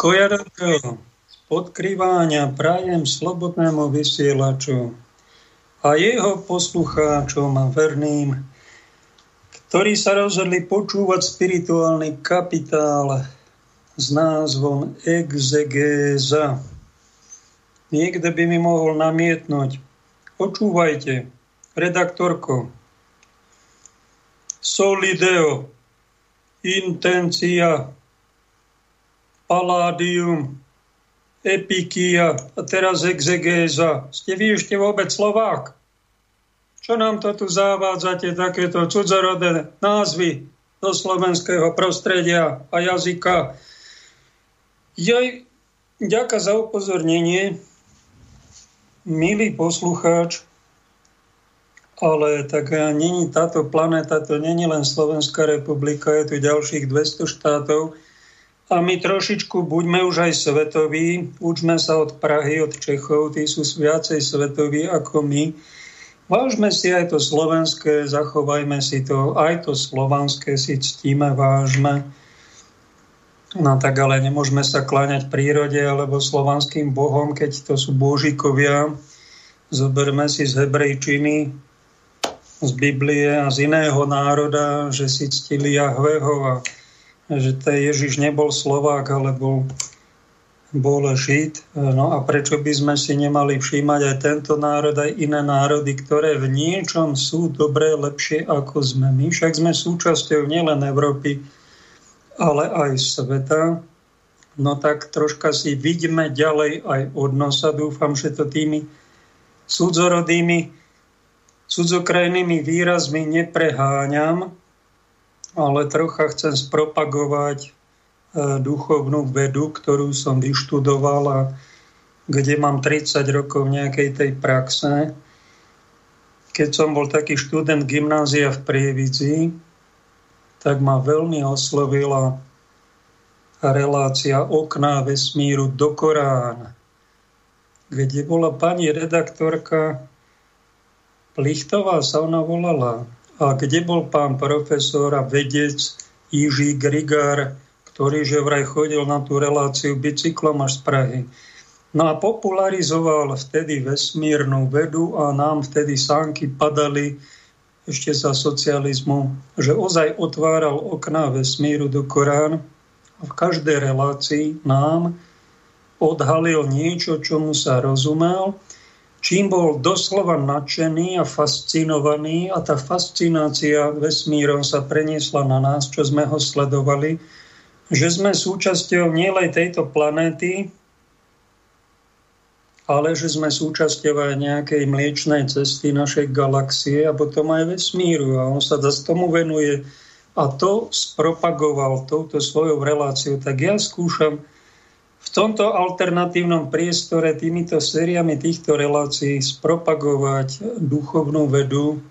Pokoja z podkrývania prajem slobodnému vysielaču a jeho poslucháčom a verným, ktorí sa rozhodli počúvať spirituálny kapitál s názvom Exegéza. Niekto by mi mohol namietnúť. Počúvajte, redaktorko. Solideo, intencia, paládium, epikia a teraz exegéza. Ste vy ešte vôbec Slovák? Čo nám to tu zavádzate, takéto cudzorodé názvy do slovenského prostredia a jazyka? Jej, ďaká za upozornenie, milý poslucháč, ale tak není táto planéta, to není len Slovenská republika, je tu ďalších 200 štátov, a my trošičku buďme už aj svetoví, učme sa od Prahy, od Čechov, tí sú viacej svetoví ako my. Vážme si aj to slovenské, zachovajme si to, aj to slovanské si ctíme, vážme. No tak ale nemôžeme sa kláňať prírode alebo slovanským bohom, keď to sú božikovia. Zoberme si z hebrejčiny, z Biblie a z iného národa, že si ctili Jahveho a že Ježiš nebol Slovák, ale bol, bol Žid. No a prečo by sme si nemali všímať aj tento národ, aj iné národy, ktoré v niečom sú dobré, lepšie ako sme my. Však sme súčasťou nielen Európy, ale aj sveta. No tak troška si vidíme ďalej aj od nosa. Dúfam, že to tými cudzorodými, cudzokrajnými výrazmi nepreháňam, ale trocha chcem spropagovať e, duchovnú vedu, ktorú som vyštudoval a kde mám 30 rokov nejakej tej praxe. Keď som bol taký študent gymnázia v Prievidzi, tak ma veľmi oslovila relácia Okná vesmíru do Korána, kde bola pani redaktorka Plichtová, sa ona volala, kde bol pán profesor a vedec Jiří Grigár, ktorý že vraj chodil na tú reláciu bicyklom až z Prahy. No a popularizoval vtedy vesmírnu vedu a nám vtedy sánky padali ešte za socializmu, že ozaj otváral okná vesmíru do Korán a v každej relácii nám odhalil niečo, čomu sa rozumel čím bol doslova nadšený a fascinovaný a tá fascinácia vesmírom sa preniesla na nás, čo sme ho sledovali, že sme súčasťou nielen tejto planéty, ale že sme súčasťou aj nejakej mliečnej cesty našej galaxie a potom aj vesmíru. A on sa zase tomu venuje a to spropagoval touto svojou reláciou. Tak ja skúšam tomto alternatívnom priestore týmito sériami týchto relácií spropagovať duchovnú vedu,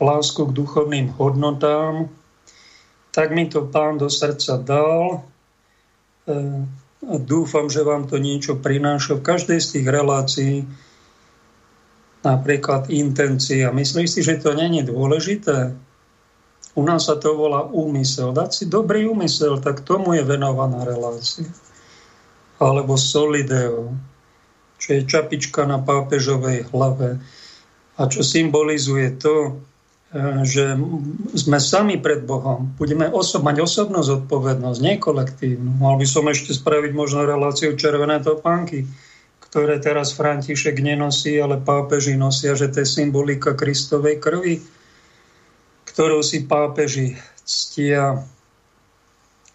lásku k duchovným hodnotám, tak mi to pán do srdca dal. E, dúfam, že vám to niečo prináša v každej z tých relácií, napríklad intencia. Myslíš si, že to není dôležité? U nás sa to volá úmysel. Dať si dobrý úmysel, tak tomu je venovaná relácia. Alebo solideo, čo je čapička na pápežovej hlave a čo symbolizuje to, e, že sme sami pred Bohom. Budeme osob, mať osobnú zodpovednosť, nie kolektívnu. Mal by som ešte spraviť možno reláciu červené topánky, ktoré teraz František nenosí, ale pápeži nosia, že to je symbolika Kristovej krvi ktorou si pápeži ctia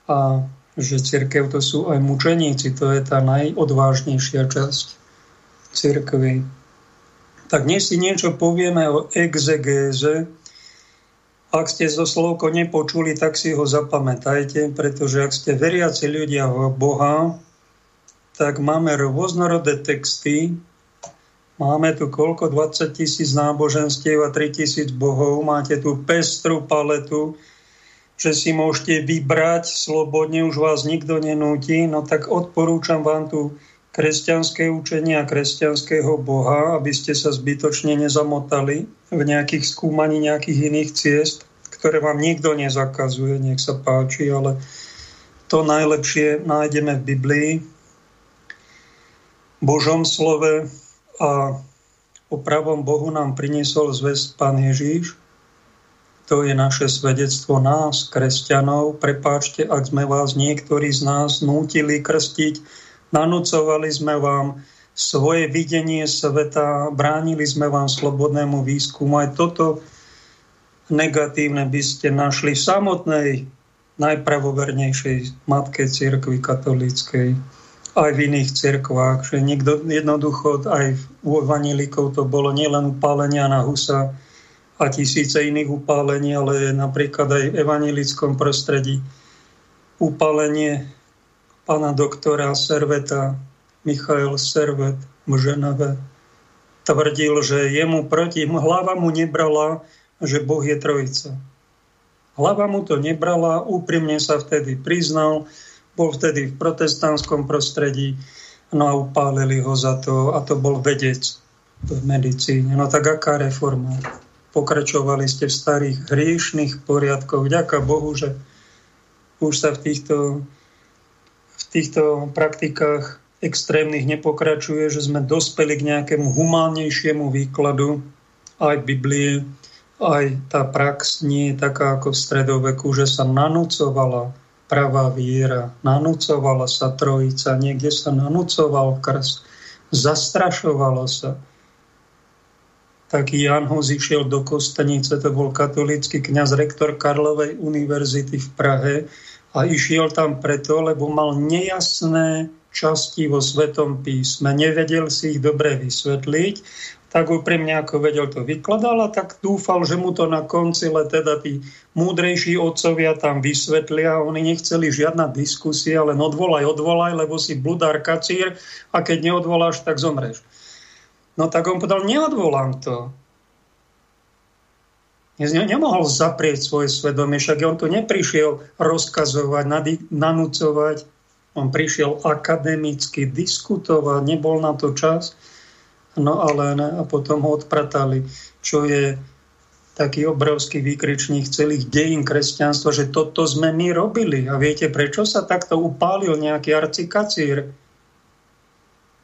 a že církev to sú aj mučeníci, to je tá najodvážnejšia časť církvy. Tak dnes si niečo povieme o exegéze. Ak ste zo slovko nepočuli, tak si ho zapamätajte, pretože ak ste veriaci ľudia v Boha, tak máme rôznorodé texty, Máme tu koľko? 20 tisíc náboženstiev a 3 tisíc bohov. Máte tu pestru paletu, že si môžete vybrať slobodne, už vás nikto nenúti. No tak odporúčam vám tu kresťanské učenie a kresťanského Boha, aby ste sa zbytočne nezamotali v nejakých skúmaní nejakých iných ciest, ktoré vám nikto nezakazuje, nech sa páči, ale To najlepšie nájdeme v Biblii, Božom slove a o pravom Bohu nám priniesol zväzť Pán Ježíš. To je naše svedectvo nás, kresťanov. Prepáčte, ak sme vás niektorí z nás nútili krstiť, nanúcovali sme vám svoje videnie sveta, bránili sme vám slobodnému výskumu. Aj toto negatívne by ste našli v samotnej najpravovernejšej matke cirkvi katolíckej aj v iných cirkvách, že niekto, jednoducho aj u evanílikov to bolo nielen upálenia na husa a tisíce iných upálení, ale napríklad aj v evanílickom prostredí upálenie pána doktora Serveta, Michael Servet, Mženave, tvrdil, že jemu proti, hlava mu nebrala, že Boh je trojica. Hlava mu to nebrala, úprimne sa vtedy priznal, bol vtedy v protestantskom prostredí, no a upálili ho za to, a to bol vedec v medicíne. No tak aká reforma? Pokračovali ste v starých hriešných poriadkoch. Ďaká Bohu, že už sa v týchto, v týchto praktikách extrémnych nepokračuje, že sme dospeli k nejakému humánnejšiemu výkladu aj Biblie, aj tá prax nie je taká ako v stredoveku, že sa nanúcovala pravá viera. Nanúcovala sa trojica, niekde sa nanúcoval krst, zastrašovalo sa. Tak Jan Hus išiel do Kostenice, to bol katolícky kňaz, rektor Karlovej univerzity v Prahe a išiel tam preto, lebo mal nejasné časti vo Svetom písme. Nevedel si ich dobre vysvetliť tak úprimne ako vedel to vykladal a tak dúfal, že mu to na koncile teda tí múdrejší otcovia tam vysvetlia. Oni nechceli žiadna diskusia, len odvolaj, odvolaj, lebo si bludár kacír a keď neodvoláš, tak zomreš. No tak on povedal, neodvolám to. Nemohol zaprieť svoje svedomie, však on tu neprišiel rozkazovať, nanúcovať, on prišiel akademicky diskutovať, nebol na to čas. No ale ne, a potom ho odpratali, čo je taký obrovský výkričník celých dejín kresťanstva, že toto sme my robili. A viete, prečo sa takto upálil nejaký arcikacír?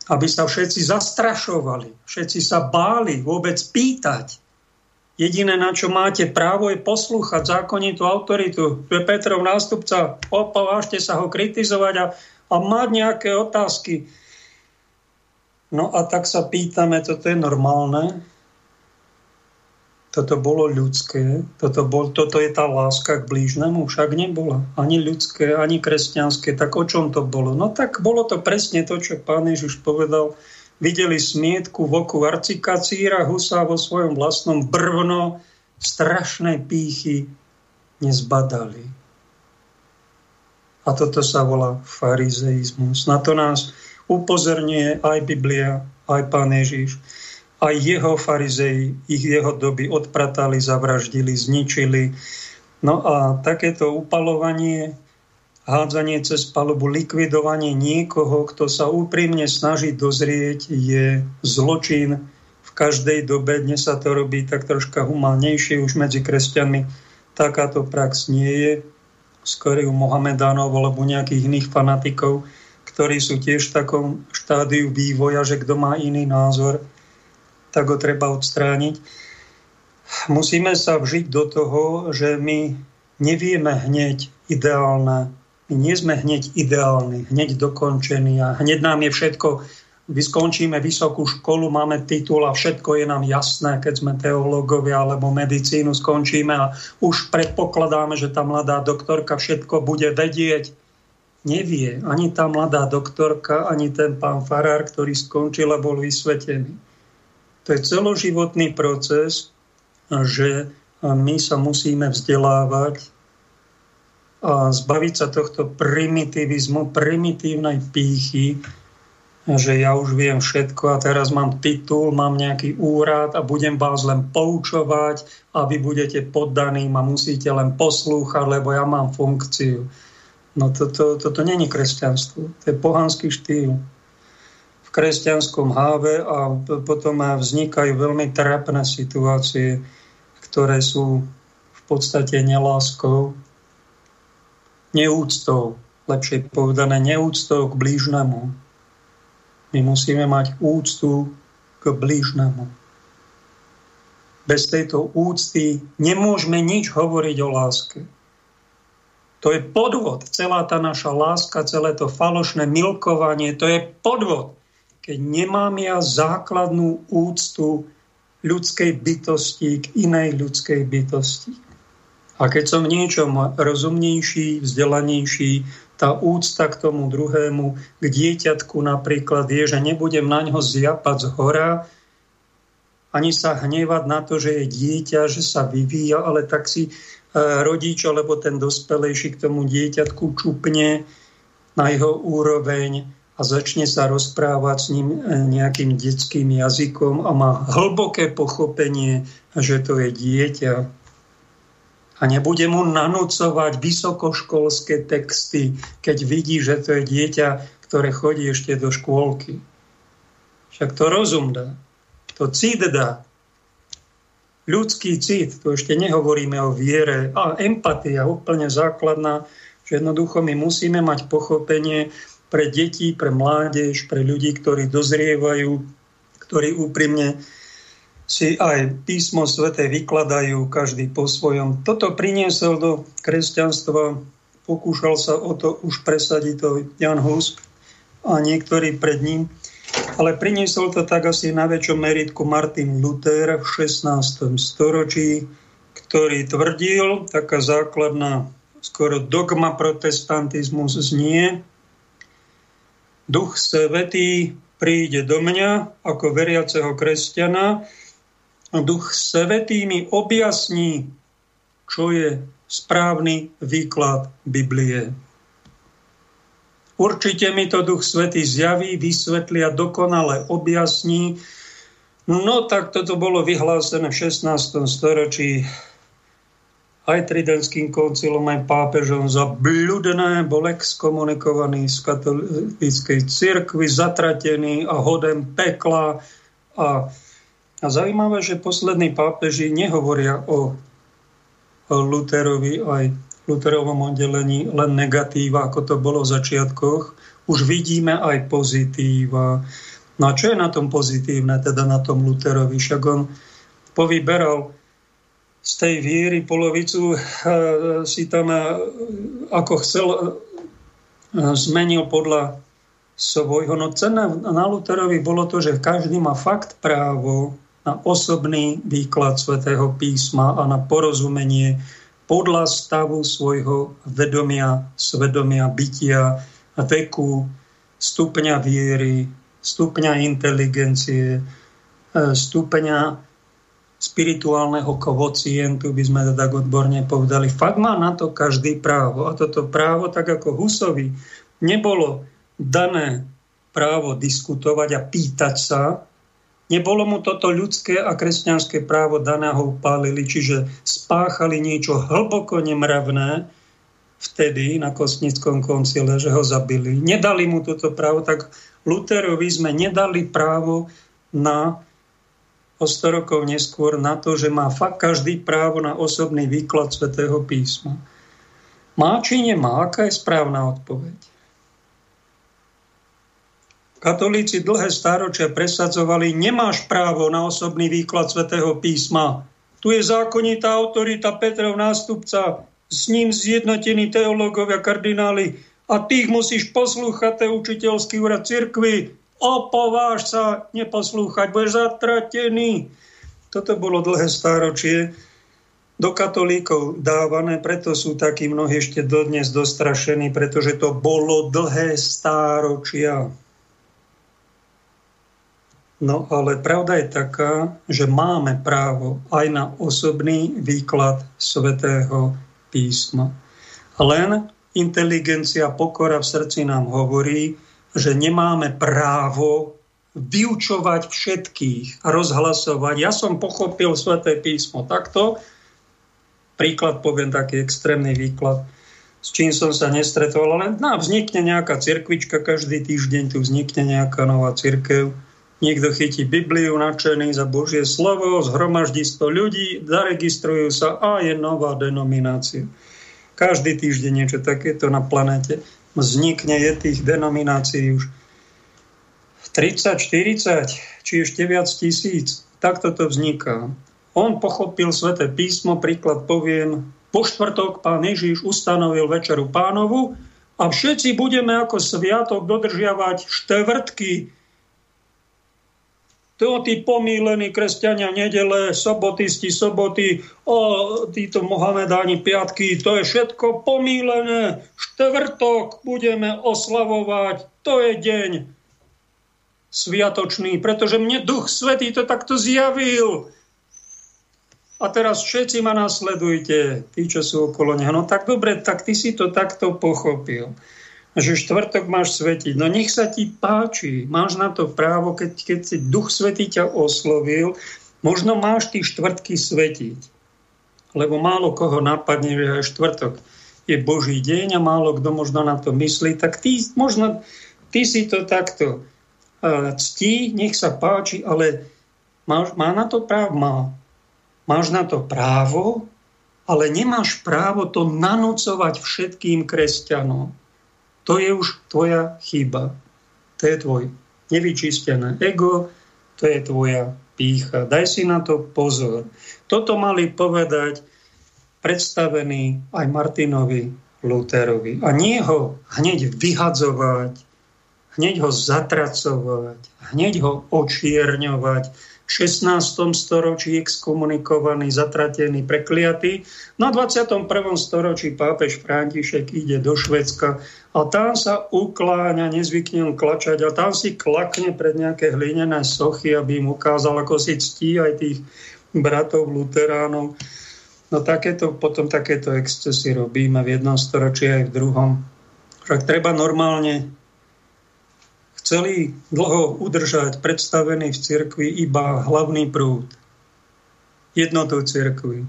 Aby sa všetci zastrašovali, všetci sa báli vôbec pýtať. Jediné, na čo máte právo, je poslúchať zákonitú autoritu. Petrov nástupca, opovážte sa ho kritizovať a, a mať nejaké otázky No a tak sa pýtame, toto je normálne? Toto bolo ľudské? Toto, bol, toto je tá láska k blížnemu? Však nebola. Ani ľudské, ani kresťanské. Tak o čom to bolo? No tak bolo to presne to, čo pán Ježiš povedal. Videli smietku v oku arcikacíra, husa vo svojom vlastnom brvno, strašné pýchy nezbadali. A toto sa volá farizeizmus. Na to nás upozorňuje aj Biblia, aj Pán Ježiš. Aj jeho farizei, ich jeho doby odpratali, zavraždili, zničili. No a takéto upalovanie, hádzanie cez palubu, likvidovanie niekoho, kto sa úprimne snaží dozrieť, je zločin v každej dobe. Dnes sa to robí tak troška humánnejšie už medzi kresťanmi. Takáto prax nie je skôr u Mohamedánov alebo nejakých iných fanatikov ktorí sú tiež v takom štádiu vývoja, že kto má iný názor, tak ho treba odstrániť. Musíme sa vžiť do toho, že my nevieme hneď ideálne, my nie sme hneď ideálni, hneď dokončení a hneď nám je všetko, vy skončíme vysokú školu, máme titul a všetko je nám jasné, keď sme teológovia alebo medicínu skončíme a už predpokladáme, že tá mladá doktorka všetko bude vedieť nevie ani tá mladá doktorka, ani ten pán farár, ktorý skončil a bol vysvetený. To je celoživotný proces, že my sa musíme vzdelávať a zbaviť sa tohto primitivizmu, primitívnej pýchy, že ja už viem všetko a teraz mám titul, mám nejaký úrad a budem vás len poučovať a vy budete poddaní a musíte len poslúchať, lebo ja mám funkciu. No toto, toto není kresťanstvo, to je pohanský štýl. V kresťanskom háve a potom vznikajú veľmi trapné situácie, ktoré sú v podstate neláskou, neúctou lepšie povedané neúctou k blížnemu. My musíme mať úctu k blížnemu. Bez tejto úcty nemôžeme nič hovoriť o láske. To je podvod. Celá tá naša láska, celé to falošné milkovanie, to je podvod. Keď nemám ja základnú úctu ľudskej bytosti k inej ľudskej bytosti. A keď som niečom rozumnejší, vzdelanejší, tá úcta k tomu druhému, k dieťatku napríklad je, že nebudem na ňo zjapať z hora, ani sa hnevať na to, že je dieťa, že sa vyvíja, ale tak si rodič alebo ten dospelejší k tomu dieťatku čupne na jeho úroveň a začne sa rozprávať s ním e, nejakým detským jazykom a má hlboké pochopenie, že to je dieťa. A nebude mu nanúcovať vysokoškolské texty, keď vidí, že to je dieťa, ktoré chodí ešte do škôlky. Však to rozum dá. To cit dá. Ľudský cit, to ešte nehovoríme o viere. A empatia, úplne základná, že jednoducho my musíme mať pochopenie pre deti, pre mládež, pre ľudí, ktorí dozrievajú, ktorí úprimne si aj písmo svete vykladajú každý po svojom. Toto priniesol do kresťanstva, pokúšal sa o to už presadiť to Jan Hus a niektorí pred ním, ale priniesol to tak asi na väčšom meritku Martin Luther v 16. storočí, ktorý tvrdil, taká základná skoro dogma protestantizmus znie, Duch Svetý príde do mňa ako veriaceho kresťana Duch Svetý mi objasní, čo je správny výklad Biblie. Určite mi to Duch Svetý zjaví, vysvetlí a dokonale objasní. No tak toto bolo vyhlásené v 16. storočí aj Tridentským koncilom, aj pápežom za bludné, bol exkomunikovaný z katolíckej cirkvi, zatratený a hodem pekla a a zaujímavé, že poslední pápeži nehovoria o, Luterovi aj Luterovom oddelení len negatíva, ako to bolo v začiatkoch. Už vidíme aj pozitíva. No a čo je na tom pozitívne, teda na tom Luterovi? Však on povyberal z tej viery polovicu, e, si tam e, ako chcel, e, zmenil podľa svojho. No cenné na Luterovi bolo to, že každý má fakt právo na osobný výklad svätého písma a na porozumenie podľa stavu svojho vedomia, svedomia, bytia, veku, stupňa viery, stupňa inteligencie, e, stupňa spirituálneho kvocientu, by sme to tak odborne povedali. Fakt má na to každý právo. A toto právo, tak ako Husovi, nebolo dané právo diskutovať a pýtať sa, Nebolo mu toto ľudské a kresťanské právo dané ho upálili, čiže spáchali niečo hlboko nemravné vtedy na Kostnickom koncile, že ho zabili. Nedali mu toto právo, tak Luterovi sme nedali právo na o 100 rokov neskôr na to, že má fakt každý právo na osobný výklad svätého písma. Má či nemá? Aká je správna odpoveď? Katolíci dlhé stáročia presadzovali, nemáš právo na osobný výklad svätého písma. Tu je zákonitá autorita Petrov nástupca, s ním zjednotení teológovia, kardináli a tých musíš poslúchať, to je učiteľský úrad cirkvy. Opováž sa neposlúchať, budeš zatratený. Toto bolo dlhé stáročie do katolíkov dávané, preto sú takí mnohí ešte dodnes dostrašení, pretože to bolo dlhé stáročia. No ale pravda je taká, že máme právo aj na osobný výklad svetého písma. Len inteligencia, pokora v srdci nám hovorí, že nemáme právo vyučovať všetkých a rozhlasovať. Ja som pochopil sväté písmo takto, príklad poviem taký extrémny výklad, s čím som sa nestretol, ale no, vznikne nejaká cirkvička, každý týždeň tu vznikne nejaká nová cirkev, Niekto chytí Bibliu nadšený za Božie slovo, zhromaždí 100 ľudí, zaregistrujú sa a je nová denominácia. Každý týždeň niečo takéto na planete. vznikne, je tých denominácií už 30, 40, či ešte viac tisíc. Takto to vzniká. On pochopil sväté písmo, príklad poviem, po štvrtok pán Ježiš ustanovil večeru pánovu a všetci budeme ako sviatok dodržiavať štvrtky. To tí pomílení kresťania nedele, sobotisti, soboty, o, títo Mohamedáni piatky, to je všetko pomílené. Štvrtok budeme oslavovať, to je deň sviatočný, pretože mne Duch Svetý to takto zjavil. A teraz všetci ma nasledujte, tí, čo sú okolo neho. No tak dobre, tak ty si to takto pochopil. Že štvrtok máš svetiť. No nech sa ti páči. Máš na to právo, keď, keď si Duch Svetý ťa oslovil, možno máš tí štvrtky svetiť. Lebo málo koho napadne, že aj štvrtok je Boží deň a málo kto možno na to myslí, tak ty, možno ty si to takto ctí, nech sa páči, ale má, má na to právo? Má. Máš na to právo, ale nemáš právo to nanúcovať všetkým kresťanom. To je už tvoja chyba. To je tvoj nevyčistené ego, to je tvoja pícha. Daj si na to pozor. Toto mali povedať predstavení aj Martinovi Lutherovi. A nie ho hneď vyhadzovať, hneď ho zatracovať, hneď ho očierňovať. V 16. storočí exkomunikovaný, zatratený, prekliatý. Na 21. storočí pápež František ide do Švedska a tam sa ukláňa, nezvykne on klačať a tam si klakne pred nejaké hlinené sochy, aby im ukázal, ako si ctí aj tých bratov luteránov. No takéto, potom takéto excesy robíme v jednom storočí aj v druhom. Však treba normálne chceli dlho udržať predstavený v cirkvi iba hlavný prúd, jednotu cirkvi,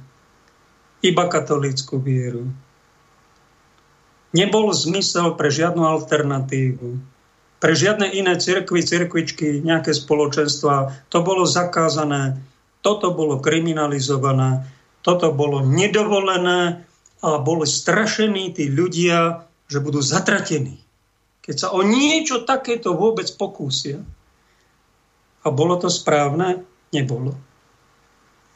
iba katolícku vieru. Nebol zmysel pre žiadnu alternatívu, pre žiadne iné cirkvy, cirkvičky, nejaké spoločenstva. To bolo zakázané, toto bolo kriminalizované, toto bolo nedovolené a boli strašení tí ľudia, že budú zatratení keď sa o niečo takéto vôbec pokúsia. A bolo to správne? Nebolo.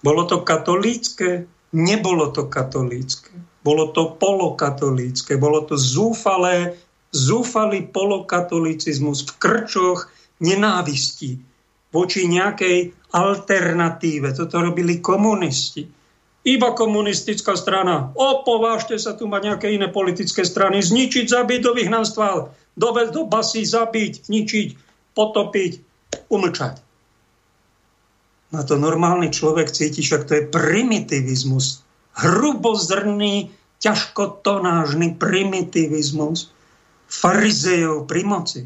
Bolo to katolícke? Nebolo to katolícke. Bolo to polokatolícke. Bolo to zúfalé, zúfalý polokatolicizmus v krčoch nenávisti voči nejakej alternatíve. Toto robili komunisti iba komunistická strana. Opovážte sa tu mať nejaké iné politické strany. Zničiť, zabiť do vyhnanstva, dovesť do basy, zabiť, zničiť, potopiť, umlčať. Na to normálny človek cíti, však to je primitivizmus. Hrubozrný, ťažkotonážny primitivizmus farizejov pri moci.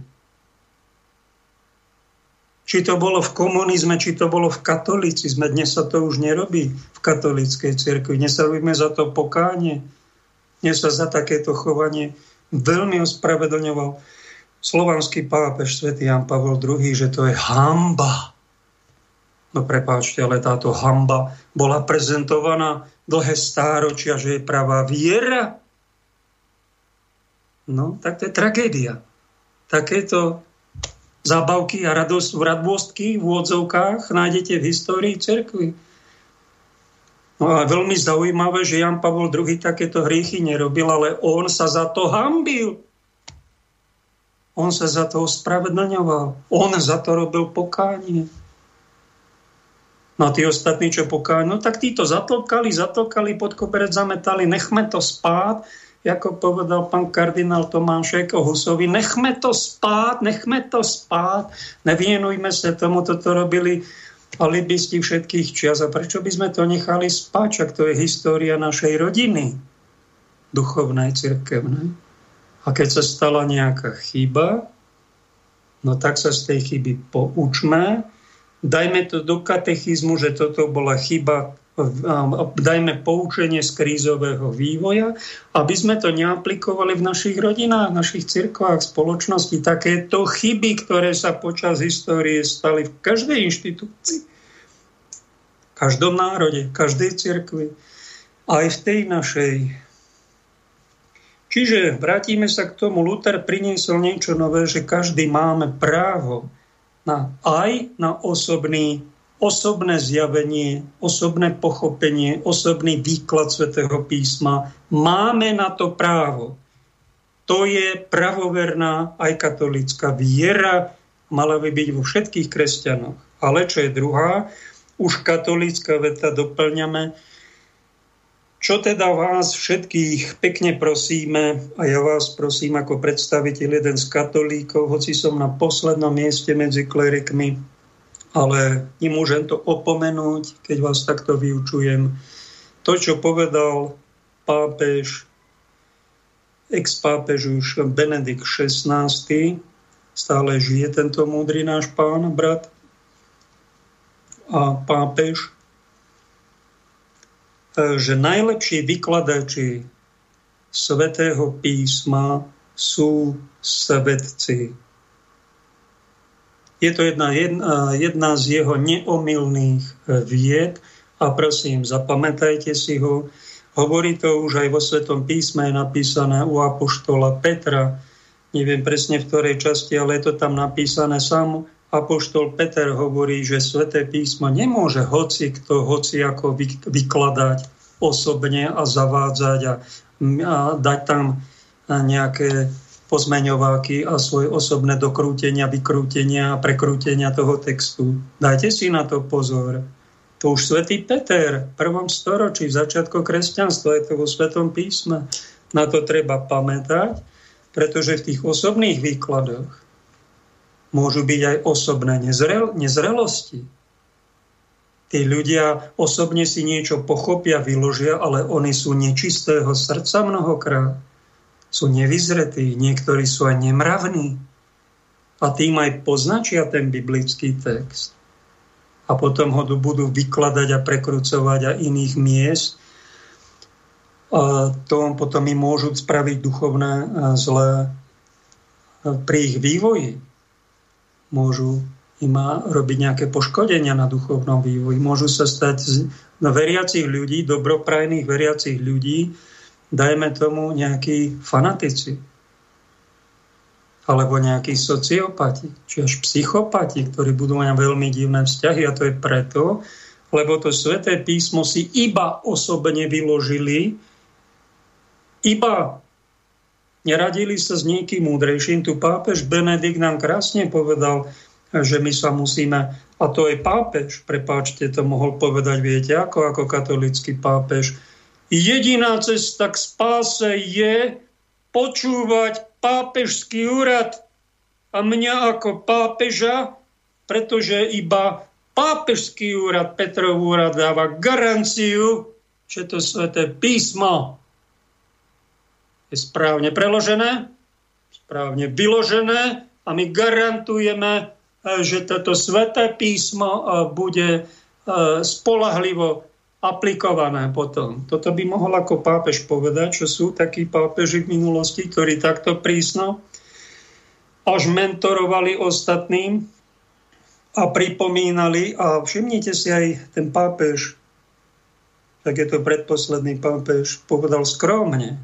Či to bolo v komunizme, či to bolo v katolicizme. Dnes sa to už nerobí v katolíckej cirkvi. Dnes sa robíme za to pokánie. Dnes sa za takéto chovanie veľmi ospravedlňoval slovanský pápež svätý Jan Pavel II, že to je hamba. No prepáčte, ale táto hamba bola prezentovaná dlhé stáročia, že je pravá viera. No, tak to je tragédia. Takéto zábavky a radosť v radbostky v úvodzovkách nájdete v histórii cerkvy. No a veľmi zaujímavé, že Jan Pavol II takéto hriechy nerobil, ale on sa za to hambil. On sa za to ospravedlňoval. On za to robil pokánie. No a tí ostatní, čo pokáňu, no tak títo zatlkali, zatlkali, pod koberec zametali, nechme to spát, ako povedal pán kardinál Tomášek o Husovi, nechme to spát, nechme to spát, nevienujme sa tomu, toto robili alibisti všetkých čias. A prečo by sme to nechali spať, ak to je história našej rodiny, duchovnej, cirkevnej. A keď sa stala nejaká chyba, no tak sa z tej chyby poučme, dajme to do katechizmu, že toto bola chyba dajme poučenie z krízového vývoja, aby sme to neaplikovali v našich rodinách, v našich cirkvách, spoločnosti. Takéto chyby, ktoré sa počas histórie stali v každej inštitúcii, v každom národe, v každej cirkvi, aj v tej našej. Čiže vrátime sa k tomu, Luther priniesol niečo nové, že každý máme právo na, aj na osobný, osobné zjavenie, osobné pochopenie, osobný výklad svätého písma. Máme na to právo. To je pravoverná aj katolická viera, mala by byť vo všetkých kresťanoch. Ale čo je druhá, už katolícka veta doplňame, čo teda vás všetkých pekne prosíme, a ja vás prosím ako predstaviteľ jeden z katolíkov, hoci som na poslednom mieste medzi klerikmi, ale nemôžem to opomenúť, keď vás takto vyučujem. To, čo povedal pápež, ex-pápež už Benedikt XVI, stále žije tento múdry náš pán, brat a pápež, že najlepší vykladači svetého písma sú svetci. Je to jedna, jedna, jedna z jeho neomilných e, vied a prosím, zapamätajte si ho. Hovorí to už aj vo Svetom písme, je napísané u Apoštola Petra. Neviem presne v ktorej časti, ale je to tam napísané. Sám Apoštol Peter hovorí, že Sveté písmo nemôže hoci kto, hoci ako vykladať osobne a zavádzať a, a dať tam nejaké pozmeňováky a svoje osobné dokrútenia, vykrútenia a prekrútenia toho textu. Dajte si na to pozor. To už svätý Peter v prvom storočí, v začiatku kresťanstva, je to vo Svetom písme. Na to treba pamätať, pretože v tých osobných výkladoch môžu byť aj osobné nezrel, nezrelosti. Tí ľudia osobne si niečo pochopia, vyložia, ale oni sú nečistého srdca mnohokrát. Sú nevyzretí, niektorí sú aj nemravní. A tým aj poznačia ten biblický text. A potom ho budú vykladať a prekrucovať a iných miest. A to potom im môžu spraviť duchovné zlé pri ich vývoji. Môžu im robiť nejaké poškodenia na duchovnom vývoji. Môžu sa stať z veriacich ľudí, dobroprajných veriacich ľudí, dajme tomu nejakí fanatici alebo nejakí sociopati, či až psychopati, ktorí budú mať veľmi divné vzťahy a to je preto, lebo to sveté písmo si iba osobne vyložili, iba neradili sa s niekým múdrejším. Tu pápež Benedikt nám krásne povedal, že my sa musíme, a to je pápež, prepáčte, to mohol povedať, viete, ako, ako katolický pápež, jediná cesta k spáse je počúvať pápežský úrad a mňa ako pápeža, pretože iba pápežský úrad, Petrov úrad dáva garanciu, že to sveté písmo je správne preložené, správne vyložené a my garantujeme že toto sveté písmo e, bude e, spolahlivo aplikované potom. Toto by mohol ako pápež povedať, čo sú takí pápeži v minulosti, ktorí takto prísno až mentorovali ostatným a pripomínali. A všimnite si aj ten pápež, tak je to predposledný pápež, povedal skromne,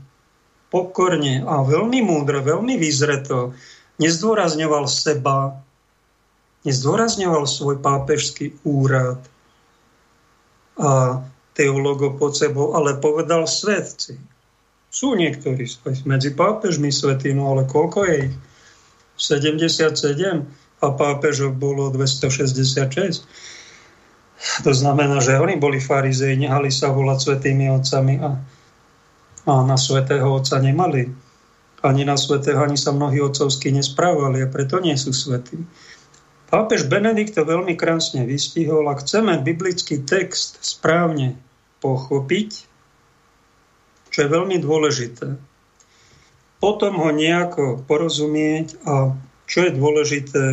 pokorne a veľmi múdro, veľmi vyzreto. Nezdôrazňoval seba, nezdôrazňoval svoj pápežský úrad a teológov pod sebou, ale povedal svetci. Sú niektorí medzi pápežmi svetí, no ale koľko je ich? 77 a pápežov bolo 266. To znamená, že oni boli farizei, nehali sa volať svetými otcami a, a na svetého otca nemali. Ani na svetého, ani sa mnohí otcovsky nesprávali a preto nie sú svetí. Pápež Benedikt to veľmi krásne vystihol. Ak chceme biblický text správne pochopiť, čo je veľmi dôležité, potom ho nejako porozumieť a čo je dôležité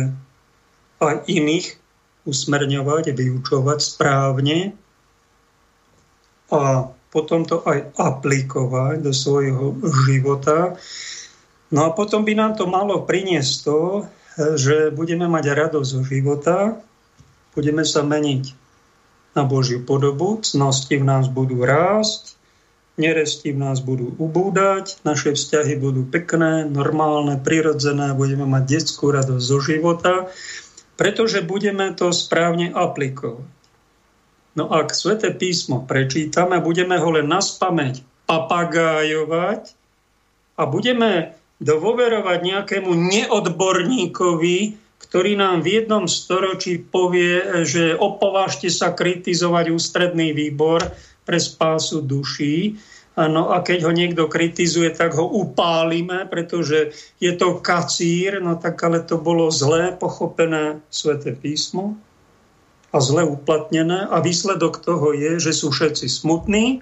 aj iných usmerňovať, vyučovať správne a potom to aj aplikovať do svojho života. No a potom by nám to malo priniesť to, že budeme mať radosť zo života, budeme sa meniť na Božiu podobu, cnosti v nás budú rásť neresti v nás budú ubúdať, naše vzťahy budú pekné, normálne, prirodzené, budeme mať detskú radosť zo života, pretože budeme to správne aplikovať. No ak Svete písmo prečítame, budeme ho len na spameť papagájovať a budeme dôverovať nejakému neodborníkovi, ktorý nám v jednom storočí povie, že opovážte sa kritizovať ústredný výbor pre spásu duší. No a keď ho niekto kritizuje, tak ho upálime, pretože je to kacír, no tak ale to bolo zlé pochopené sväté písmo a zle uplatnené. A výsledok toho je, že sú všetci smutní,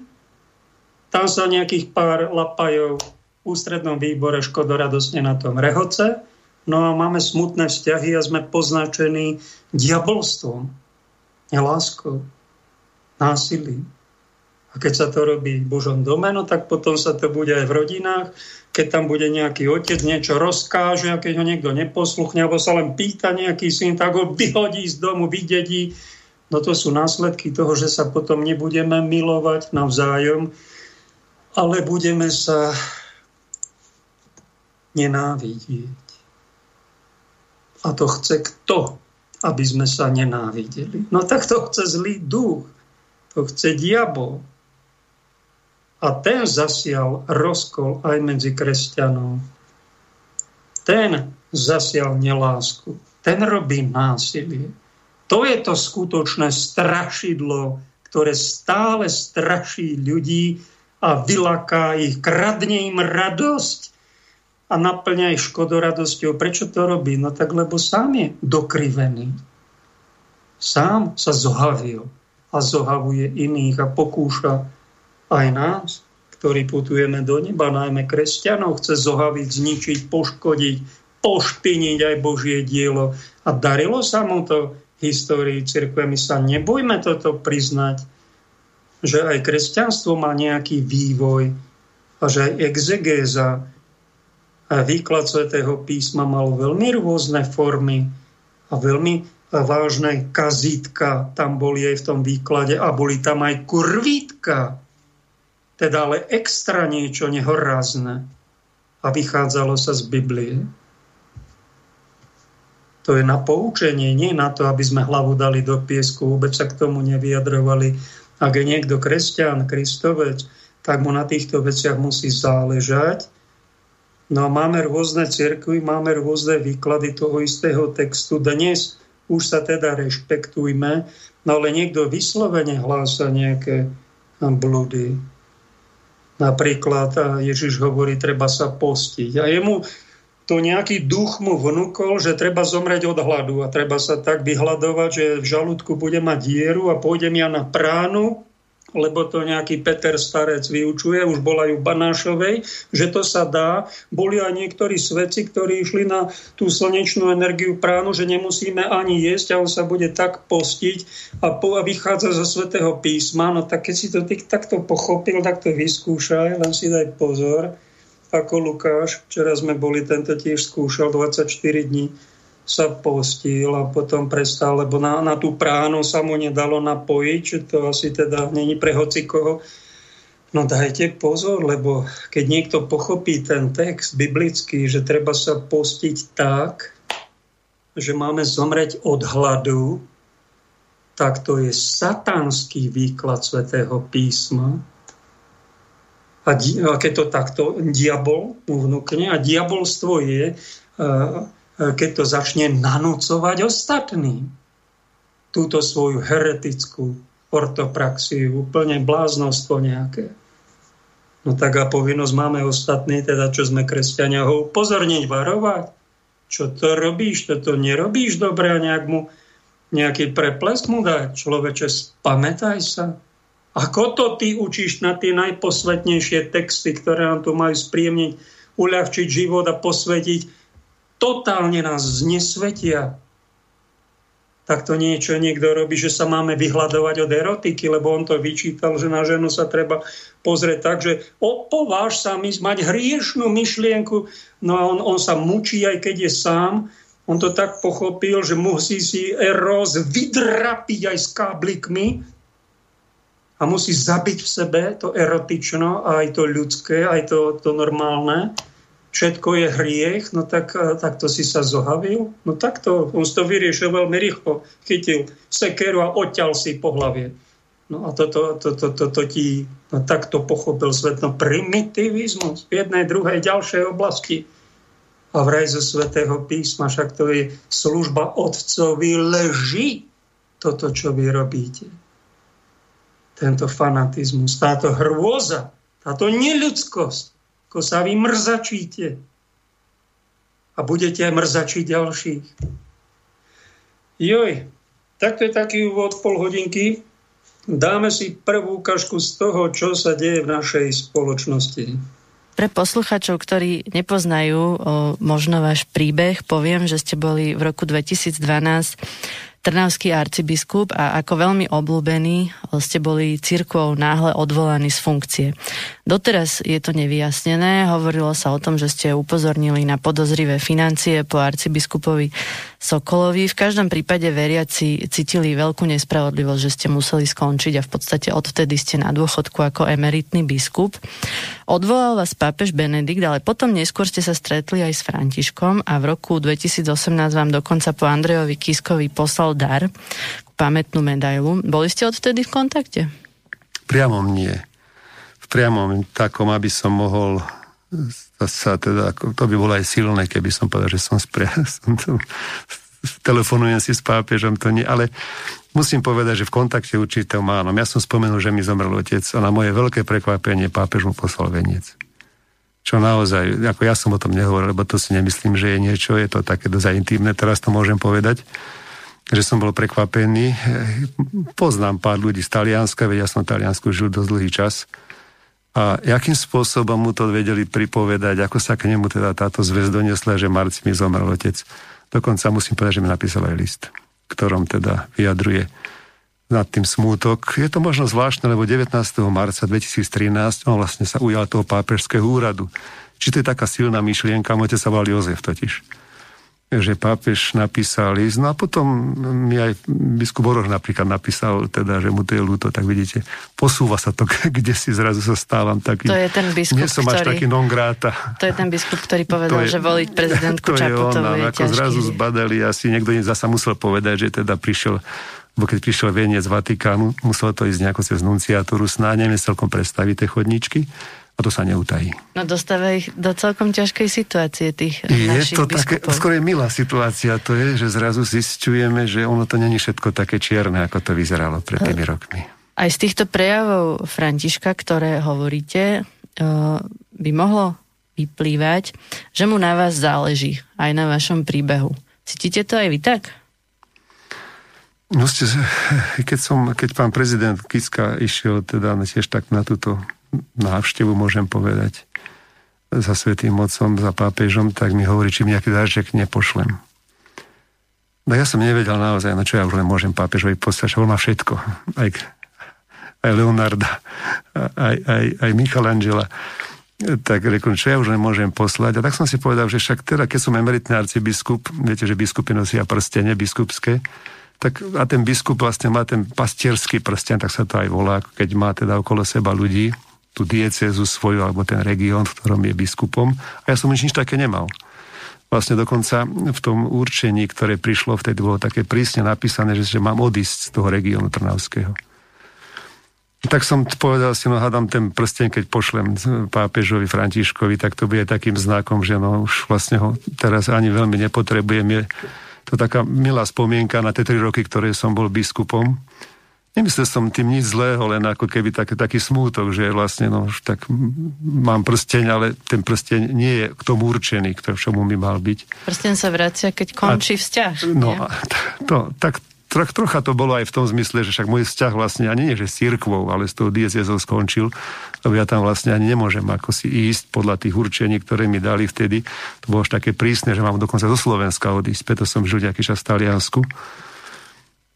tam sa nejakých pár lapajov ústrednom výbore škodoradosne na tom rehoce, No a máme smutné vzťahy a sme poznačení diabolstvom, neláskou, násilím. A keď sa to robí v Božom dome, no tak potom sa to bude aj v rodinách. Keď tam bude nejaký otec, niečo rozkáže a keď ho niekto neposluchne, alebo sa len pýta nejaký syn, tak ho vyhodí z domu, vydedí. No to sú následky toho, že sa potom nebudeme milovať navzájom, ale budeme sa nenávidieť. A to chce kto? Aby sme sa nenávideli. No tak to chce zlý duch. To chce diabol. A ten zasial rozkol aj medzi kresťanov. Ten zasial nelásku. Ten robí násilie. To je to skutočné strašidlo, ktoré stále straší ľudí a vylaká ich, kradne im radosť a naplňa ich škodoradosťou. Prečo to robí? No tak, lebo sám je dokrivený. Sám sa zohavil a zohavuje iných a pokúša aj nás, ktorí putujeme do neba, najmä kresťanov, chce zohaviť, zničiť, poškodiť, pošpiniť aj Božie dielo. A darilo sa mu to v histórii cirkve. My sa nebojme toto priznať, že aj kresťanstvo má nejaký vývoj a že aj exegéza výklad svätého písma mal veľmi rôzne formy a veľmi vážne kazítka tam boli aj v tom výklade a boli tam aj kurvítka, teda ale extra niečo nehorazné a vychádzalo sa z Biblie. To je na poučenie, nie na to, aby sme hlavu dali do piesku, vôbec sa k tomu nevyjadrovali. Ak je niekto kresťan, kristovec, tak mu na týchto veciach musí záležať No a máme rôzne cirkvy, máme rôzne výklady toho istého textu. Dnes už sa teda rešpektujme, no ale niekto vyslovene hlása nejaké blúdy. Napríklad Ježiš hovorí, treba sa postiť. A jemu to nejaký duch mu vnúkol, že treba zomreť od hladu a treba sa tak vyhľadovať, že v žalúdku bude mať dieru a pôjdem ja na pránu lebo to nejaký Peter Starec vyučuje, už bola ju Banášovej, že to sa dá. Boli aj niektorí svedci, ktorí išli na tú slnečnú energiu pránu, že nemusíme ani jesť a on sa bude tak postiť a, po, a vychádza zo svetého písma. No tak keď si to ty takto pochopil, tak to vyskúšaj, len si daj pozor. Ako Lukáš, včera sme boli, tento tiež skúšal 24 dní sa postil a potom prestal, lebo na, na tú pránu sa mu nedalo napojiť, že to asi teda není pre hocikoho. No dajte pozor, lebo keď niekto pochopí ten text biblický, že treba sa postiť tak, že máme zomreť od hladu, tak to je satanský výklad svätého písma. A, di- a keď to takto diabol mu vnúkne, a diabolstvo je uh, keď to začne nanúcovať ostatným. Túto svoju heretickú ortopraxiu, úplne bláznostvo nejaké. No tak a povinnosť máme ostatní, teda čo sme kresťania, ho upozorniť, varovať. Čo to robíš, toto nerobíš dobre a nejak mu nejaký preplesk mu dať. Človeče, spamätaj sa. Ako to ty učíš na tie najposvetnejšie texty, ktoré nám tu majú spríjemniť, uľahčiť život a posvetiť totálne nás znesvetia, tak to niečo niekto robí, že sa máme vyhľadovať od erotiky, lebo on to vyčítal, že na ženu sa treba pozrieť tak, že opováž sa mi mať hriešnú myšlienku, no a on, on sa mučí, aj keď je sám, on to tak pochopil, že musí si eros vydrapiť aj s káblikmi, a musí zabiť v sebe to erotično, aj to ľudské, aj to, to normálne, všetko je hriech, no tak, tak to si sa zohavil. No takto, on to vyriešil veľmi rýchlo. Chytil sekeru a odťal si po hlavie. No a toto to, to, to, to, ti no, takto pochopil svet. No primitivizmus v jednej, druhej, ďalšej oblasti. A vraj zo svetého písma, však to je služba otcovi leží toto, čo vy robíte. Tento fanatizmus, táto hrôza, táto neľudskosť, ako sa vy mrzačíte. A budete mrzačiť ďalších. Joj, tak to je taký úvod pol hodinky. Dáme si prvú ukážku z toho, čo sa deje v našej spoločnosti. Pre posluchačov, ktorí nepoznajú o, možno váš príbeh, poviem, že ste boli v roku 2012 trnavský arcibiskup a ako veľmi obľúbený ste boli církvou náhle odvolaní z funkcie. Doteraz je to nevyjasnené, hovorilo sa o tom, že ste upozornili na podozrivé financie po arcibiskupovi Sokolovi. V každom prípade veriaci cítili veľkú nespravodlivosť, že ste museli skončiť a v podstate odvtedy ste na dôchodku ako emeritný biskup. Odvolal vás pápež Benedikt, ale potom neskôr ste sa stretli aj s Františkom a v roku 2018 vám dokonca po Andrejovi Kiskovi poslal dar, pamätnú medailu. Boli ste odvtedy v kontakte? Priamo nie. V priamom takom, aby som mohol sa teda, to by bolo aj silné, keby som povedal, že som, spria, som to, telefonujem si s pápežom, to nie, ale musím povedať, že v kontakte určitého mánom. Ja som spomenul, že mi zomrel otec a na moje veľké prekvapenie pápež mu poslal veniec. Čo naozaj, ako ja som o tom nehovoril, lebo to si nemyslím, že je niečo, je to také dosť intimné, teraz to môžem povedať že som bol prekvapený. Poznám pár ľudí z Talianska, veď ja som v Taliansku žil dosť dlhý čas. A jakým spôsobom mu to vedeli pripovedať, ako sa k nemu teda táto zväz donesla, že Marci mi zomrel otec. Dokonca musím povedať, že mi napísal aj list, ktorom teda vyjadruje nad tým smútok. Je to možno zvláštne, lebo 19. marca 2013 on vlastne sa ujal toho pápežského úradu. Či to je taká silná myšlienka, môjte sa volal Jozef totiž že pápež napísal list. No a potom mi aj biskup Oroch napríklad napísal, teda, že mu to je ľúto, tak vidíte, posúva sa to, kde si zrazu sa stávam taký. To je ten biskup, Nie som ktorý, až taký non grata. To je ten biskup, ktorý povedal, je, že voliť prezidentku Čaputovú je, je ako ťažký. zrazu zbadali, asi niekto zasa musel povedať, že teda prišiel lebo keď prišiel veniec z Vatikánu, muselo to ísť nejako cez nunciatúru, snáď neviem celkom predstaviť tie chodničky a to sa neutají. No dostáva ich do celkom ťažkej situácie tých Je našich to také, skôr je milá situácia, to je, že zrazu zistujeme, že ono to není všetko také čierne, ako to vyzeralo pred tými rokmi. Aj z týchto prejavov Františka, ktoré hovoríte, eh, by mohlo vyplývať, že mu na vás záleží, aj na vašom príbehu. Cítite to aj vy tak? No ste, keď, som, keď pán prezident Kiska išiel teda tiež tak na túto návštevu, môžem povedať, za Svetým mocom, za pápežom, tak mi hovorí, či mi nejaký dážek nepošlem. No ja som nevedel naozaj, no čo ja už len môžem pápežovi poslať, on má všetko. Aj, aj Leonarda, aj, aj, aj Michelangela. Tak rekom, čo ja už len môžem poslať. A tak som si povedal, že však teda, keď som emeritný arcibiskup, viete, že biskupy nosia prstenie biskupské, tak a ten biskup vlastne má ten pastierský prsten, tak sa to aj volá, keď má teda okolo seba ľudí, tú diecezu svoju alebo ten región, v ktorom je biskupom. A ja som nič, nič také nemal. Vlastne dokonca v tom určení, ktoré prišlo, vtedy bolo také prísne napísané, že, že mám odísť z toho regiónu Trnavského. Tak som povedal si, no hádam ten prsten, keď pošlem pápežovi Františkovi, tak to bude takým znakom, že no už vlastne ho teraz ani veľmi nepotrebujem. Je to taká milá spomienka na tie tri roky, ktoré som bol biskupom Nemyslel som tým nič zlého, len ako keby taký, taký smútok, že vlastne no, tak mám prsteň, ale ten prsteň nie je k tomu určený, k čomu by mal byť. Prsteň sa vracia, keď končí a, vzťah. No, nie? to, tak troch, trocha to bolo aj v tom zmysle, že však môj vzťah vlastne ani nie, že s církvou, ale s tou diecezou skončil, lebo ja tam vlastne ani nemôžem ako si ísť podľa tých určení, ktoré mi dali vtedy. To bolo až také prísne, že mám dokonca zo Slovenska odísť, preto som žil nejaký čas v Taliansku.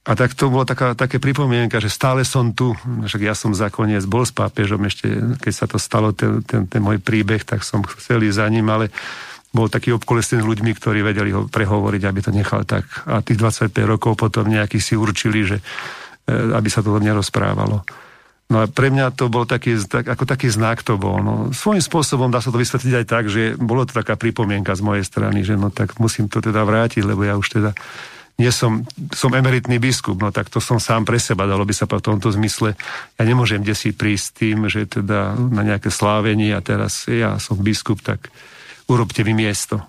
A tak to bolo taká, také pripomienka, že stále som tu, však ja som zakoniec bol s pápežom ešte, keď sa to stalo, ten, ten, ten môj príbeh, tak som chcel ísť za ním, ale bol taký obkolesený ľuďmi, ktorí vedeli ho prehovoriť, aby to nechal tak. A tých 25 rokov potom nejakí si určili, že e, aby sa to nerozprávalo. No a pre mňa to bol taký, tak, ako taký znak to bol. No, svojím spôsobom dá sa to vysvetliť aj tak, že bolo to taká pripomienka z mojej strany, že no tak musím to teda vrátiť, lebo ja už teda nie som, som emeritný biskup, no tak to som sám pre seba, dalo by sa po tomto zmysle. Ja nemôžem kde si prísť tým, že teda na nejaké slávenie a teraz ja som biskup, tak urobte mi miesto.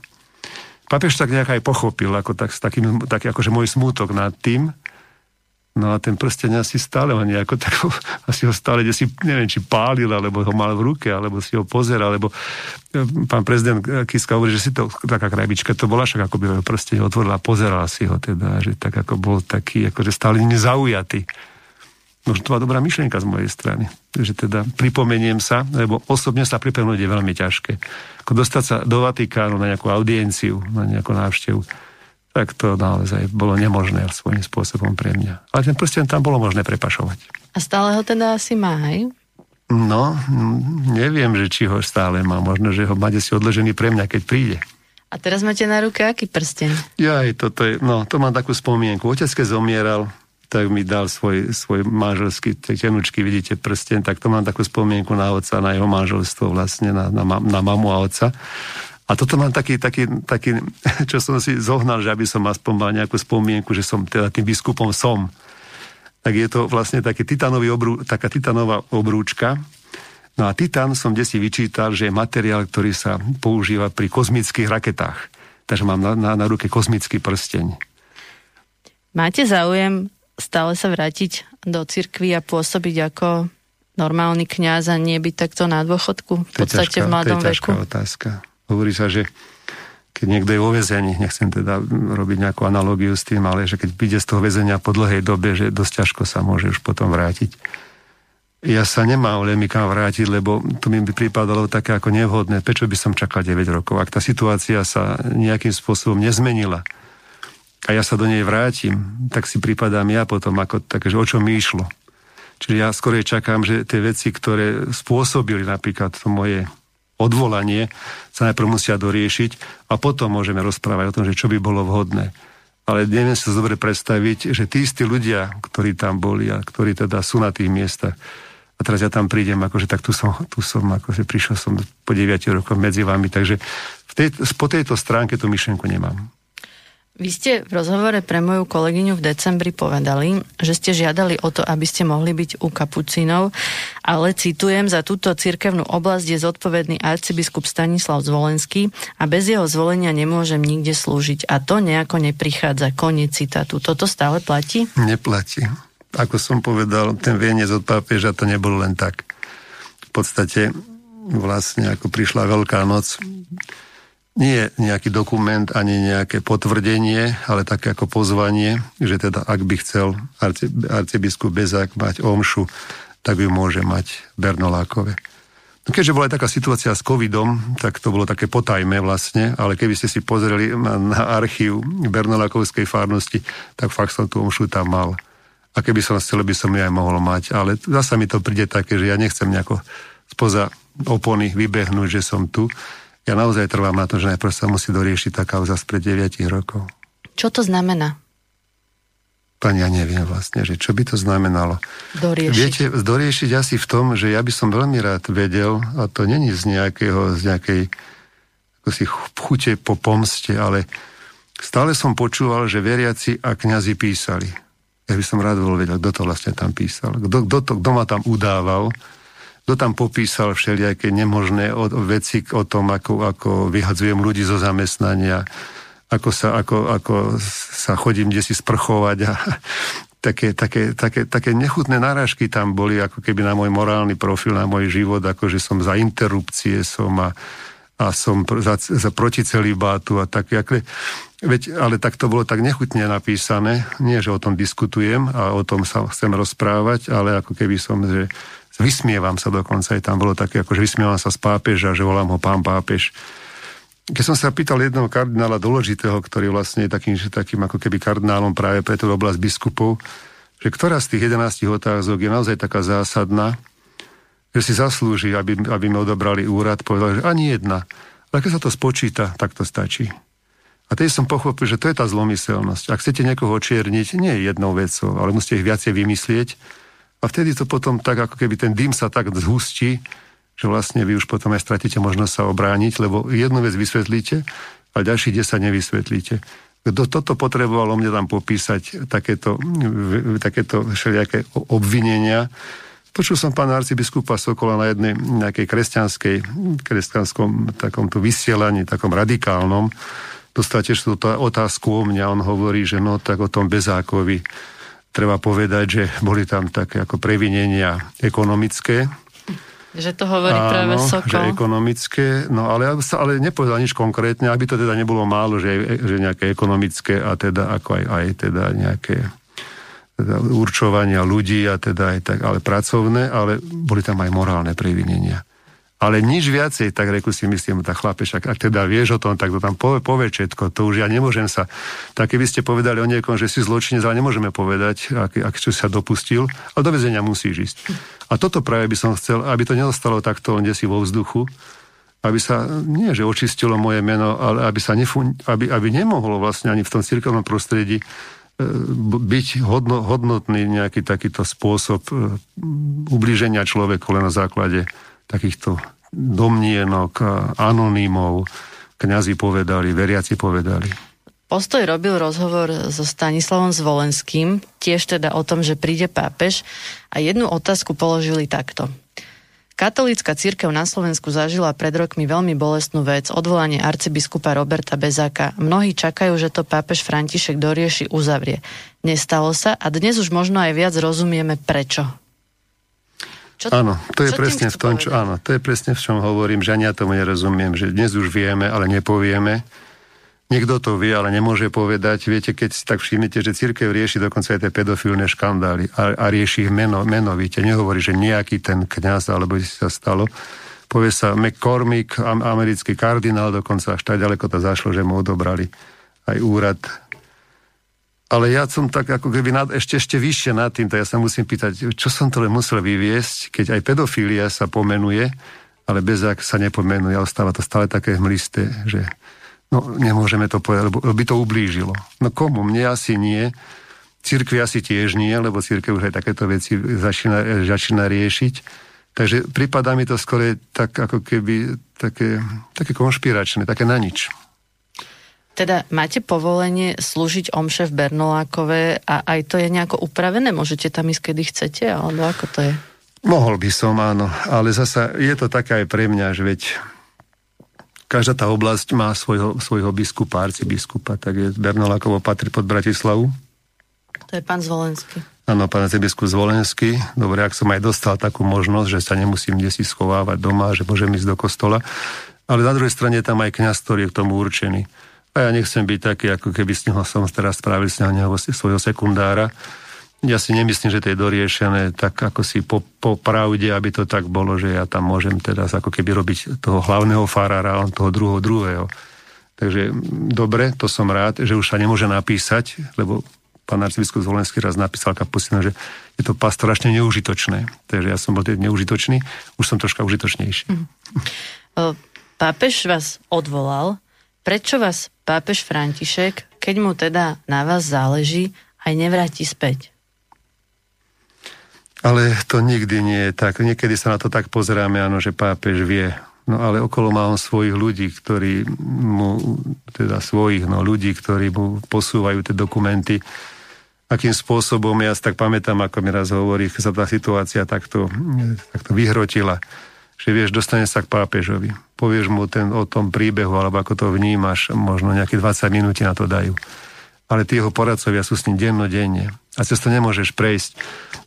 Papež tak nejak aj pochopil, ako tak, takým, tak akože môj smútok nad tým, No a ten prsteň asi stále ma nejako tak, asi ho stále, kde si, neviem, či pálil, alebo ho mal v ruke, alebo si ho pozeral, alebo e, pán prezident Kiska hovorí, že si to, taká krabička to bola, však ako by prsteň otvorila, pozerala si ho teda, že tak ako bol taký, akože stále nezaujatý. No, to bola dobrá myšlienka z mojej strany. Že teda pripomeniem sa, lebo osobne sa pripomenúť je veľmi ťažké. Ako dostať sa do Vatikánu na nejakú audienciu, na nejakú návštevu, tak to naozaj bolo nemožné svojím spôsobom pre mňa. Ale ten prsten tam bolo možné prepašovať. A stále ho teda asi má, hej? No, neviem, že či ho stále má. Možno, že ho máte si odložený pre mňa, keď príde. A teraz máte na ruke aký prsten? Ja, toto je, no, to mám takú spomienku. Otec, keď zomieral, tak mi dal svoj, svoj manželský, tenučky, vidíte, prsten, tak to mám takú spomienku na otca, na jeho manželstvo vlastne, na, na, na mamu a otca. A toto mám taký, taký, taký, čo som si zohnal, že aby som aspoň mal nejakú spomienku, že som teda tým biskupom som. Tak je to vlastne taký titanový obrú, taká titanová obrúčka. No a titan som desi vyčítal, že je materiál, ktorý sa používa pri kozmických raketách. Takže mám na, na, na ruke kozmický prsteň. Máte záujem stále sa vrátiť do cirkvi a pôsobiť ako normálny kňaz a nie byť takto na dôchodku? V podstate ťažká, v mladom to je ťažká veku? otázka. Hovorí sa, že keď niekto je vo väzení, nechcem teda robiť nejakú analógiu s tým, ale že keď príde z toho väzenia po dlhej dobe, že dosť ťažko sa môže už potom vrátiť. Ja sa nemám len kam vrátiť, lebo to mi by pripadalo také ako nevhodné. Prečo by som čakal 9 rokov? Ak tá situácia sa nejakým spôsobom nezmenila a ja sa do nej vrátim, tak si pripadám ja potom ako také, že o čo mi išlo. Čiže ja skôr čakám, že tie veci, ktoré spôsobili napríklad to moje odvolanie sa najprv musia doriešiť a potom môžeme rozprávať o tom, že čo by bolo vhodné. Ale neviem si dobre predstaviť, že tí istí ľudia, ktorí tam boli a ktorí teda sú na tých miestach, a teraz ja tam prídem, akože tak tu som, tu som akože prišiel som po 9 rokoch medzi vami, takže v tej, po tejto stránke tú myšlenku nemám. Vy ste v rozhovore pre moju kolegyňu v decembri povedali, že ste žiadali o to, aby ste mohli byť u kapucínov, ale citujem, za túto cirkevnú oblasť je zodpovedný arcibiskup Stanislav Zvolenský a bez jeho zvolenia nemôžem nikde slúžiť. A to nejako neprichádza. Koniec citátu. Toto stále platí? Neplatí. Ako som povedal, ten vieniec od pápeža to nebolo len tak. V podstate vlastne ako prišla Veľká noc, nie nejaký dokument ani nejaké potvrdenie, ale také ako pozvanie, že teda ak by chcel arcibiskup Bezák mať omšu, tak ju môže mať Bernolákové. No keďže bola aj taká situácia s covidom, tak to bolo také potajme vlastne, ale keby ste si pozreli na, na archív Bernolákovskej farnosti, tak fakt som tú omšu tam mal. A keby som chcel, by som ju aj mohol mať. Ale zasa mi to príde také, že ja nechcem nejako spoza opony vybehnúť, že som tu ja naozaj trvám na to, že najprv sa musí doriešiť tá kauza spred 9 rokov. Čo to znamená? Pani, ja neviem vlastne, že čo by to znamenalo. Doriešiť. Viete, doriešiť asi v tom, že ja by som veľmi rád vedel, a to není z nejakého, z nejakej ako si chute po pomste, ale stále som počúval, že veriaci a kňazi písali. Ja by som rád bol vedel, kto to vlastne tam písal. Kto, kto, to, kto ma tam udával kto tam popísal všelijaké nemožné veci o tom, ako, ako vyhadzujem ľudí zo zamestnania, ako sa, ako, ako sa chodím kde si sprchovať a také, také, také, také nechutné narážky tam boli, ako keby na môj morálny profil, na môj život, ako že som za interrupcie som a, a som za, za proti a tak, ako, veď, ale tak to bolo tak nechutne napísané, nie, že o tom diskutujem a o tom sa chcem rozprávať, ale ako keby som, že Vysmievam sa dokonca, aj tam bolo také, ako že vysmievam sa z pápeža, že volám ho pán pápež. Keď som sa pýtal jedného kardinála dôležitého, ktorý vlastne je takým, že takým ako keby kardinálom práve pre tú oblasť biskupov, že ktorá z tých 11 otázok je naozaj taká zásadná, že si zaslúži, aby, aby mi odobrali úrad, povedal, že ani jedna. Ale keď sa to spočíta, tak to stačí. A tej som pochopil, že to je tá zlomyselnosť. Ak chcete niekoho očierniť, nie je jednou vecou, ale musíte ich viacej vymyslieť, a vtedy to potom tak, ako keby ten dym sa tak zhustí, že vlastne vy už potom aj stratíte možnosť sa obrániť, lebo jednu vec vysvetlíte, a ďalších 10 nevysvetlíte. Kto toto potrebovalo mne tam popísať, takéto, takéto všelijaké obvinenia, Počul som pána arcibiskupa Sokola na jednej nejakej kresťanskej, kresťanskom takomto vysielaní, takom radikálnom. Dostal tiež túto otázku o mňa. On hovorí, že no tak o tom bezákovi treba povedať, že boli tam také ako previnenia ekonomické, že to hovorí Áno, práve Sokol. že ekonomické, no ale, ale nepovedal nič konkrétne, aby to teda nebolo málo, že, že nejaké ekonomické a teda ako aj, aj teda nejaké teda určovania ľudí a teda aj tak, ale pracovné, ale boli tam aj morálne previnenia. Ale nič viacej, tak reku si myslím, tak chlapeš, ak, ak teda vieš o tom, tak to tam povie, povie všetko. To už ja nemôžem sa... Tak keby ste povedali o niekom, že si zločinec, ale nemôžeme povedať, ak, ak čo sa dopustil, ale do väzenia musíš ísť. A toto práve by som chcel, aby to neostalo takto kde si vo vzduchu, aby sa, nie že očistilo moje meno, ale aby sa nefun, aby, aby nemohlo vlastne ani v tom cirkevnom prostredí e, byť hodno, hodnotný nejaký takýto spôsob e, ublíženia človeku len na základe takýchto domnienok, anonymov, kňazi povedali, veriaci povedali. Postoj robil rozhovor so Stanislavom Zvolenským, tiež teda o tom, že príde pápež a jednu otázku položili takto. Katolícka církev na Slovensku zažila pred rokmi veľmi bolestnú vec, odvolanie arcibiskupa Roberta Bezáka. Mnohí čakajú, že to pápež František dorieši, uzavrie. Nestalo sa a dnes už možno aj viac rozumieme prečo. Čo, áno, to je presne v tom, čo, áno, to je presne v čom hovorím, že ani ja tomu nerozumiem, že dnes už vieme, ale nepovieme. Niekto to vie, ale nemôže povedať. Viete, keď si tak všimnete, že církev rieši dokonca aj tie pedofilné škandály a, a rieši ich meno, menovite. Nehovorí, že nejaký ten kňaz alebo si sa stalo. Povie sa McCormick, americký kardinál, dokonca až tak ďaleko to zašlo, že mu odobrali aj úrad ale ja som tak ako keby nad, ešte, ešte vyššie nad tým, tak ja sa musím pýtať, čo som to len musel vyviesť, keď aj pedofília sa pomenuje, ale bezak sa nepomenuje, ale stáva to stále také hmlisté, že no nemôžeme to povedať, lebo by to ublížilo. No komu? Mne asi nie. Církvi asi tiež nie, lebo církev už aj takéto veci začína, začína riešiť. Takže prípada mi to skôr tak ako keby také, také konšpiračné, také na nič. Teda máte povolenie slúžiť omše v Bernolákove a aj to je nejako upravené? Môžete tam ísť, kedy chcete? Alebo ako to je? Mohol by som, áno. Ale zasa je to také aj pre mňa, že veď každá tá oblasť má svojho, svojho biskupa, arcibiskupa, tak je Bernolákovo patrí pod Bratislavu. To je pán Zvolenský. Áno, pán arcibiskup Zvolenský. Dobre, ak som aj dostal takú možnosť, že sa nemusím kde si schovávať doma, že môžem ísť do kostola. Ale na druhej strane je tam aj kniaz, ktorý je k tomu určený. A ja nechcem byť taký, ako keby z neho som teraz spravil z neho svojho sekundára. Ja si nemyslím, že to je doriešené tak ako si po, po pravde, aby to tak bolo, že ja tam môžem teraz ako keby robiť toho hlavného farára a on toho druhého druhého. Takže dobre, to som rád, že už sa nemôže napísať, lebo pán arcibiskup Zvolenský raz napísal kapustina, že je to pastoračne neužitočné. Takže ja som bol neužitočný, už som troška užitočnejší. Mm. Pápež vás odvolal. Prečo vás pápež František, keď mu teda na vás záleží, aj nevráti späť. Ale to nikdy nie je tak. Niekedy sa na to tak pozeráme, áno, že pápež vie. No ale okolo má on svojich ľudí, ktorí mu, teda svojich, no ľudí, ktorí mu posúvajú tie dokumenty. Akým spôsobom, ja si tak pamätám, ako mi raz hovorí, sa tá situácia takto, takto vyhrotila že vieš, dostane sa k pápežovi. Povieš mu ten, o tom príbehu, alebo ako to vnímaš, možno nejaké 20 minút na to dajú. Ale tí jeho poradcovia sú s ním dennodenne. A cez to nemôžeš prejsť.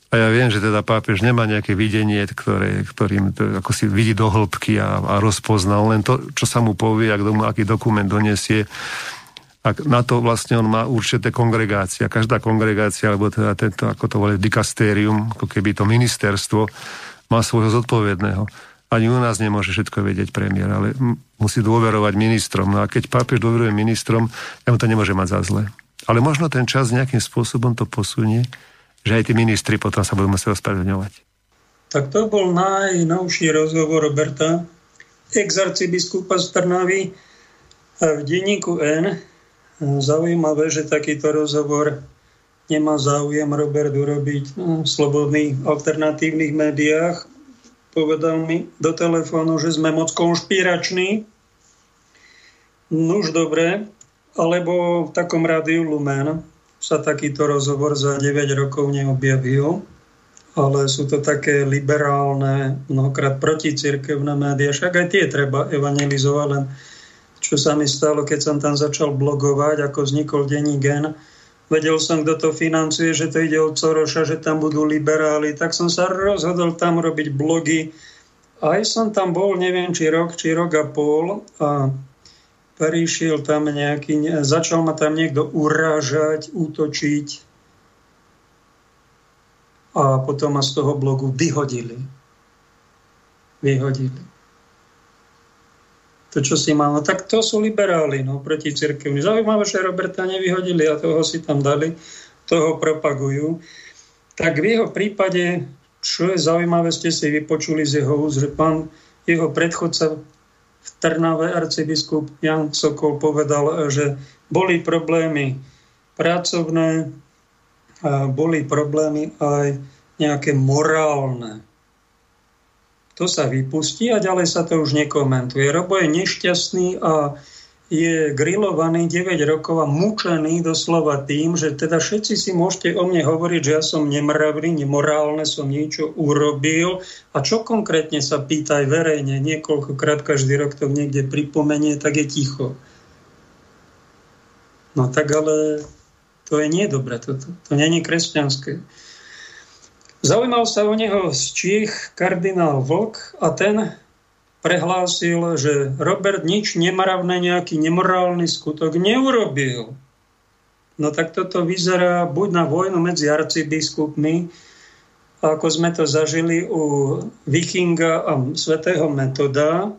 A ja viem, že teda pápež nemá nejaké videnie, ktoré, ktorým to, ako si vidí do hĺbky a, a rozpoznal len to, čo sa mu povie, ak domu, aký dokument donesie. A na to vlastne on má určité kongregácia. Každá kongregácia, alebo teda tento, ako to volí, dikastérium, ako keby to ministerstvo, má svojho zodpovedného. Ani u nás nemôže všetko vedieť premiér, ale musí dôverovať ministrom. No a keď pápež dôveruje ministrom, ja mu to nemôže mať za zle. Ale možno ten čas nejakým spôsobom to posunie, že aj tí ministri potom sa budú musieť ospravedlňovať. Tak to bol najnovší rozhovor Roberta, ex-arcibiskupa z Trnavy v denníku N. Zaujímavé, že takýto rozhovor nemá záujem Robert urobiť no, v slobodných alternatívnych médiách. Povedal mi do telefónu, že sme moc konšpirační. Nuž dobre, alebo v takom rádiu Lumen sa takýto rozhovor za 9 rokov neobjavil, ale sú to také liberálne, mnohokrát proticirkevné médiá, však aj tie treba evangelizovať, len čo sa mi stalo, keď som tam začal blogovať, ako vznikol denní gen, vedel som, kto to financuje, že to ide od Soroša, že tam budú liberáli, tak som sa rozhodol tam robiť blogy. Aj som tam bol, neviem, či rok, či rok a pol a prišiel tam nejaký, začal ma tam niekto urážať, útočiť a potom ma z toho blogu vyhodili. Vyhodili to, čo si mal. No tak to sú liberáli, no, proti cirkevní. Zaujímavé, že Roberta nevyhodili a toho si tam dali, toho propagujú. Tak v jeho prípade, čo je zaujímavé, ste si vypočuli z jeho úst, že pán, jeho predchodca v Trnave, arcibiskup Jan Sokol povedal, že boli problémy pracovné, a boli problémy aj nejaké morálne to sa vypustí a ďalej sa to už nekomentuje. Robo je nešťastný a je grilovaný 9 rokov a mučený doslova tým, že teda všetci si môžete o mne hovoriť, že ja som nemravný, nemorálne som niečo urobil a čo konkrétne sa pýta aj verejne, niekoľkokrát každý rok to niekde pripomenie, tak je ticho. No tak ale to je nie dobre, to, to, to je kresťanské. Zaujímal sa o neho z Čích kardinál Vlk a ten prehlásil, že Robert nič nemravné, nejaký nemorálny skutok neurobil. No tak toto vyzerá buď na vojnu medzi arcibiskupmi, ako sme to zažili u Vichinga a svätého Metoda,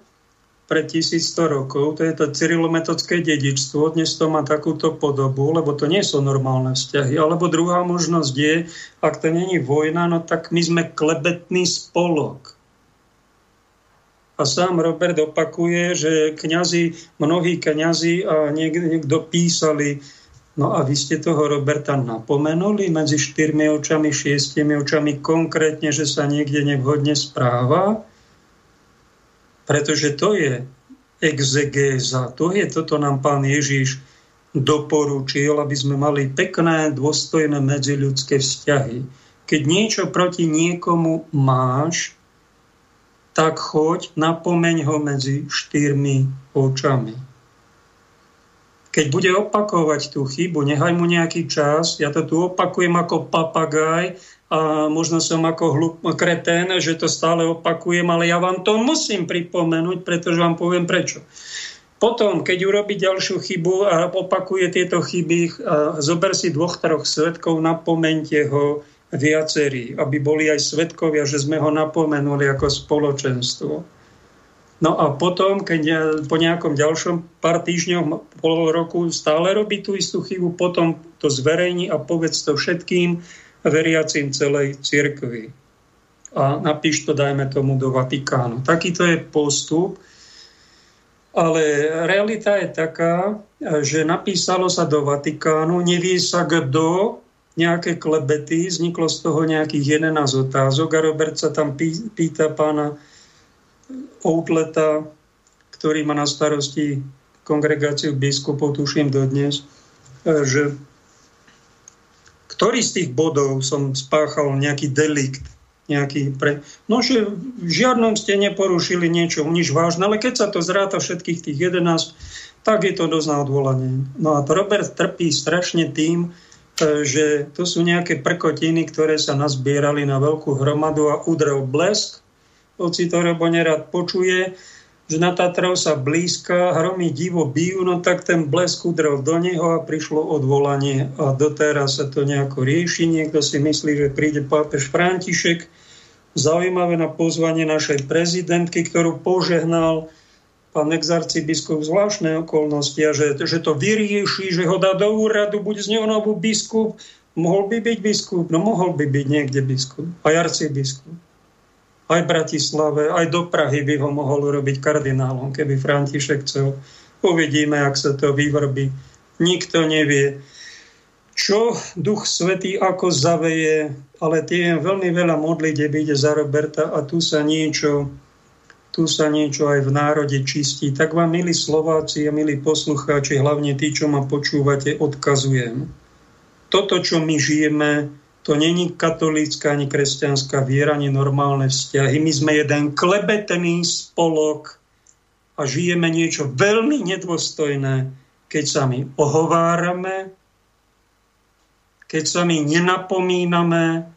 pred 1100 rokov, to je to cyrilometodské dedičstvo, dnes to má takúto podobu, lebo to nie sú normálne vzťahy. Alebo druhá možnosť je, ak to není vojna, no tak my sme klebetný spolok. A sám Robert opakuje, že kňazi, mnohí kňazi a niekto písali, no a vy ste toho Roberta napomenuli medzi štyrmi očami, šiestimi očami konkrétne, že sa niekde nevhodne správa pretože to je exegéza, to je, toto nám pán Ježiš doporučil, aby sme mali pekné, dôstojné medziľudské vzťahy. Keď niečo proti niekomu máš, tak choď, napomeň ho medzi štyrmi očami. Keď bude opakovať tú chybu, nechaj mu nejaký čas, ja to tu opakujem ako papagaj, a možno som ako hlup, kretén, že to stále opakujem, ale ja vám to musím pripomenúť, pretože vám poviem prečo. Potom, keď urobí ďalšiu chybu a opakuje tieto chyby, zober si dvoch, troch svetkov, napomente ho viacerí, aby boli aj svetkovia, že sme ho napomenuli ako spoločenstvo. No a potom, keď po nejakom ďalšom pár týždňov, pol roku stále robí tú istú chybu, potom to zverejní a povedz to všetkým, veriacim celej cirkvi. A napíš to, dajme tomu, do Vatikánu. Takýto je postup, ale realita je taká, že napísalo sa do Vatikánu, nevie sa kto, nejaké klebety, vzniklo z toho nejakých 11 otázok a Robert sa tam pýta pána Outleta, ktorý má na starosti kongregáciu biskupov, tuším dodnes, že ktorý z tých bodov som spáchal nejaký delikt, nejaký pre... No, že v žiadnom ste neporušili niečo, nič vážne, ale keď sa to zráta všetkých tých 11, tak je to dosť na odvolanie. No a Robert trpí strašne tým, e, že to sú nejaké prkotiny, ktoré sa nazbierali na veľkú hromadu a udrel blesk, hoci to Robo nerad počuje, že na Tatrov sa blízka, hromy divo bijú, no tak ten blesk udrel do neho a prišlo odvolanie a doteraz sa to nejako rieši. Niekto si myslí, že príde pápež František. Zaujímavé na pozvanie našej prezidentky, ktorú požehnal pán exarcibiskup zvláštne okolnosti a že, že to vyrieši, že ho dá do úradu, bude z neho novú biskup. Mohol by byť biskup? No mohol by byť niekde biskup. Aj arcibiskup aj Bratislave, aj do Prahy by ho mohol urobiť kardinálom, keby František chcel. Uvidíme, ak sa to vyvrbí. Nikto nevie. čo Duch Svetý ako zaveje, ale tie veľmi veľa modlite ide za Roberta a tu sa niečo tu sa niečo aj v národe čistí. Tak vám, milí Slováci a milí poslucháči, hlavne tí, čo ma počúvate, odkazujem. Toto, čo my žijeme, to není katolícka ani kresťanská viera, ani normálne vzťahy. My sme jeden klebetný spolok a žijeme niečo veľmi nedôstojné, keď sa my ohovárame, keď sa my nenapomíname,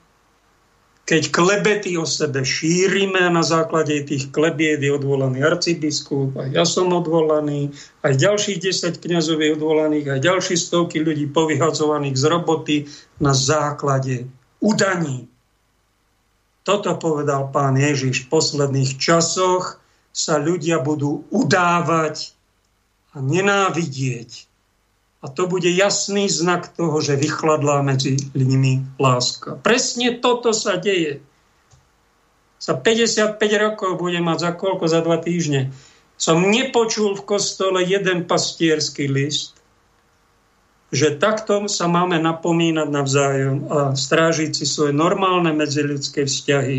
keď klebety o sebe šírime a na základe tých klebiet je odvolaný arcibiskup, aj ja som odvolaný, aj ďalších 10 kniazov je odvolaných, aj ďalší stovky ľudí povyhadzovaných z roboty na základe udaní. Toto povedal pán Ježiš. V posledných časoch sa ľudia budú udávať a nenávidieť a to bude jasný znak toho, že vychladlá medzi nimi láska. Presne toto sa deje. Za 55 rokov bude mať za koľko? Za dva týždne. Som nepočul v kostole jeden pastierský list, že takto sa máme napomínať navzájom a strážiť si svoje normálne medziľudské vzťahy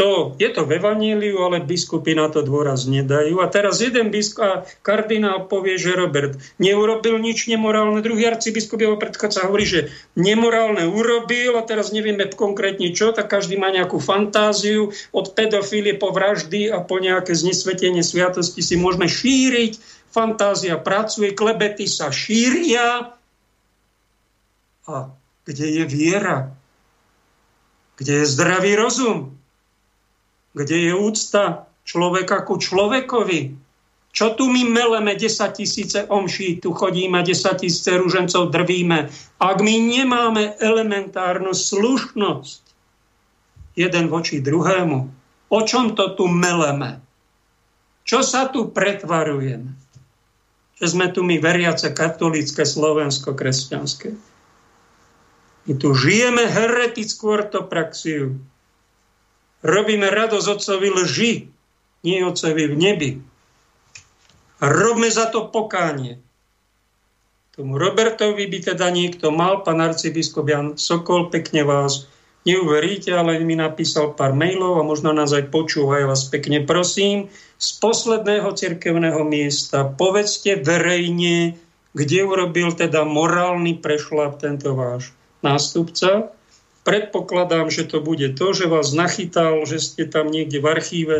to, je to v Evaníliu, ale biskupy na to dôraz nedajú. A teraz jeden biskup kardinál povie, že Robert neurobil nič nemorálne, druhý arcibiskup jeho predchodca hovorí, že nemorálne urobil a teraz nevieme konkrétne čo, tak každý má nejakú fantáziu od pedofílie po vraždy a po nejaké znesvetenie sviatosti si môžeme šíriť. Fantázia pracuje, klebety sa šíria. A kde je viera? Kde je zdravý rozum? Kde je úcta človeka ku človekovi? Čo tu my meleme 10 tisíce omší, tu chodíme 10 tisíce rúžencov drvíme. Ak my nemáme elementárnu slušnosť jeden voči druhému, o čom to tu meleme? Čo sa tu pretvarujeme? Že sme tu my veriace katolícke, slovensko-kresťanské. My tu žijeme heretickú ortopraxiu. Robíme radosť otcovi lži, nie otcovi v nebi. Robme za to pokánie. Tomu Robertovi by teda niekto mal, pán arcibiskup Jan Sokol, pekne vás neuveríte, ale mi napísal pár mailov a možno nás aj počúva. Ja vás pekne prosím, z posledného cirkevného miesta povedzte verejne, kde urobil teda morálny prešlap tento váš nástupca, predpokladám, že to bude to, že vás nachytal, že ste tam niekde v archíve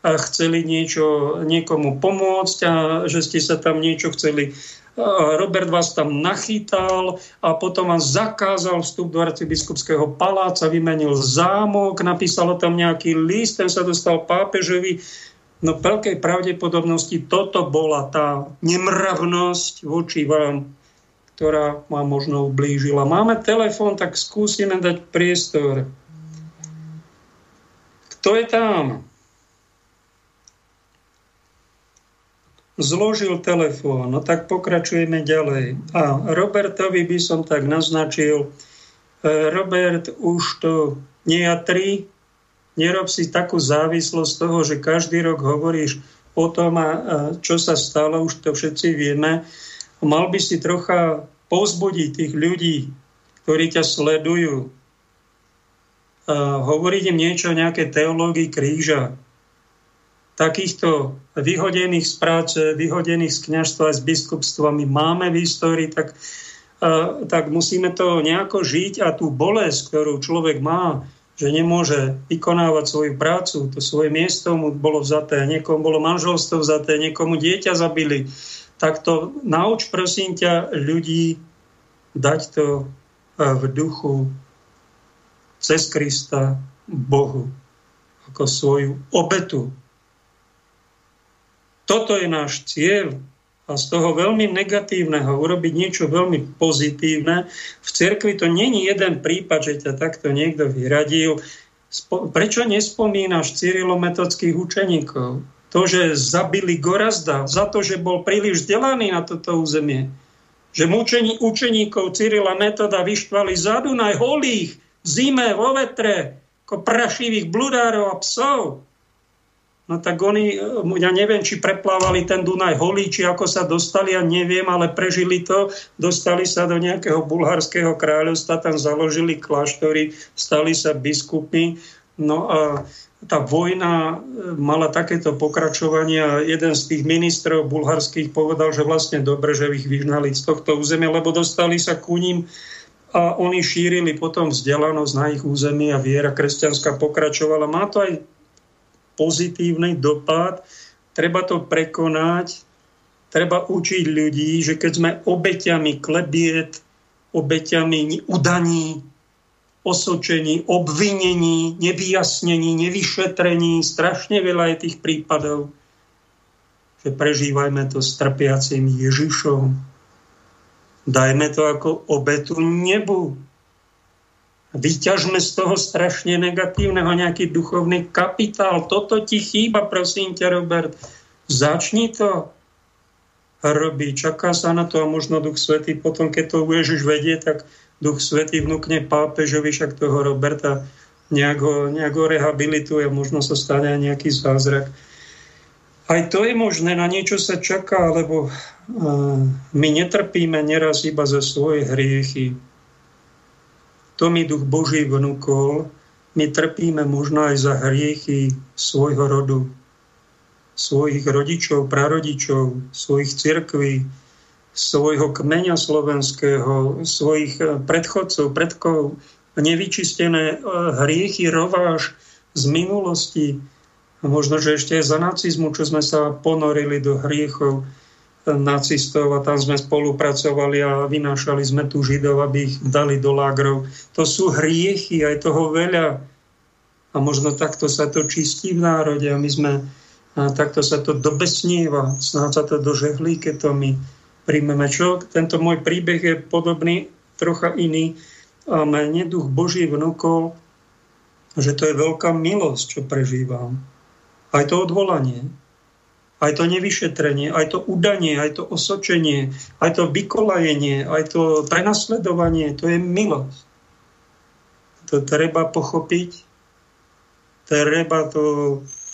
a chceli niečo niekomu pomôcť a že ste sa tam niečo chceli Robert vás tam nachytal a potom vám zakázal vstup do arcibiskupského paláca, vymenil zámok, napísal tam nejaký list, ten sa dostal pápežovi. No veľkej pravdepodobnosti toto bola tá nemravnosť voči vám ktorá ma možno ublížila. Máme telefón, tak skúsime dať priestor. Kto je tam? Zložil telefón, no tak pokračujeme ďalej. A Robertovi by som tak naznačil, e, Robert, už to nie ja tri, nerob si takú závislosť toho, že každý rok hovoríš o tom, čo sa stalo, už to všetci vieme mal by si trocha povzbudiť tých ľudí, ktorí ťa sledujú, a hovoriť im niečo o nejakej teológii kríža, takýchto vyhodených z práce, vyhodených z kniažstva aj s biskupstvami máme v histórii, tak, a, tak musíme to nejako žiť a tú bolesť, ktorú človek má, že nemôže vykonávať svoju prácu, to svoje miesto mu bolo vzaté, niekomu bolo manželstvo vzaté, niekomu dieťa zabili, tak to nauč prosím ťa ľudí dať to e, v duchu cez Krista Bohu ako svoju obetu. Toto je náš cieľ a z toho veľmi negatívneho urobiť niečo veľmi pozitívne. V cirkvi to není jeden prípad, že ťa takto niekto vyradil. Prečo nespomínaš cyrilometodských učeníkov? To, že zabili Gorazda, za to, že bol príliš vzdelaný na toto územie, že mučení učeníkov Cyrila Metoda vyštvali za Dunaj holých v zime, vo vetre, ako prašivých bludárov a psov. No tak oni, ja neviem, či preplávali ten Dunaj holí, či ako sa dostali, ja neviem, ale prežili to, dostali sa do nejakého bulharského kráľovstva, tam založili kláštory, stali sa biskupy, no a tá vojna e, mala takéto pokračovanie a jeden z tých ministrov bulharských povedal, že vlastne dobre, že ich vyhnali z tohto územia, lebo dostali sa ku ním a oni šírili potom vzdelanosť na ich území a viera kresťanská pokračovala. Má to aj pozitívny dopad. Treba to prekonať, treba učiť ľudí, že keď sme obeťami klebiet, obeťami udaní, osočení, obvinení, nevyjasnení, nevyšetrení, strašne veľa je tých prípadov, že prežívajme to s trpiacim Ježišom, Dajme to ako obetu nebu. Vyťažme z toho strašne negatívneho nejaký duchovný kapitál. Toto ti chýba, prosím ťa, Robert. Začni to robiť. Čaká sa na to a možno Duch Svetý potom, keď to Ježiš vedie, tak Duch Svetý vnúkne pápežovi, však toho Roberta nejak ho, nejak ho rehabilituje, možno sa stane aj nejaký zázrak. Aj to je možné, na niečo sa čaká, lebo my netrpíme neraz iba za svoje hriechy. To mi duch Boží vnúkol, my trpíme možno aj za hriechy svojho rodu, svojich rodičov, prarodičov, svojich cirkví, svojho kmeňa slovenského, svojich eh, predchodcov, predkov, nevyčistené eh, hriechy, rováž z minulosti, a možno, že ešte aj za nacizmu, čo sme sa ponorili do hriechov nacistov a tam sme spolupracovali a vynášali sme tu Židov, aby ich dali do lágrov. To sú hriechy, aj toho veľa. A možno takto sa to čistí v národe a my sme, a takto sa to dobesníva, snáď sa to dožehlí, keď to my príjmeme. Čo? Tento môj príbeh je podobný, trocha iný. Mne duch Boží vnúkol, že to je veľká milosť, čo prežívam aj to odvolanie, aj to nevyšetrenie, aj to udanie, aj to osočenie, aj to vykolajenie, aj to prenasledovanie, to je milosť. To treba pochopiť, treba to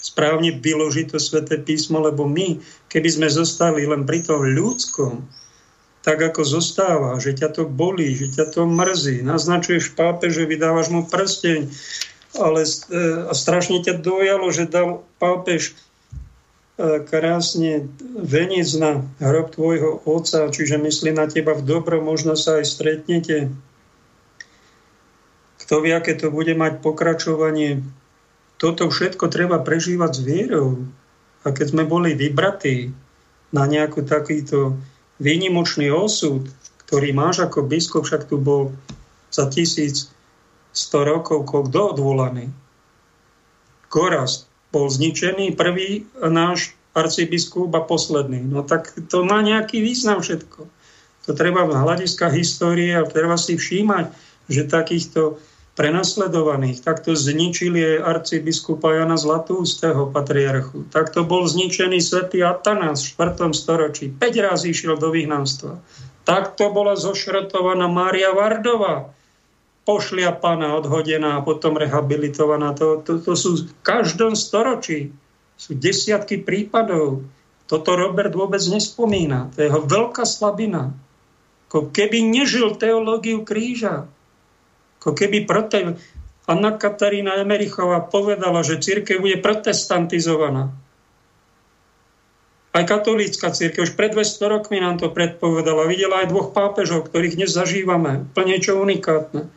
správne vyložiť to sväté písmo, lebo my, keby sme zostali len pri tom ľudskom, tak ako zostáva, že ťa to bolí, že ťa to mrzí, naznačuješ pápe, že vydávaš mu prsteň, ale e, strašne ťa dojalo, že dal pápež e, krásne veniec na hrob tvojho otca, čiže myslí na teba v dobro, možno sa aj stretnete. Kto vie, aké to bude mať pokračovanie. Toto všetko treba prežívať s vierou. A keď sme boli vybratí na nejakú takýto výnimočný osud, ktorý máš ako biskup, však tu bol za tisíc 100 rokov, kto odvolaný. Koraz bol zničený, prvý náš arcibiskup a posledný. No tak to má nejaký význam všetko. To treba v hľadiska histórie a treba si všímať, že takýchto prenasledovaných, takto zničili arcibiskupa Jana Zlatústeho patriarchu. Takto bol zničený svätý Atanás v 4. storočí. 5 razy išiel do vyhnanstva. Takto bola zošrotovaná Mária Vardová pošliapaná, odhodená a potom rehabilitovaná. To, to, to sú v každom storočí. Sú desiatky prípadov. Toto Robert vôbec nespomína. To je jeho veľká slabina. Keby nežil teológiu kríža. Ako keby prote... Anna Katarína Emerichová povedala, že církev bude protestantizovaná. Aj katolícka církev už pred 200 rokmi nám to predpovedala. Videla aj dvoch pápežov, ktorých dnes zažívame. Plne niečo unikátne.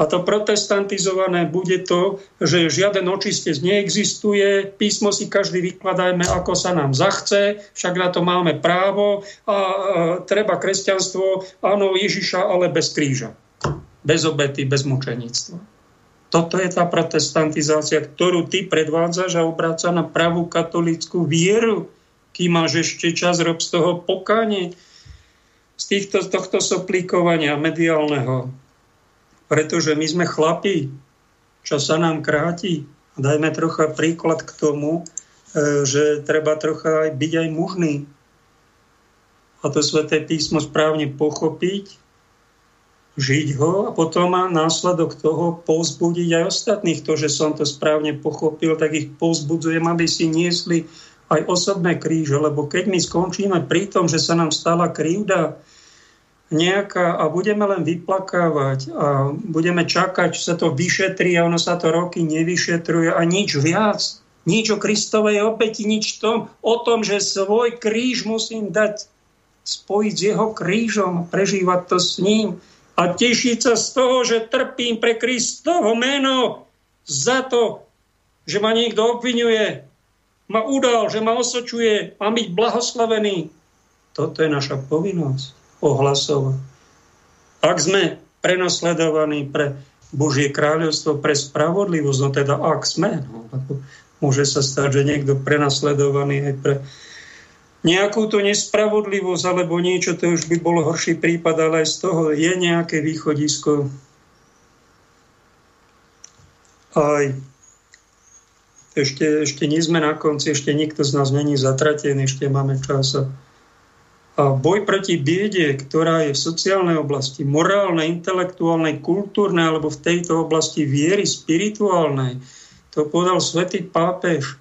A to protestantizované bude to, že žiaden očistec neexistuje, písmo si každý vykladajme, ako sa nám zachce, však na to máme právo a treba kresťanstvo, áno, Ježiša, ale bez kríža. Bez obety, bez mučenictva. Toto je tá protestantizácia, ktorú ty predvádzaš a obráca na pravú katolickú vieru. Kým máš ešte čas, rob z toho pokánie z týchto, tohto soplíkovania mediálneho pretože my sme chlapi, čo sa nám kráti. Dajme trocha príklad k tomu, e, že treba trocha aj byť aj mužný. A to sveté písmo správne pochopiť žiť ho a potom má následok toho povzbudiť aj ostatných. To, že som to správne pochopil, tak ich povzbudzujem, aby si niesli aj osobné kríže, lebo keď my skončíme pri tom, že sa nám stala krivda nejaká a budeme len vyplakávať a budeme čakať, že sa to vyšetrí a ono sa to roky nevyšetruje a nič viac, nič o Kristovej obeti, nič tom, o tom, že svoj kríž musím dať spojiť s jeho krížom, prežívať to s ním, a tešiť sa z toho, že trpím pre Kristovo meno za to, že ma niekto obvinuje, ma udal, že ma osočuje, mám byť blahoslavený. Toto je naša povinnosť ohlasovať. Ak sme prenasledovaní pre Božie kráľovstvo, pre spravodlivosť, no teda ak sme, no, môže sa stať, že niekto prenasledovaný aj pre nejakú to nespravodlivosť alebo niečo, to už by bol horší prípad, ale aj z toho je nejaké východisko. Aj ešte, ešte nie sme na konci, ešte nikto z nás není zatratený, ešte máme čas. A boj proti biede, ktorá je v sociálnej oblasti, morálnej, intelektuálnej, kultúrnej alebo v tejto oblasti viery spirituálnej, to podal svätý pápež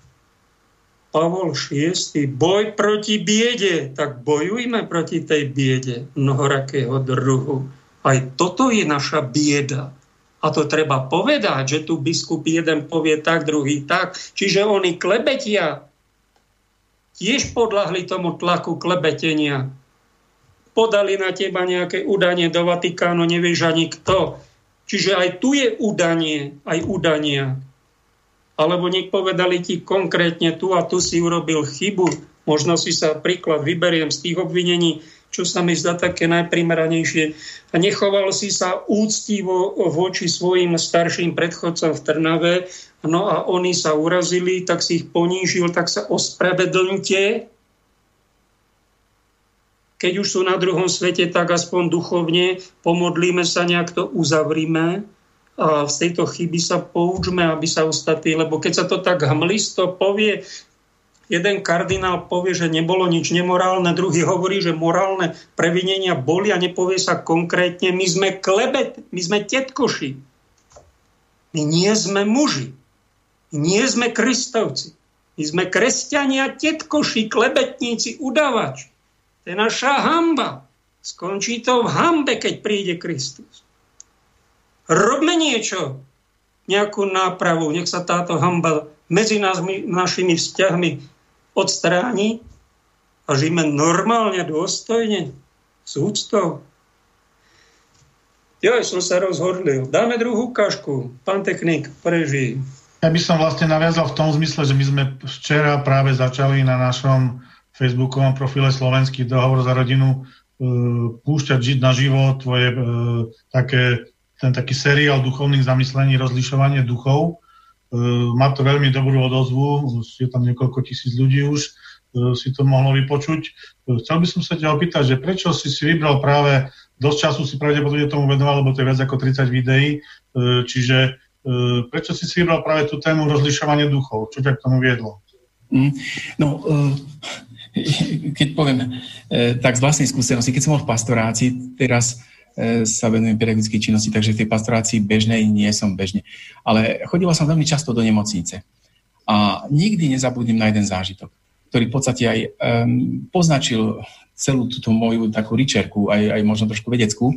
Pavol VI, boj proti biede, tak bojujme proti tej biede mnohorakého druhu. Aj toto je naša bieda. A to treba povedať, že tu biskup jeden povie tak, druhý tak. Čiže oni klebetia tiež podľahli tomu tlaku klebetenia. Podali na teba nejaké udanie do Vatikánu, nevieš ani kto. Čiže aj tu je udanie, aj udania alebo nech povedali ti konkrétne tu a tu si urobil chybu. Možno si sa príklad vyberiem z tých obvinení, čo sa mi zdá také najprimeranejšie. A nechoval si sa úctivo voči svojim starším predchodcom v Trnave, no a oni sa urazili, tak si ich ponížil, tak sa ospravedlňte. Keď už sú na druhom svete, tak aspoň duchovne pomodlíme sa, nejak to uzavrime z tejto chyby sa poučme, aby sa ostatní, lebo keď sa to tak hmlisto povie, jeden kardinál povie, že nebolo nič nemorálne, druhý hovorí, že morálne previnenia boli a nepovie sa konkrétne, my sme klebet, my sme tetkoši. My nie sme muži. My nie sme kristovci. My sme kresťania, tetkoši, klebetníci, udavači. To je naša hamba. Skončí to v hambe, keď príde Kristus. Robme niečo, nejakú nápravu, nech sa táto hamba medzi nás, našimi vzťahmi odstráni a žijeme normálne, dôstojne, s úctou. Ja som sa rozhodlil. Dáme druhú kašku. Pán technik, prežij. Ja by som vlastne naviazal v tom zmysle, že my sme včera práve začali na našom facebookovom profile Slovenský dohovor za rodinu e, púšťať žiť na život tvoje e, také ten taký seriál duchovných zamyslení, rozlišovanie duchov. E, má to veľmi dobrú odozvu, je tam niekoľko tisíc ľudí už, e, si to mohlo vypočuť. E, chcel by som sa ťa opýtať, že prečo si si vybral práve, dosť času si pravdepodobne tomu venoval, lebo to je viac ako 30 videí, čiže prečo si si vybral práve tú tému rozlišovanie duchov? Čo ťa k tomu viedlo? Mm, no, keď poviem tak z vlastnej skúsenosti, keď som bol v pastorácii, teraz sa venujem pedagogickej činnosti, takže v tej pastorácii bežnej nie som bežne. Ale chodila som veľmi často do nemocnice. A nikdy nezabudnem na jeden zážitok, ktorý v podstate aj um, poznačil celú túto moju takú ričerku, aj, aj možno trošku vedeckú,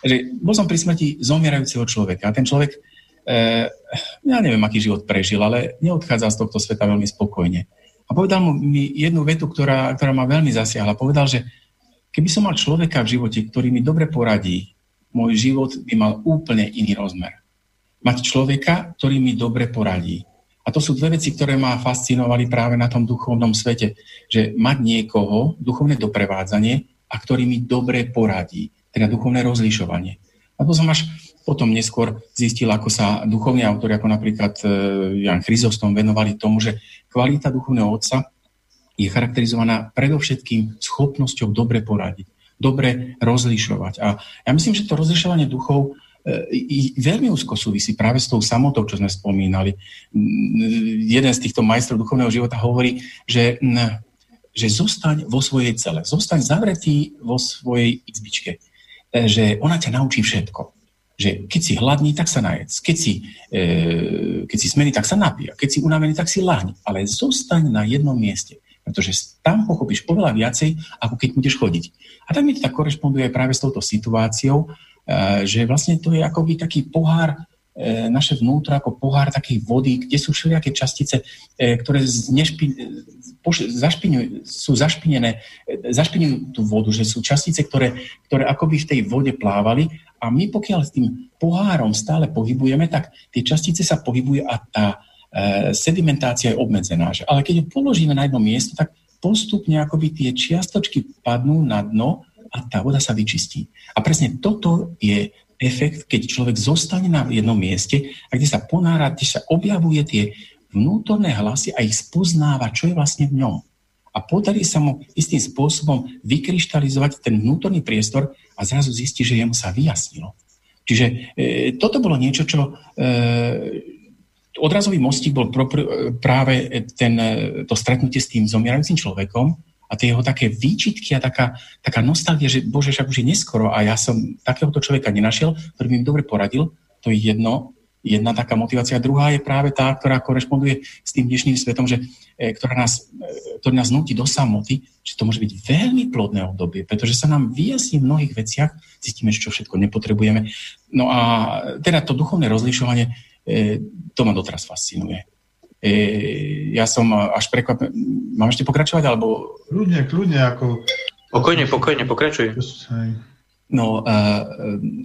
že bol som pri smrti zomierajúceho človeka a ten človek, e, ja neviem, aký život prežil, ale neodchádzal z tohto sveta veľmi spokojne. A povedal mu mi jednu vetu, ktorá, ktorá ma veľmi zasiahla. Povedal, že Keby som mal človeka v živote, ktorý mi dobre poradí, môj život by mal úplne iný rozmer. Mať človeka, ktorý mi dobre poradí. A to sú dve veci, ktoré ma fascinovali práve na tom duchovnom svete. Že mať niekoho, duchovné doprevádzanie, a ktorý mi dobre poradí. Teda duchovné rozlišovanie. A to som až potom neskôr zistil, ako sa duchovní autori, ako napríklad e, Jan Chryzostom, venovali tomu, že kvalita duchovného otca je charakterizovaná predovšetkým schopnosťou dobre poradiť, dobre rozlišovať. A ja myslím, že to rozlišovanie duchov e, veľmi úzko súvisí práve s tou samotou, čo sme spomínali. Jeden z týchto majstrov duchovného života hovorí, že, že zostaň vo svojej cele, zostaň zavretý vo svojej izbičke. že ona ťa naučí všetko že keď si hladný, tak sa najedz. Keď si, e, keď si smený, tak sa napíja. Keď si unavený, tak si lahni. Ale zostaň na jednom mieste. Pretože tam pochopíš oveľa viacej, ako keď budeš chodiť. A tam mi to tak korešponduje práve s touto situáciou, e, že vlastne to je akoby taký pohár e, naše vnútro ako pohár takej vody, kde sú všelijaké častice, e, ktoré znešpi, sú zašpinené, zašpiňujú tú vodu, že sú častice, ktoré, ktoré akoby v tej vode plávali a my pokiaľ s tým pohárom stále pohybujeme, tak tie častice sa pohybujú a tá sedimentácia je obmedzená. Že? Ale keď ju položíme na jedno miesto, tak postupne akoby tie čiastočky padnú na dno a tá voda sa vyčistí. A presne toto je efekt, keď človek zostane na jednom mieste a kde sa ponára, kde sa objavuje tie vnútorné hlasy a ich spoznáva, čo je vlastne v ňom. A podarí sa mu istým spôsobom vykryštalizovať ten vnútorný priestor a zrazu zistí, že jemu sa vyjasnilo. Čiže e, toto bolo niečo, čo e, odrazový mostík bol pro, pr, práve ten, to stretnutie s tým zomierajúcim človekom a tie jeho také výčitky a taká, taká nostalgia, že bože, však už je neskoro a ja som takéhoto človeka nenašiel, ktorý mi dobre poradil, to je jedno, jedna taká motivácia. Druhá je práve tá, ktorá korešponduje s tým dnešným svetom, že, e, ktorá nás, e, ktorý nás nutí do samoty, že to môže byť veľmi plodné obdobie, pretože sa nám vyjasní v mnohých veciach, zistíme, čo všetko nepotrebujeme. No a teda to duchovné rozlišovanie, e, to ma doteraz fascinuje. Ja som až prekvapený. Mám ešte pokračovať, alebo... Kľudne, kľudne, ako... Pokojne, pokojne, pokračuj. No,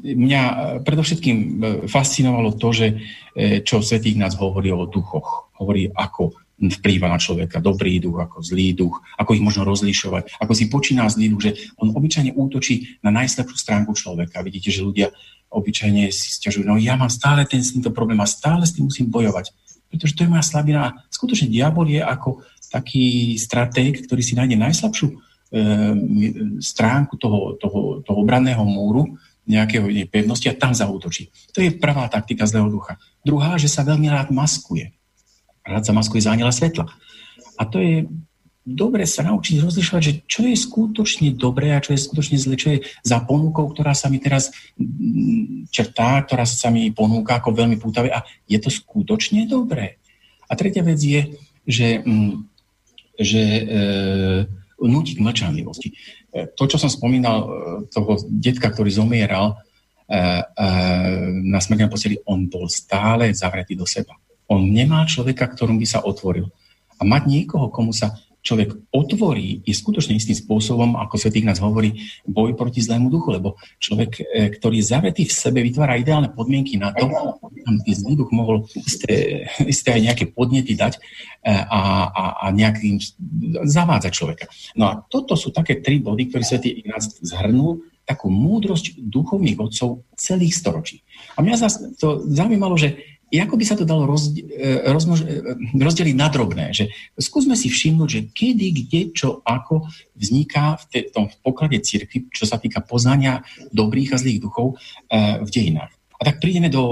mňa predovšetkým e, fascinovalo to, že e, čo Svetý nás hovorí o duchoch. Hovorí, ako vplýva na človeka dobrý duch, ako zlý duch, ako ich možno rozlišovať, ako si počína zlý duch, že on obyčajne útočí na najslabšiu stránku človeka. Vidíte, že ľudia obyčajne si stiažujú, no ja mám stále ten s týmto problém a stále s tým musím bojovať, pretože to je moja slabina. A skutočne diabol je ako taký stratég, ktorý si nájde najslabšiu Ehm, stránku toho, toho, toho obranného múru, nejakého pevnosti a tam zautočí. To je prvá taktika zlého ducha. Druhá, že sa veľmi rád maskuje. Rád sa maskuje za aniela svetla. A to je dobre sa naučiť rozlišovať, že čo je skutočne dobré a čo je skutočne zle, čo je za ponukou, ktorá sa mi teraz mm, črtá, ktorá sa mi ponúka ako veľmi pútavé a je to skutočne dobré. A tretia vec je, že, mm, že e, nútiť k mlčanlivosti. E, to, čo som spomínal, e, toho detka, ktorý zomieral e, na smrteľnom posteli, on bol stále zavretý do seba. On nemá človeka, ktorom by sa otvoril. A mať niekoho, komu sa človek otvorí, je skutočne istým spôsobom, ako Svetý nás hovorí, boj proti zlému duchu, lebo človek, ktorý je zavretý v sebe, vytvára ideálne podmienky na to, aby zlý duch mohol isté, isté aj nejaké podnety dať a, a, a nejakým zavádzať človeka. No a toto sú také tri body, ktoré Svetý Ignác zhrnul, takú múdrosť duchovných odcov celých storočí. A mňa zase to zaujímalo, že ako by sa to dalo rozdi- e, rozmož- e, rozdeliť na drobné. Že skúsme si všimnúť, že kedy, kde, čo, ako vzniká v tom poklade cirkvi, čo sa týka poznania dobrých a zlých duchov e, v dejinách. A tak prídeme do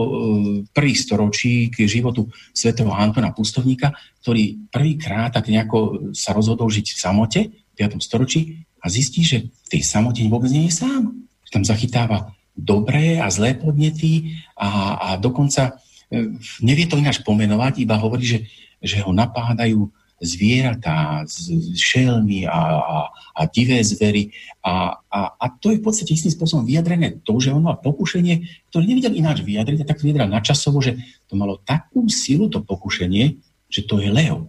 prvých storočí k životu svätého Antona Pustovníka, ktorý prvýkrát tak nejako sa rozhodol žiť v samote v 5. storočí a zistí, že v tej samote vôbec nie je sám. Tam zachytáva dobré a zlé podnety a, a dokonca nevie to ináč pomenovať, iba hovorí, že, že ho napádajú zvieratá, šelmy a, a, a divé zvery. A, a, a to je v podstate istým spôsobom vyjadrené to, že on mal pokušenie, ktoré nevidel ináč vyjadriť, a tak vyjadral načasovo, že to malo takú silu, to pokušenie, že to je lev.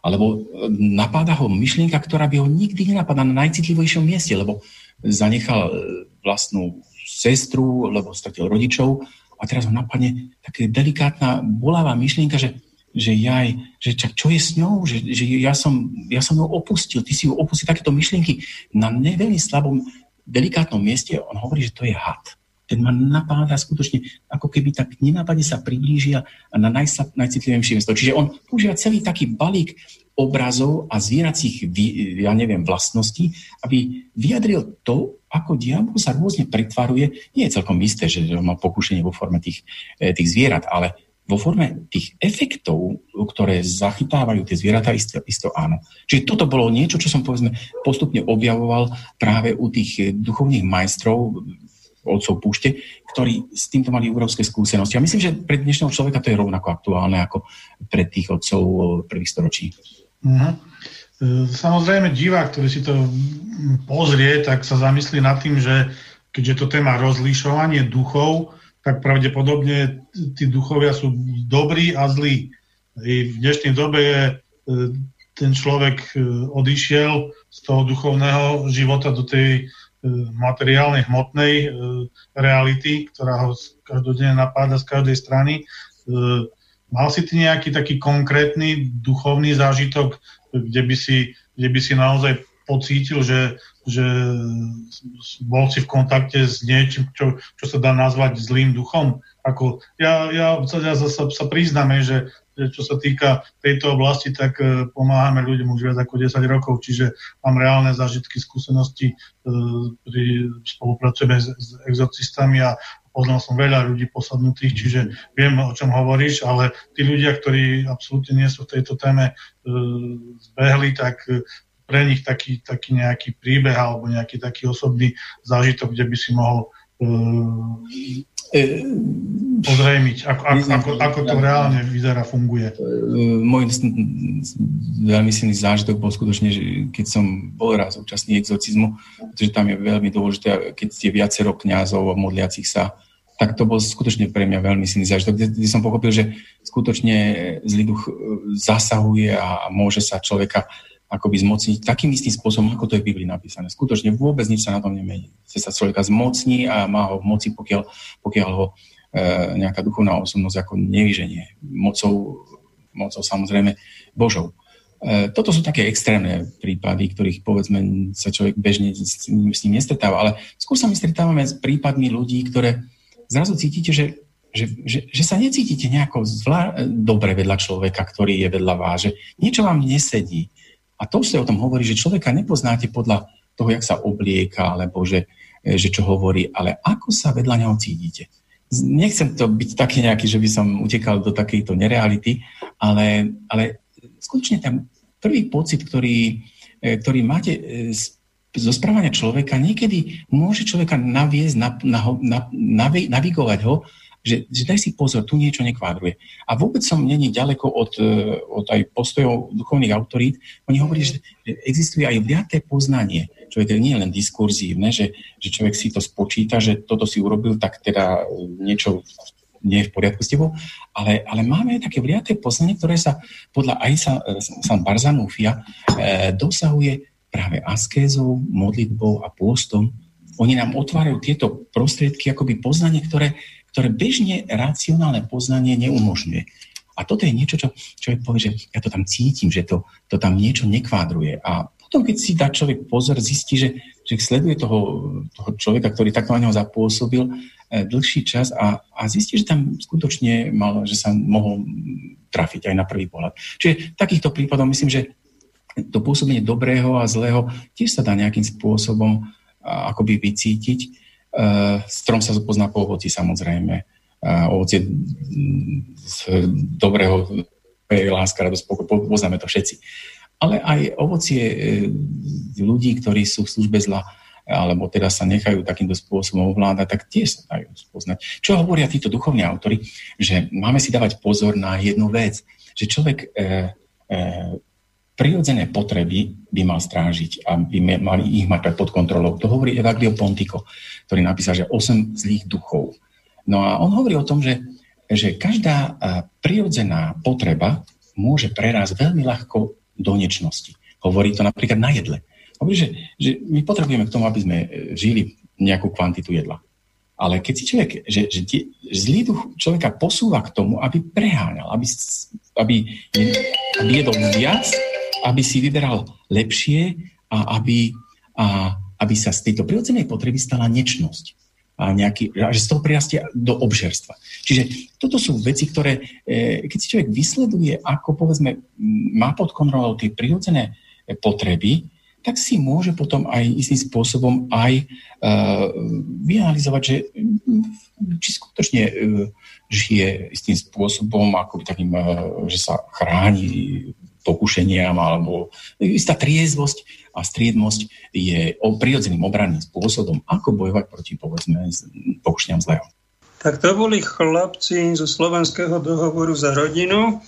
Alebo e, napáda ho myšlienka, ktorá by ho nikdy nenapadla na najcitlivejšom mieste, lebo zanechal e, vlastnú sestru, lebo stratil rodičov a teraz ho napadne taká delikátna, bolavá myšlienka, že, že jaj, že čak, čo je s ňou, že, že ja, som, ja som ju opustil, ty si ju opustil, takéto myšlienky na neveľmi slabom, delikátnom mieste, on hovorí, že to je had. Ten ma napáda skutočne, ako keby tak nenápadne sa priblížia na najslab, najcitlivejšie miesto. Čiže on používa celý taký balík obrazov a zvieracích, ja neviem, vlastností, aby vyjadril to, ako diabol sa rôzne pretvaruje. Nie je celkom isté, že má pokušenie vo forme tých, e, tých zvierat, ale vo forme tých efektov, ktoré zachytávajú tie zvieratá, isto, isto áno. Čiže toto bolo niečo, čo som povedzme postupne objavoval práve u tých duchovných majstrov otcov púšte, ktorí s týmto mali európske skúsenosti. A myslím, že pre dnešného človeka to je rovnako aktuálne ako pre tých otcov prvých storočí. Uh-huh. Samozrejme, divák, ktorý si to pozrie, tak sa zamyslí nad tým, že keďže to téma rozlišovanie duchov, tak pravdepodobne tí duchovia sú dobrí a zlí. I v dnešnej dobe je, e, ten človek e, odišiel z toho duchovného života do tej e, materiálnej, hmotnej reality, ktorá ho každodenne napáda z každej strany. Mal si ty nejaký taký konkrétny duchovný zážitok, kde by si, kde by si naozaj pocítil, že že bol si v kontakte s niečím, čo, čo sa dá nazvať zlým duchom. Ako, ja, ja, ja sa, sa, priznáme, že, čo sa týka tejto oblasti, tak uh, pomáhame ľuďom už viac ako 10 rokov, čiže mám reálne zážitky, skúsenosti, uh, pri, spolupracujeme s, s exorcistami a poznal som veľa ľudí posadnutých, čiže viem, o čom hovoríš, ale tí ľudia, ktorí absolútne nie sú v tejto téme uh, zbehli, tak pre nich taký, taký nejaký príbeh alebo nejaký taký osobný zážitok, kde by si mohol uh, pozrejmiť, ako, ako, ako, ako to reálne vyzerá, funguje. Môj veľmi silný zážitok bol skutočne, že keď som bol raz účastný exorcizmu, pretože tam je veľmi dôležité, keď ste viacero kňazov modliacich sa, tak to bol skutočne pre mňa veľmi silný zážitok, kde som pochopil, že skutočne zlý duch zasahuje a môže sa človeka akoby zmocniť takým istým spôsobom, ako to je v Biblii napísané. Skutočne vôbec nič sa na tom nemení. Chce sa človeka zmocní a má ho v moci, pokiaľ, pokiaľ ho e, nejaká duchovná osobnosť ako nevyženie. Mocou, mocou samozrejme Božou. E, toto sú také extrémne prípady, ktorých povedzme sa človek bežne s, s ním nestretáva, ale skôr sa my stretávame s prípadmi ľudí, ktoré zrazu cítite, že že, že, že sa necítite nejako zvlá, dobre vedľa človeka, ktorý je vedľa vás, že niečo vám nesedí, a to sa o tom hovorí, že človeka nepoznáte podľa toho, jak sa oblieka, alebo že, že čo hovorí, ale ako sa vedľa neho cítite. Nechcem to byť taký nejaký, že by som utekal do takejto nereality, ale, ale skutočne ten prvý pocit, ktorý, e, ktorý máte e, zo správania človeka, niekedy môže človeka naviesť, na, na, na, na, navigovať ho že, že daj si pozor, tu niečo nekvádruje. A vôbec som není ďaleko od, e, od aj postojov duchovných autorít. Oni hovorí, že existuje aj viaté poznanie. Človek nie je len diskurzívne, že, že človek si to spočíta, že toto si urobil, tak teda niečo nie je v poriadku s tebou, ale, ale máme také vliaté poznanie, ktoré sa podľa Aisa e, San Barzanúfia e, dosahuje práve askézou, modlitbou a pôstom. Oni nám otvárajú tieto prostriedky, akoby poznanie, ktoré, ktoré bežne racionálne poznanie neumožňuje. A toto je niečo, čo človek povie, že ja to tam cítim, že to, to tam niečo nekvádruje. A potom, keď si dá človek pozor, zistí, že, že sleduje toho, toho človeka, ktorý takto na neho zapôsobil e, dlhší čas a, a zistí, že tam skutočne mal, že sa mohol trafiť aj na prvý pohľad. Čiže takýchto prípadov myslím, že to pôsobenie dobrého a zlého tiež sa dá nejakým spôsobom akoby vycítiť strom sa pozná po ovoci samozrejme. Ovocie z dobrého je láska, radosť, pokoj, poznáme to všetci. Ale aj ovocie eh, ľudí, ktorí sú v službe zla, alebo teda sa nechajú takýmto spôsobom ovládať, tak tiež sa dajú spoznať. Čo hovoria títo duchovní autory? Že máme si dávať pozor na jednu vec, že človek e, e, prirodzené potreby by mal strážiť a by mali ich mať pod kontrolou. To hovorí Evaglio Pontico, ktorý napísal, že 8 zlých duchov. No a on hovorí o tom, že, že každá prirodzená potreba môže prerásť veľmi ľahko do nečnosti. Hovorí to napríklad na jedle. Hovorí, že, že my potrebujeme k tomu, aby sme e, žili nejakú kvantitu jedla. Ale keď si človek, že, že tie, zlý duch človeka posúva k tomu, aby preháňal, aby, aby, aby jedol viac, aby si vyberal lepšie a aby, a, aby sa z tejto prirodzenej potreby stala nečnosť. A, nejaký, že z toho prirastie do obžerstva. Čiže toto sú veci, ktoré, e, keď si človek vysleduje, ako povedzme má pod kontrolou tie prirodzené potreby, tak si môže potom aj istým spôsobom aj uh, vyanalizovať, že či skutočne uh, žije istým spôsobom, ako takým, uh, že sa chráni pokušeniam, alebo istá triezvosť a striednosť je prirodzeným obranným spôsobom, ako bojovať proti, povedzme, pokušeniam zlého. Tak to boli chlapci zo slovenského dohovoru za rodinu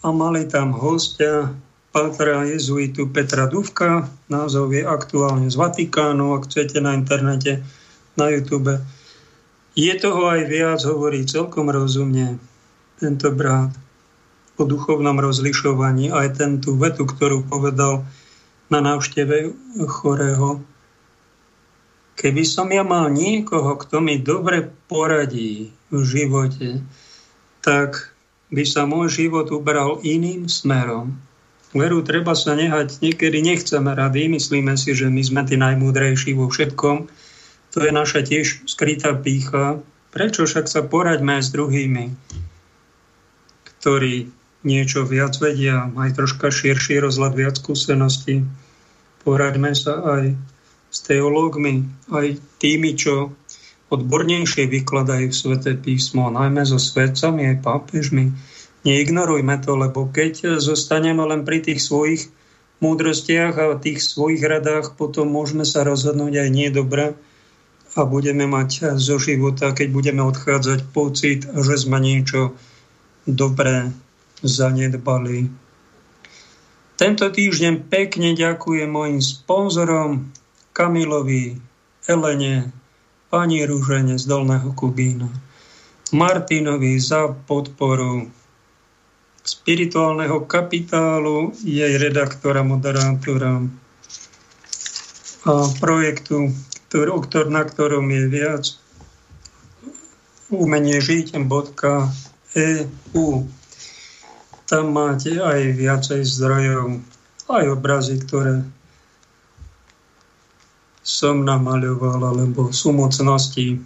a mali tam hostia pátra jezuitu Petra Duvka. Názov je aktuálne z Vatikánu, ak chcete na internete, na YouTube. Je toho aj viac, hovorí celkom rozumne tento brat o duchovnom rozlišovaní. Aj ten tú vetu, ktorú povedal na návšteve chorého, Keby som ja mal niekoho, kto mi dobre poradí v živote, tak by sa môj život ubral iným smerom. Veru, treba sa nehať, niekedy nechceme rady, myslíme si, že my sme tí najmúdrejší vo všetkom. To je naša tiež skrytá pícha. Prečo však sa poraďme aj s druhými, ktorí niečo viac vedia, aj troška širší rozhľad, viac skúseností. Poraďme sa aj s teológmi, aj tými, čo odbornejšie vykladajú sveté písmo, najmä so svedcami aj pápežmi. Neignorujme to, lebo keď zostaneme len pri tých svojich múdrostiach a tých svojich radách, potom môžeme sa rozhodnúť aj nie dobre a budeme mať zo života, keď budeme odchádzať pocit, že sme niečo dobré zanedbali. Tento týždeň pekne ďakujem mojim sponzorom, Kamilovi, Elene, pani Rúžene z Dolného Kubína, Martinovi za podporu spirituálneho kapitálu, jej redaktora, moderátora a projektu, ktorý, na ktorom je viac umenie žiť.eu. Tam máte aj viacej zdrojov, aj obrazy, ktoré som namaľoval, alebo sú mocnosti,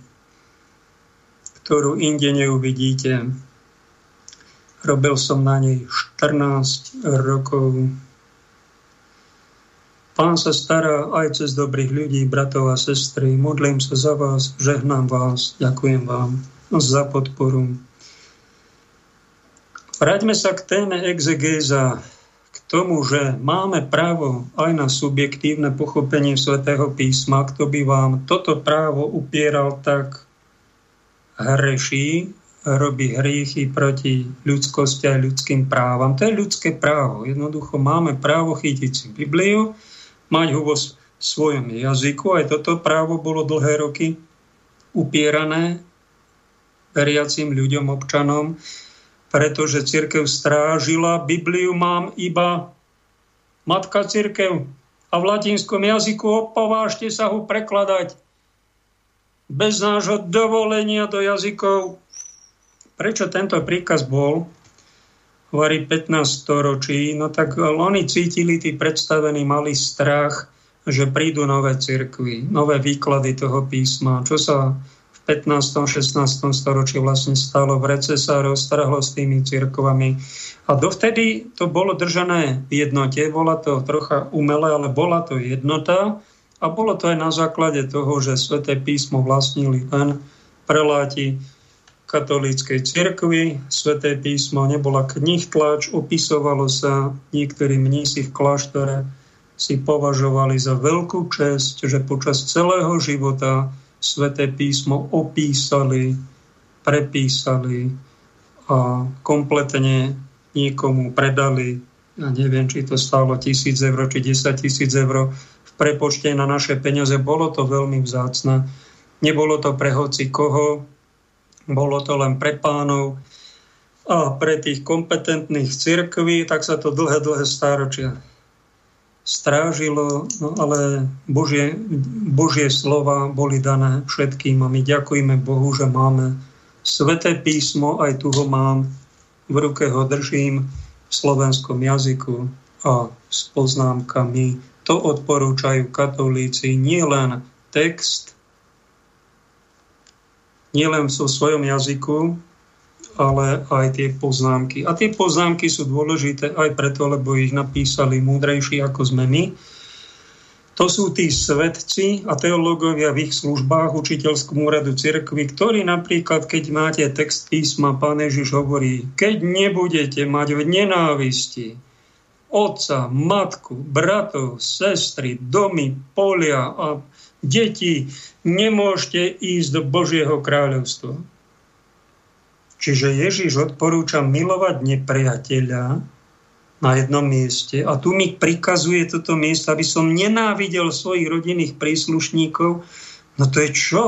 ktorú inde neuvidíte. Robil som na nej 14 rokov. Pán sa stará aj cez dobrých ľudí, bratov a sestry. Modlím sa za vás, žehnám vás, ďakujem vám za podporu. Vráťme sa k téme exegéza tomu, že máme právo aj na subjektívne pochopenie svätého písma, kto by vám toto právo upieral, tak hreší, robí hriechy proti ľudskosti a ľudským právam. To je ľudské právo. Jednoducho máme právo chytiť si Bibliu, mať ho vo svojom jazyku. Aj toto právo bolo dlhé roky upierané veriacim ľuďom, občanom pretože církev strážila. Bibliu mám iba matka církev a v latinskom jazyku opovážte sa ho prekladať bez nášho dovolenia do jazykov. Prečo tento príkaz bol? Hovorí 15 storočí, no tak oni cítili, tí predstavení mali strach, že prídu nové cirkvy, nové výklady toho písma, čo sa 15. 16. storočí vlastne stalo v recesa, roztrhlo s tými cirkvami. A dovtedy to bolo držané v jednote, bola to trocha umelé, ale bola to jednota a bolo to aj na základe toho, že sväté písmo vlastnili len preláti katolíckej cirkvi. Sveté písmo nebola knih tlač, opisovalo sa niektorí mnísi v kláštore si považovali za veľkú česť, že počas celého života sveté písmo opísali, prepísali a kompletne niekomu predali. Ja neviem, či to stálo tisíc eur, či 10 tisíc eur v prepočte na naše peniaze. Bolo to veľmi vzácne. Nebolo to pre hoci koho, bolo to len pre pánov a pre tých kompetentných cirkví, tak sa to dlhé, dlhé stáročia strážilo, no ale Božie, Božie slova boli dané všetkým a my ďakujeme Bohu, že máme Sveté písmo, aj tu ho mám, v ruke ho držím v slovenskom jazyku a s poznámkami. To odporúčajú katolíci nielen text, nielen vo svojom jazyku, ale aj tie poznámky. A tie poznámky sú dôležité aj preto, lebo ich napísali múdrejší ako sme my. To sú tí svetci a teológovia v ich službách učiteľskom úradu cirkvi, ktorí napríklad, keď máte text písma, pán Ježiš hovorí, keď nebudete mať v nenávisti otca, matku, bratov, sestry, domy, polia a deti, nemôžete ísť do Božieho kráľovstva. Čiže Ježiš odporúča milovať nepriateľa na jednom mieste. A tu mi prikazuje toto miesto, aby som nenávidel svojich rodinných príslušníkov. No to je čo?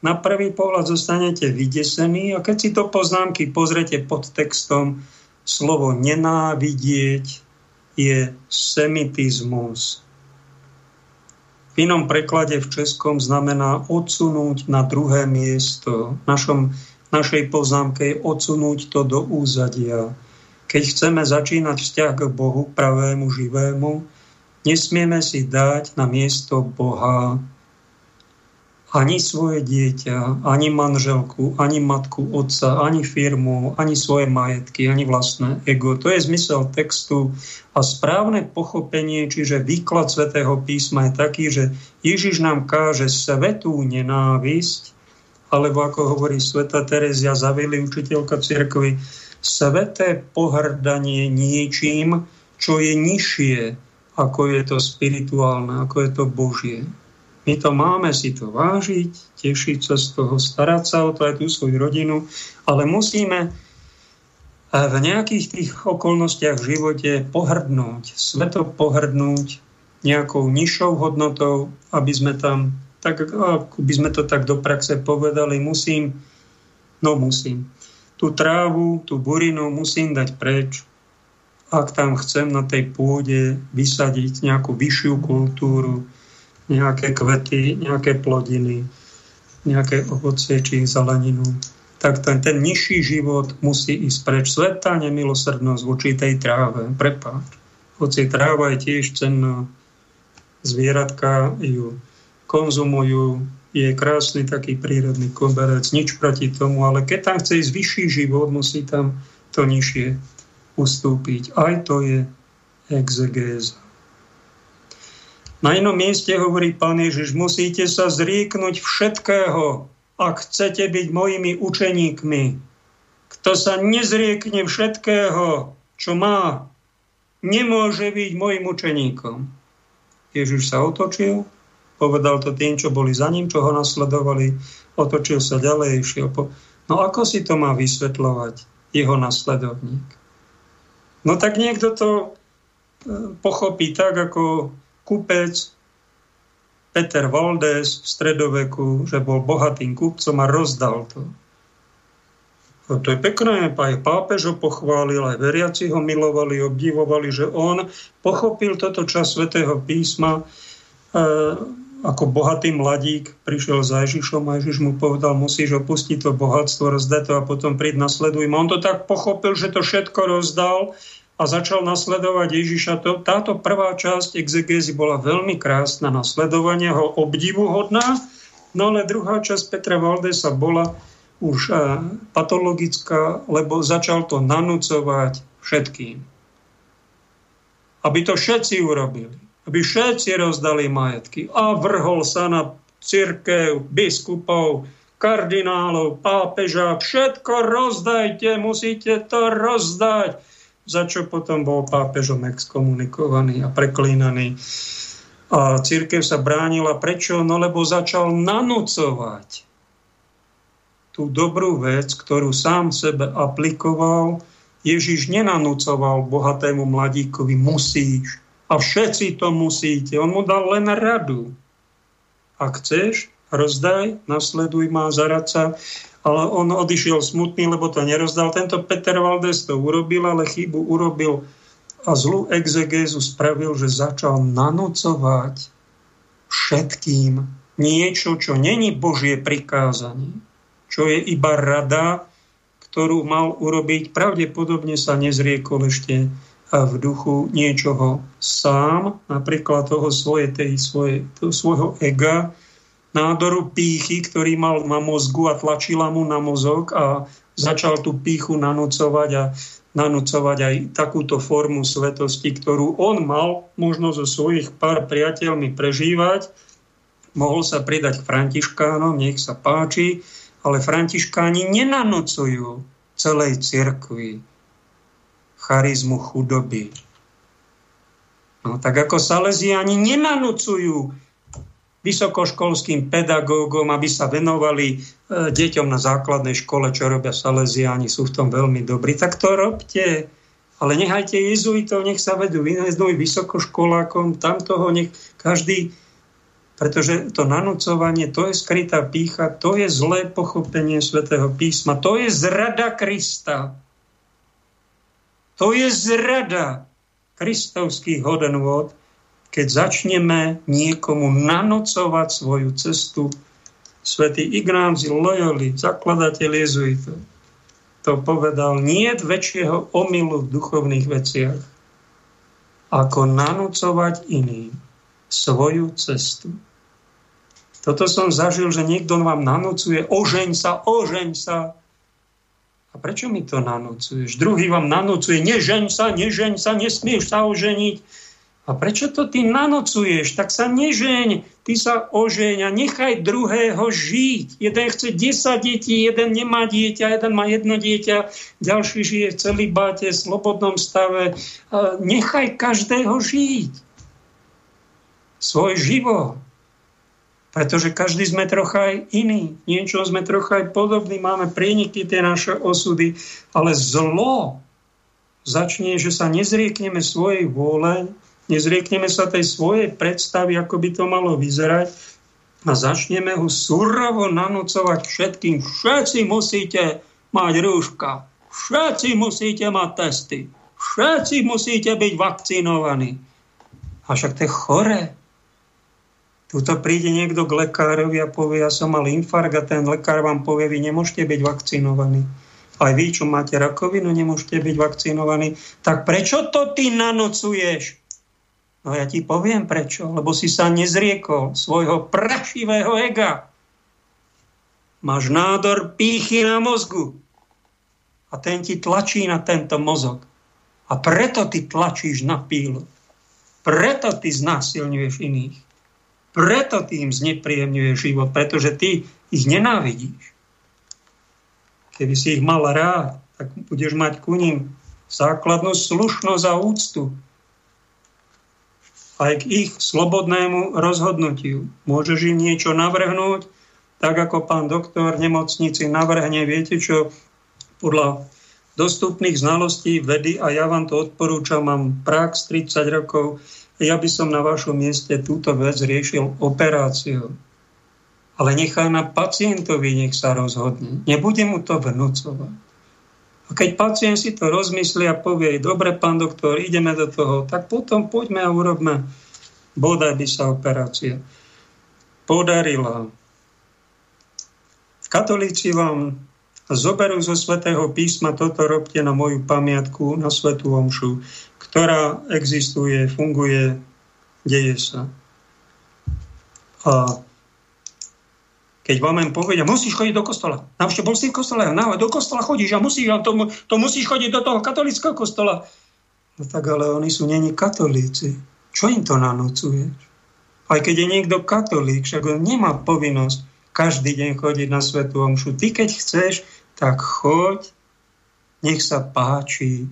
Na prvý pohľad zostanete vydesení a keď si to poznámky pozrete pod textom, slovo nenávidieť je semitizmus. V inom preklade v českom znamená odsunúť na druhé miesto. V našom, našej poznámke je odsunúť to do úzadia. Keď chceme začínať vzťah k Bohu, pravému, živému, nesmieme si dať na miesto Boha ani svoje dieťa, ani manželku, ani matku, otca, ani firmu, ani svoje majetky, ani vlastné ego. To je zmysel textu a správne pochopenie, čiže výklad svätého písma je taký, že Ježiš nám káže svetú nenávisť, alebo ako hovorí sveta Terezia Zavili, učiteľka cirkvi, sveté pohrdanie niečím, čo je nižšie, ako je to spirituálne, ako je to Božie. My to máme si to vážiť, tešiť sa z toho, starať sa o to aj tú svoju rodinu, ale musíme v nejakých tých okolnostiach v živote pohrdnúť, sveto pohrdnúť nejakou nižšou hodnotou, aby sme tam, tak ako by sme to tak do praxe povedali, musím, no musím, tú trávu, tú burinu musím dať preč, ak tam chcem na tej pôde vysadiť nejakú vyššiu kultúru, nejaké kvety, nejaké plodiny, nejaké ovocie či zeleninu, tak ten, ten nižší život musí ísť preč. Svetá nemilosrdnosť voči tej tráve, prepáč. Hoci tráva je tiež cenná, zvieratka ju konzumujú, je krásny taký prírodný koberec, nič proti tomu, ale keď tam chce ísť vyšší život, musí tam to nižšie ustúpiť. Aj to je exegéza. Na inom mieste hovorí pán Ježiš, musíte sa zrieknúť všetkého, ak chcete byť mojimi učeníkmi. Kto sa nezriekne všetkého, čo má, nemôže byť mojim učeníkom. Ježiš sa otočil, povedal to tým, čo boli za ním, čo ho nasledovali, otočil sa ďalej, išiel po... No ako si to má vysvetľovať jeho nasledovník? No tak niekto to e, pochopí tak, ako kupec Peter Valdes v stredoveku, že bol bohatým kupcom a rozdal to. No to je pekné, aj pápež ho pochválil, aj veriaci ho milovali, obdivovali, že on pochopil toto čas svätého písma e, ako bohatý mladík, prišiel za Ježišom a Ježiš mu povedal, musíš opustiť to bohatstvo, rozdať to a potom príď nasleduj. On to tak pochopil, že to všetko rozdal a začal nasledovať Ježiša. To, táto prvá časť exegézy bola veľmi krásna, nasledovanie ho obdivuhodná, no ale druhá časť Petra Valdesa bola už uh, patologická, lebo začal to nanúcovať všetkým. Aby to všetci urobili. Aby všetci rozdali majetky. A vrhol sa na církev, biskupov, kardinálov, pápeža. Všetko rozdajte, musíte to rozdať za čo potom bol pápežom exkomunikovaný a preklínaný. A církev sa bránila. Prečo? No lebo začal nanúcovať tú dobrú vec, ktorú sám sebe aplikoval. Ježiš nenanúcoval bohatému mladíkovi, musíš. A všetci to musíte. On mu dal len radu. Ak chceš, rozdaj, nasleduj ma, zarad sa ale on odišiel smutný, lebo to nerozdal. Tento Peter Valdes to urobil, ale chybu urobil a zlú exegézu spravil, že začal nanocovať všetkým niečo, čo není Božie prikázanie, čo je iba rada, ktorú mal urobiť. Pravdepodobne sa nezriekol ešte v duchu niečoho sám, napríklad toho svoje, tej, svoje, toho svojho ega, nádoru pýchy, ktorý mal na mozgu a tlačila mu na mozog a začal tú pýchu nanúcovať a nanúcovať aj takúto formu svetosti, ktorú on mal možno zo svojich pár priateľmi prežívať. Mohol sa pridať k Františkánom, nech sa páči, ale Františkáni nenanocujú celej cirkvi charizmu chudoby. No, tak ako Salesiani nenanúcujú vysokoškolským pedagógom, aby sa venovali e, deťom na základnej škole, čo robia Salesiani, sú v tom veľmi dobrí. Tak to robte. Ale nechajte jezuitov, nech sa vedú vyhnezdnúť vysokoškolákom, tam toho nech každý, pretože to nanúcovanie, to je skrytá pícha, to je zlé pochopenie svätého písma, to je zrada Krista. To je zrada kristovských hodnôt, keď začneme niekomu nanocovať svoju cestu. Svetý Ignáci Loyoli, zakladateľ jezuitov, to povedal, nie väčšieho omylu v duchovných veciach, ako nanúcovať iným svoju cestu. Toto som zažil, že niekto vám nanúcuje, ožeň sa, ožeň sa. Prečo mi to nanúcuješ? Druhý vám nanúcuje, nežeň sa, nežeň sa, nesmieš sa oženiť. A prečo to ty nanocuješ? Tak sa nežeň, ty sa ožeň a nechaj druhého žiť. Jeden chce 10 detí, jeden nemá dieťa, jeden má jedno dieťa, ďalší žije v celibáte, v slobodnom stave. Nechaj každého žiť. Svoj život. Pretože každý sme trocha aj iný. Niečo sme trocha aj podobní. Máme prieniky tie naše osudy. Ale zlo začne, že sa nezriekneme svojej vôle, nezriekneme sa tej svojej predstavy, ako by to malo vyzerať a začneme ho surovo nanúcovať všetkým. Všetci musíte mať rúška, všetci musíte mať testy, všetci musíte byť vakcinovaní. A však to je chore. Tuto príde niekto k lekárovi a povie, ja som mal infarkt a ten lekár vám povie, vy nemôžete byť vakcinovaní. Aj vy, čo máte rakovinu, nemôžete byť vakcinovaní. Tak prečo to ty nanocuješ? No ja ti poviem prečo. Lebo si sa nezriekol svojho prašivého ega. Máš nádor pýchy na mozgu. A ten ti tlačí na tento mozog. A preto ty tlačíš na pílu. Preto ty znásilňuješ iných. Preto ty im znepríjemňuješ život. Pretože ty ich nenávidíš. Keby si ich mal rád, tak budeš mať ku ním základnú slušnosť a úctu aj k ich slobodnému rozhodnutiu. Môžeš im niečo navrhnúť, tak ako pán doktor v nemocnici navrhne, viete čo, podľa dostupných znalostí vedy, a ja vám to odporúčam, mám prax 30 rokov, ja by som na vašom mieste túto vec riešil operáciou. Ale nechaj na pacientovi, nech sa rozhodne. Nebude mu to vnúcovať. A keď pacient si to rozmyslí a povie, dobre, pán doktor, ideme do toho, tak potom poďme a urobme. Bodaj by sa operácia podarila. Katolíci vám zoberú zo svätého písma, toto robte na moju pamiatku, na svetú omšu, ktorá existuje, funguje, deje sa. A keď vám povedia, musíš chodiť do kostola. Navšte bol si v kostole, no, do kostola chodíš a musíš, a to, to musíš chodiť do toho katolického kostola. No tak ale oni sú není katolíci. Čo im to nanúcuješ? Aj keď je niekto katolík, však on nemá povinnosť každý deň chodiť na svetú omšu. Ty keď chceš, tak choď, nech sa páči,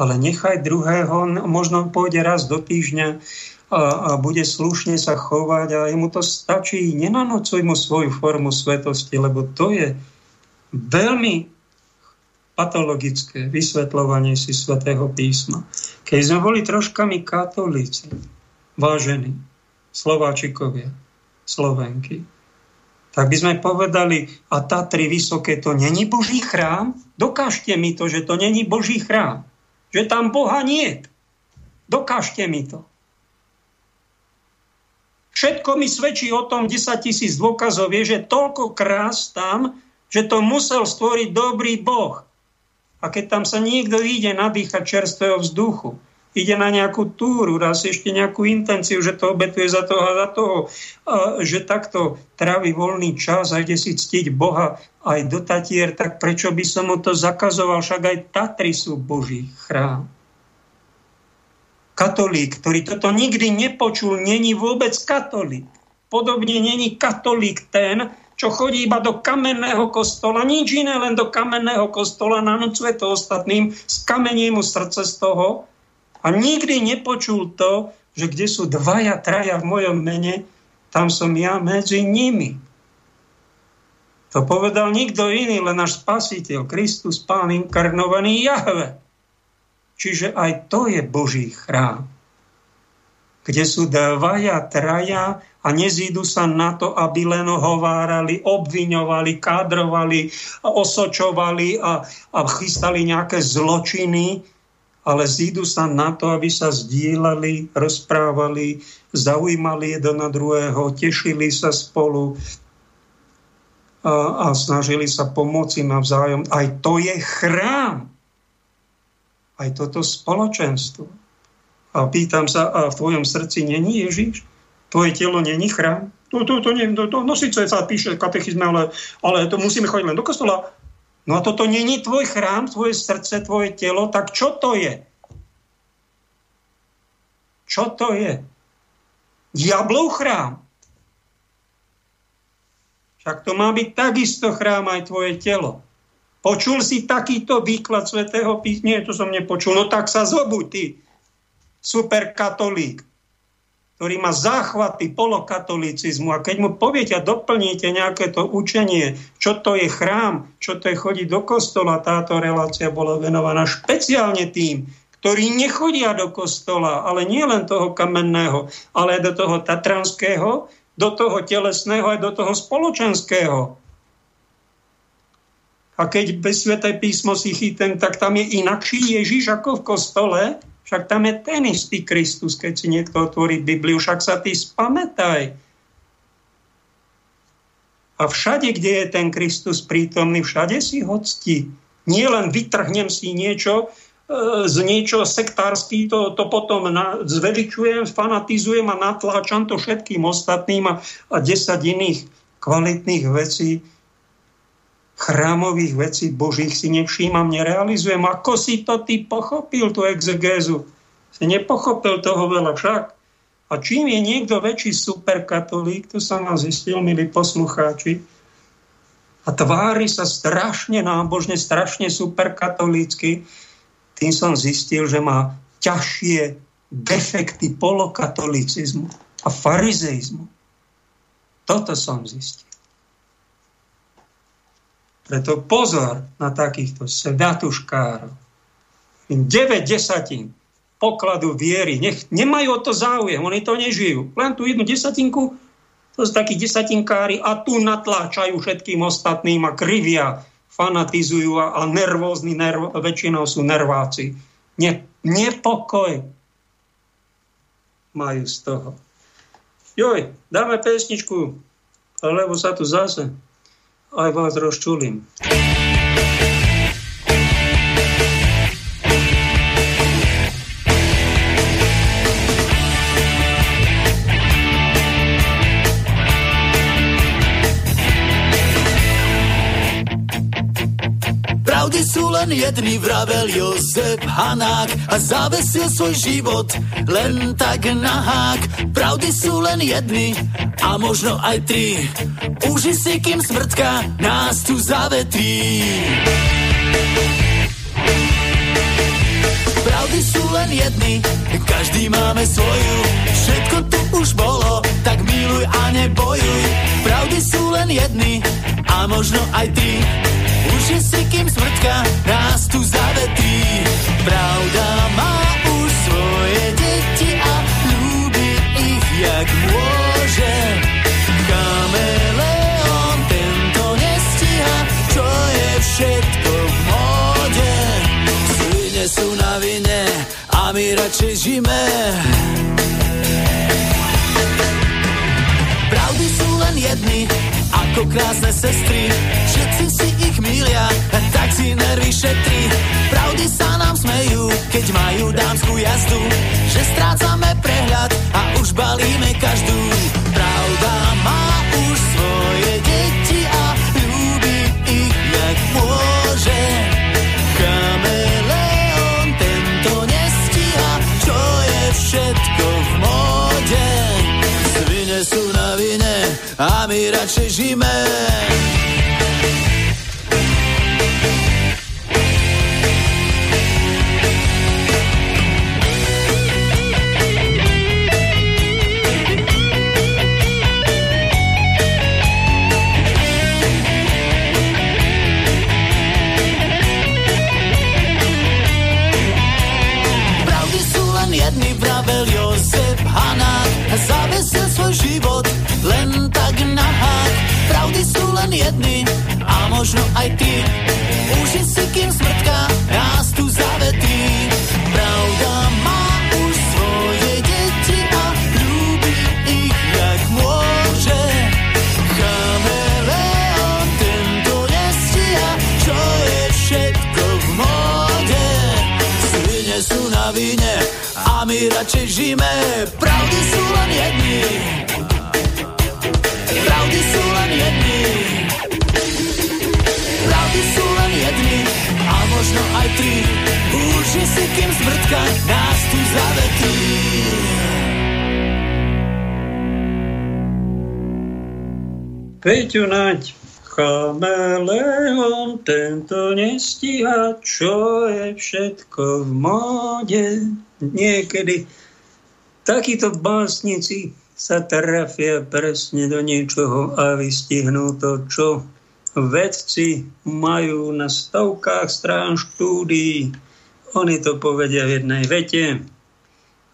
ale nechaj druhého, možno pôjde raz do týždňa a, a bude slušne sa chovať a mu to stačí. Nenanocuj mu svoju formu svetosti, lebo to je veľmi patologické vysvetľovanie si svetého písma. Keď sme boli troškami katolíci, vážení, Slováčikovia, Slovenky, tak by sme povedali, a Tatry vysoké to není Boží chrám? Dokážte mi to, že to není Boží chrám. Že tam Boha nie. Dokážte mi to. Všetko mi svedčí o tom 10 tisíc dôkazov, je, že toľko krás tam, že to musel stvoriť dobrý Boh. A keď tam sa niekto ide nadýchať čerstvého vzduchu, ide na nejakú túru, raz ešte nejakú intenciu, že to obetuje za toho a za toho, a že takto trávi voľný čas a ide si ctiť Boha aj do Tatier, tak prečo by som mu to zakazoval? Však aj Tatry sú Boží chrám katolík, ktorý toto nikdy nepočul, není vôbec katolík. Podobne není katolík ten, čo chodí iba do kamenného kostola, nič iné, len do kamenného kostola, nanúcuje to ostatným, skamení mu srdce z toho A nikdy nepočul to, že kde sú dvaja, traja v mojom mene, tam som ja medzi nimi. To povedal nikto iný, len náš spasiteľ, Kristus, Pán inkarnovaný Jahve. Čiže aj to je Boží chrám, kde sú dvaja, traja a nezídu sa na to, aby len hovárali, obviňovali, kádrovali, osočovali a, a chystali nejaké zločiny, ale zídu sa na to, aby sa zdieľali, rozprávali, zaujímali jeden na druhého, tešili sa spolu a, a snažili sa pomôcť navzájom. Aj to je chrám. Aj toto spoločenstvo. A pýtam sa, a v tvojom srdci není Ježiš? Tvoje telo není chrám? To, to, to, to, to, no síce sa píše katechizme, ale, ale to musíme chodiť len do kostola. No a toto není tvoj chrám, tvoje srdce, tvoje telo, tak čo to je? Čo to je? Diablov chrám. Však to má byť takisto chrám aj tvoje telo. Počul si takýto výklad svätého písma? Nie, to som nepočul. No tak sa zobuď, ty superkatolík ktorý má záchvaty polokatolicizmu a keď mu poviete a doplníte nejaké to učenie, čo to je chrám, čo to je chodiť do kostola, táto relácia bola venovaná špeciálne tým, ktorí nechodia do kostola, ale nie len toho kamenného, ale do toho tatranského, do toho telesného, aj do toho spoločenského. A keď bez Sveté písmo si chytem, tak tam je inakší Ježiš ako v kostole, však tam je ten istý Kristus, keď si niekto otvorí Bibliu, však sa ty spamätaj. A všade, kde je ten Kristus prítomný, všade si ho cti. Nie len vytrhnem si niečo, e, z niečo sektársky, to, to potom na, zveličujem, fanatizujem a natláčam to všetkým ostatným a, a 10 iných kvalitných vecí chrámových vecí božích si nevšímam, nerealizujem. Ako si to ty pochopil, tú exegézu? Si nepochopil toho veľa však. A čím je niekto väčší superkatolík, to som vám zistil, milí poslucháči, a tvári sa strašne nábožne, strašne superkatolícky, tým som zistil, že má ťažšie defekty polokatolicizmu a farizeizmu. Toto som zistil. Preto pozor na takýchto sviatuškárov. 9 desatín pokladu viery. Nech, nemajú o to záujem, oni to nežijú. Len tú jednu desatinku, to sú takí desatinkári a tu natláčajú všetkým ostatným a krivia, fanatizujú a, a nervózni, nerv, väčšinou sú nerváci. Ne, nepokoj majú z toho. Joj, dáme pesničku, lebo sa tu zase aj vás rozčulím. Sú len jedný, vravel Jozef Hanák a zavesil svoj život len tak na hák. Pravdy sú len jedny a možno aj tri. Uži si, kým smrtka nás tu zavetrí. Pravdy sú len jedny, každý máme svoju. Všetko tu už bolo, tak miluj a nebojuj. Pravdy sú len jedny a možno aj ty Uži si, kým smrtka nás tu zavetí. Pravda má už svoje deti a ľúbi ich, jak môže. Kameleon tento nestíha, čo je všetko v móde. Svine sú na vine a my radšej žime. Pravdy sú len jedny, ako krásne sestry, všetci si ich milia, tak si nervy šetri. Pravdy sa nám smejú, keď majú dámskú jazdu, že strácame prehľad a už balíme každú. Pravda má už svoje a my radšej žijeme. Možno aj ty. Už si kým smrtka nás tu. Pravda má už svoje deti a ľúbi ich jak môže. Chameleon tento nestia, čo je všetko v móde. Svine sú na vine a my radšej žijeme. Peťo Naď, chameleon, tento nestíha, čo je všetko v móde. Niekedy takíto básnici sa trafia presne do niečoho a vystihnú to, čo vedci majú na stovkách strán štúdií. Oni to povedia v jednej vete.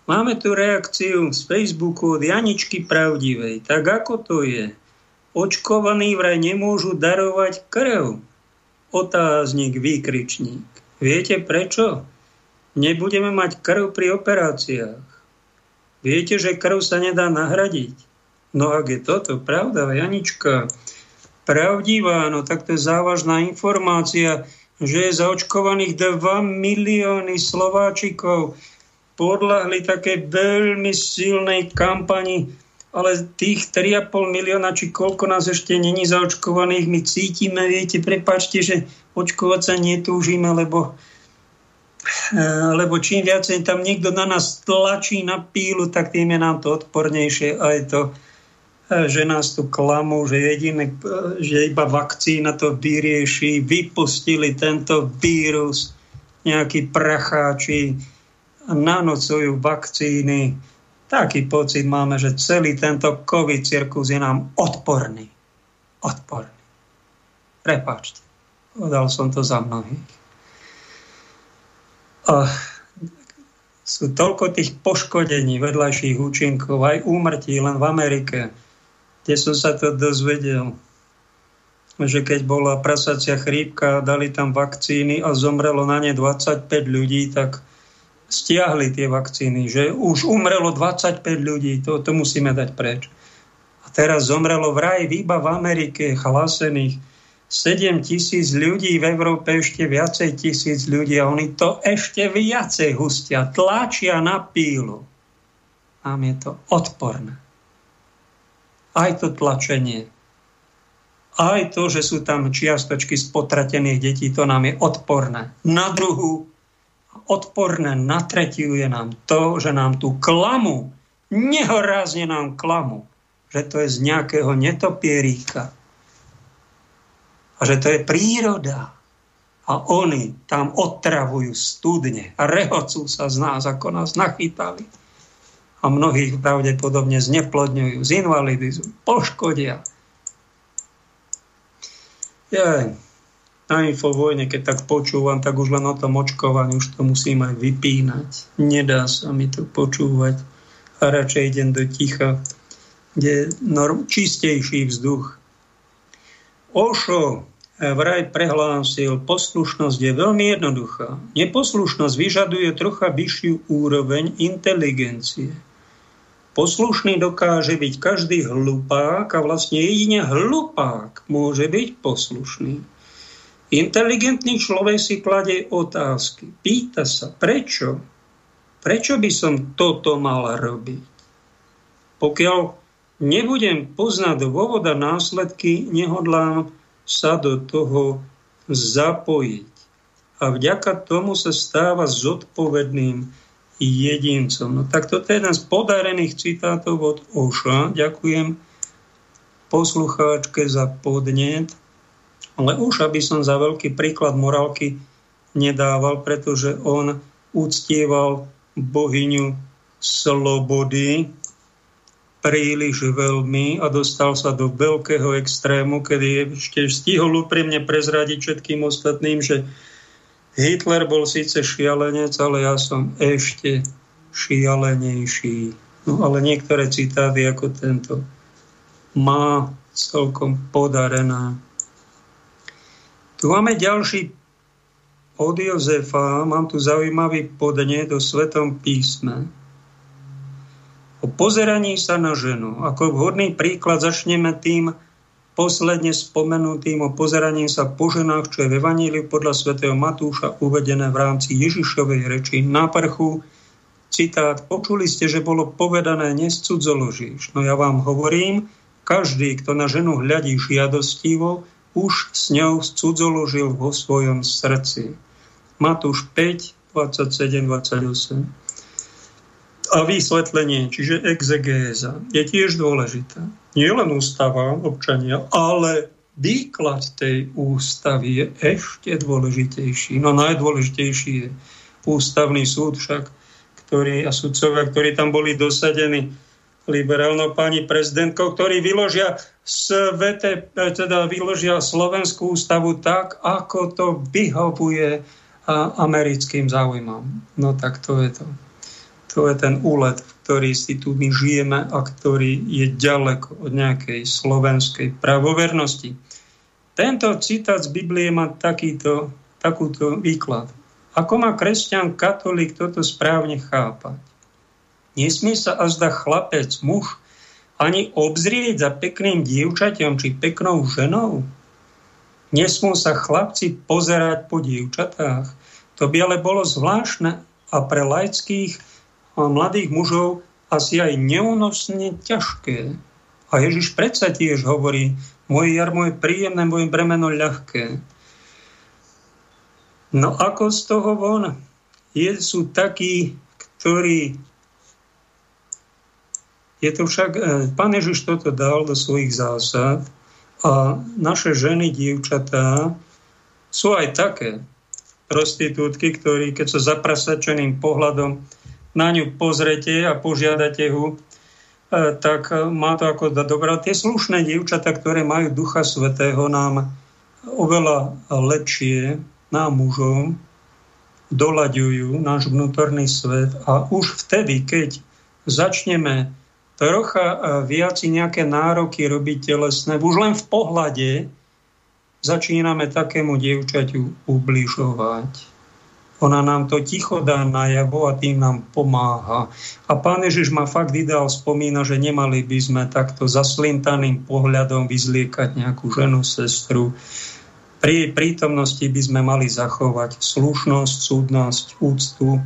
Máme tu reakciu z Facebooku od Janičky Pravdivej. Tak ako to je? Očkovaní vraj nemôžu darovať krv. Otáznik, výkričník. Viete prečo? Nebudeme mať krv pri operáciách. Viete, že krv sa nedá nahradiť. No ak je toto pravda, Janička, pravdivá, no tak to je závažná informácia, že je zaočkovaných 2 milióny Slováčikov podľahli také veľmi silnej kampani, ale tých 3,5 milióna, či koľko nás ešte není zaočkovaných, my cítime, viete, prepačte, že očkovať sa netúžime, lebo Eh, lebo čím viacej tam niekto na nás tlačí na pílu, tak tým je nám to odpornejšie aj to, eh, že nás tu klamú, že jediné, eh, že iba vakcína to vyrieši, vypustili tento vírus, nejakí pracháči, nanocujú vakcíny. Taký pocit máme, že celý tento COVID cirkus je nám odporný. Odporný. Prepáčte. Podal som to za mnohých. A sú toľko tých poškodení, vedľajších účinkov, aj úmrtí len v Amerike, kde som sa to dozvedel, že keď bola prasacia chrípka, dali tam vakcíny a zomrelo na ne 25 ľudí, tak stiahli tie vakcíny, že už umrelo 25 ľudí, to, to musíme dať preč. A teraz zomrelo vraj iba v Amerike hlásených 7 tisíc ľudí, v Európe ešte viacej tisíc ľudí a oni to ešte viacej hustia, tlačia na pílu. Nám je to odporné. Aj to tlačenie, aj to, že sú tam čiastočky z potratených detí, to nám je odporné. Na druhú, odporné na tretiu je nám to, že nám tu klamu, nehorázne nám klamu, že to je z nejakého netopieríka, a že to je príroda. A oni tam otravujú studne a rehocú sa z nás, ako nás nachytali. A mnohých pravdepodobne zneplodňujú, zinvalidizujú, poškodia. Ja, na infovojne, keď tak počúvam, tak už len o tom očkovaní už to musím aj vypínať. Nedá sa mi to počúvať a radšej idem do ticha, kde norm, čistejší vzduch, Ošo vraj prehlásil, poslušnosť je veľmi jednoduchá. Neposlušnosť vyžaduje trocha vyššiu úroveň inteligencie. Poslušný dokáže byť každý hlupák a vlastne jedine hlupák môže byť poslušný. Inteligentný človek si kladie otázky. Pýta sa, prečo? Prečo by som toto mal robiť? Pokiaľ nebudem poznať dôvod a následky, nehodlám sa do toho zapojiť. A vďaka tomu sa stáva zodpovedným jedincom. No tak toto je jeden z podarených citátov od Oša. Ďakujem poslucháčke za podnet. Ale už, aby som za veľký príklad morálky nedával, pretože on uctieval bohyňu slobody, príliš veľmi a dostal sa do veľkého extrému, kedy ešte stihol úprimne prezradiť všetkým ostatným, že Hitler bol síce šialenec, ale ja som ešte šialenejší. No ale niektoré citáty ako tento má celkom podarená. Tu máme ďalší od Jozefa, mám tu zaujímavý podne do Svetom písme. O pozeraní sa na ženu. Ako vhodný príklad začneme tým posledne spomenutým o pozeraní sa po ženách, čo je v Evaníliu podľa svätého Matúša uvedené v rámci Ježišovej reči na prchu. Citát, počuli ste, že bolo povedané, nescudzoložíš. No ja vám hovorím, každý, kto na ženu hľadí žiadostivo, už s ňou cudzoložil vo svojom srdci. Matúš 5, 27, 28. A vysvetlenie, čiže exegéza, je tiež dôležitá. Nie len ústava občania, ale výklad tej ústavy je ešte dôležitejší. No najdôležitejší je ústavný súd však, ktorý, a sudcovia, ktorí tam boli dosadení liberálnou pani prezidentkou, ktorí vyložia svete, teda vyložia Slovenskú ústavu tak, ako to vyhovuje americkým záujmom. No tak to je to. To je ten úlet, ktorý si tu my žijeme a ktorý je ďaleko od nejakej slovenskej pravovernosti. Tento citát z Biblie má takýto, takúto výklad. Ako má kresťan katolík toto správne chápať? Nesmie sa azda chlapec, muž, ani obzrieť za pekným dievčaťom či peknou ženou. Nesmú sa chlapci pozerať po dievčatách. To by ale bolo zvláštne a pre laických a mladých mužov asi aj neúnosne ťažké. A Ježiš predsa tiež hovorí, moje jarmo je príjemné, moje bremeno ľahké. No ako z toho von? Je, sú takí, ktorí je to však, e, pán Ježiš toto dal do svojich zásad a naše ženy, dievčatá sú aj také prostitútky, ktorí keď sa zaprasačeným pohľadom na ňu pozrete a požiadate ho, e, tak má to ako dobrá. Tie slušné dievčatá, ktoré majú Ducha Svetého, nám oveľa lepšie, nám mužom, dolaďujú náš vnútorný svet a už vtedy, keď začneme trocha e, viac nejaké nároky robiť telesné. Už len v pohľade začíname takému dievčaťu ubližovať. Ona nám to ticho dá najavo a tým nám pomáha. A pán Ježiš ma fakt ideál spomína, že nemali by sme takto zaslintaným pohľadom vyzliekať nejakú ženu, sestru. Pri prítomnosti by sme mali zachovať slušnosť, súdnosť, úctu,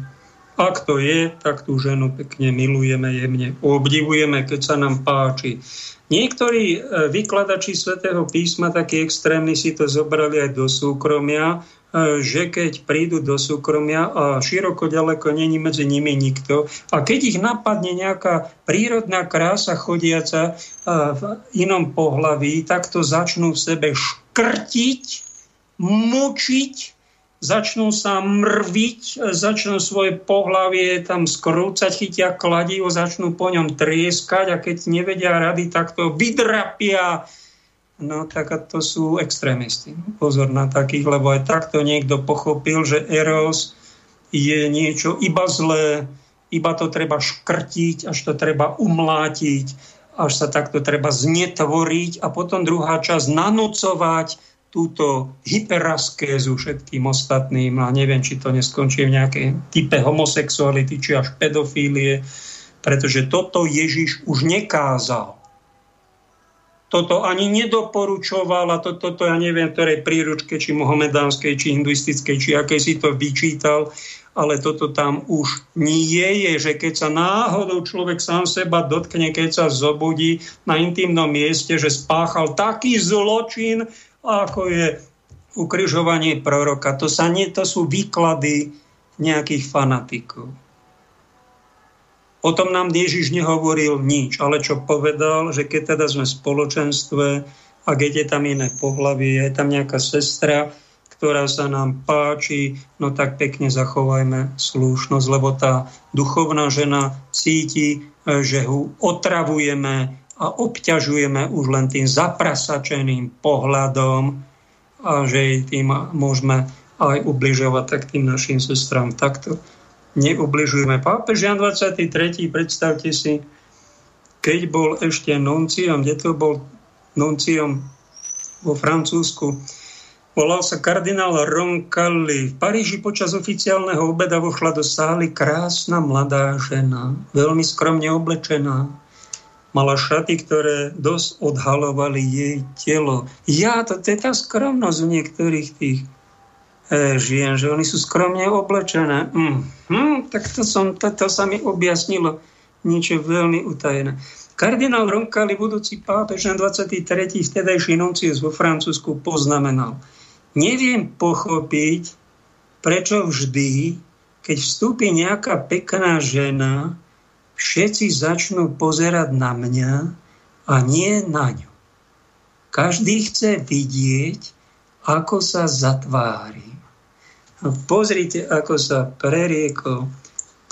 ak to je, tak tú ženu pekne milujeme, jemne obdivujeme, keď sa nám páči. Niektorí e, vykladači svätého písma, takí extrémni, si to zobrali aj do súkromia, e, že keď prídu do súkromia a široko ďaleko není medzi nimi nikto a keď ich napadne nejaká prírodná krása chodiaca e, v inom pohlaví, tak to začnú v sebe škrtiť, mučiť začnú sa mrviť, začnú svoje pohlavie tam skrúcať, chytia kladivo, začnú po ňom trieskať a keď nevedia rady, tak to vydrapia. No tak a to sú extrémisti. Pozor na takých, lebo aj takto niekto pochopil, že Eros je niečo iba zlé, iba to treba škrtiť, až to treba umlátiť, až sa takto treba znetvoriť a potom druhá časť nanúcovať, túto hyperaskézu všetkým ostatným a neviem, či to neskončí v nejakej type homosexuality, či až pedofílie, pretože toto Ježiš už nekázal. Toto ani nedoporučoval a toto, to, ja neviem, ktorej príručke, či mohamedánskej, či hinduistickej, či akej si to vyčítal, ale toto tam už nie je, že keď sa náhodou človek sám seba dotkne, keď sa zobudí na intimnom mieste, že spáchal taký zločin, ako je ukrižovanie proroka. To, sa nie, to sú výklady nejakých fanatikov. O tom nám Ježiš nehovoril nič, ale čo povedal, že keď teda sme v spoločenstve a keď je tam iné pohlavie, je tam nejaká sestra, ktorá sa nám páči, no tak pekne zachovajme slušnosť, lebo tá duchovná žena cíti, že ho otravujeme, a obťažujeme už len tým zaprasačeným pohľadom a že tým môžeme aj ubližovať tak tým našim sestram. Takto neubližujeme. Pápež Jan 23. predstavte si, keď bol ešte nunciom, kde to bol nunciom vo Francúzsku, Volal sa kardinál Roncalli. V Paríži počas oficiálneho obeda vošla do sály krásna mladá žena, veľmi skromne oblečená. Mala šaty, ktoré dosť odhalovali jej telo. Ja, to, to je tá skromnosť u niektorých tých e, žien, že oni sú skromne oblečené. Mm, hm, tak to, som, to, to sa mi objasnilo niečo veľmi utajené. Kardinál Roncalli, budúci pápež na 23. vtedajší nuncius vo Francúzsku poznamenal – neviem pochopiť, prečo vždy, keď vstúpi nejaká pekná žena, všetci začnú pozerať na mňa a nie na ňu. Každý chce vidieť, ako sa zatvári. Pozrite, ako sa preriekol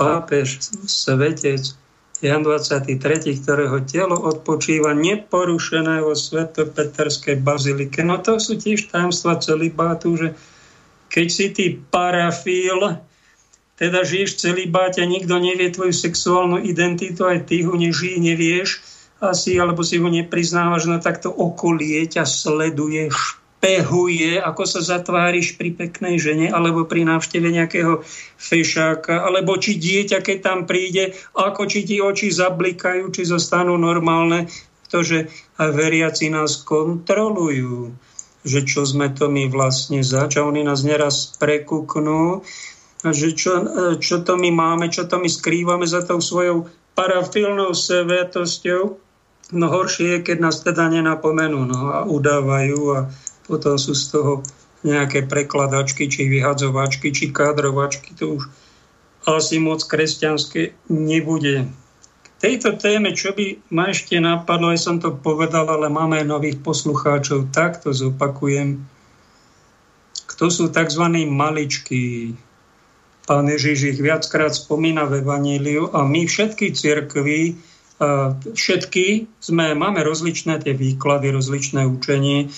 pápež, svetec Jan 23., ktorého telo odpočíva neporušené vo Svetopeterskej bazilike. No to sú tiež tajomstva celibátu, že keď si ty parafíl, teda žiješ v celibáte a nikto nevie tvoju sexuálnu identitu, aj ty ho nežij, nevieš asi, alebo si ho nepriznávaš, no tak to okolie ťa sleduje, pehuje, ako sa zatváriš pri peknej žene, alebo pri návšteve nejakého fešáka, alebo či dieťa, keď tam príde, ako či ti oči zablikajú, či zostanú normálne, pretože veriaci nás kontrolujú, že čo sme to my vlastne zač, a oni nás neraz prekúknú, že čo, čo to my máme, čo to my skrývame za tou svojou parafilnou svetosťou. No horšie je, keď nás teda nenapomenú no, a udávajú a potom sú z toho nejaké prekladačky, či vyhadzovačky, či kádrovačky, to už asi moc kresťanské nebude. K tejto téme, čo by ma ešte napadlo, aj som to povedal, ale máme nových poslucháčov, tak to zopakujem. Kto sú tzv. maličky? Pán Ježiš ich viackrát spomína v Evaníliu a my všetky cirkvi, všetky sme, máme rozličné tie výklady, rozličné učenie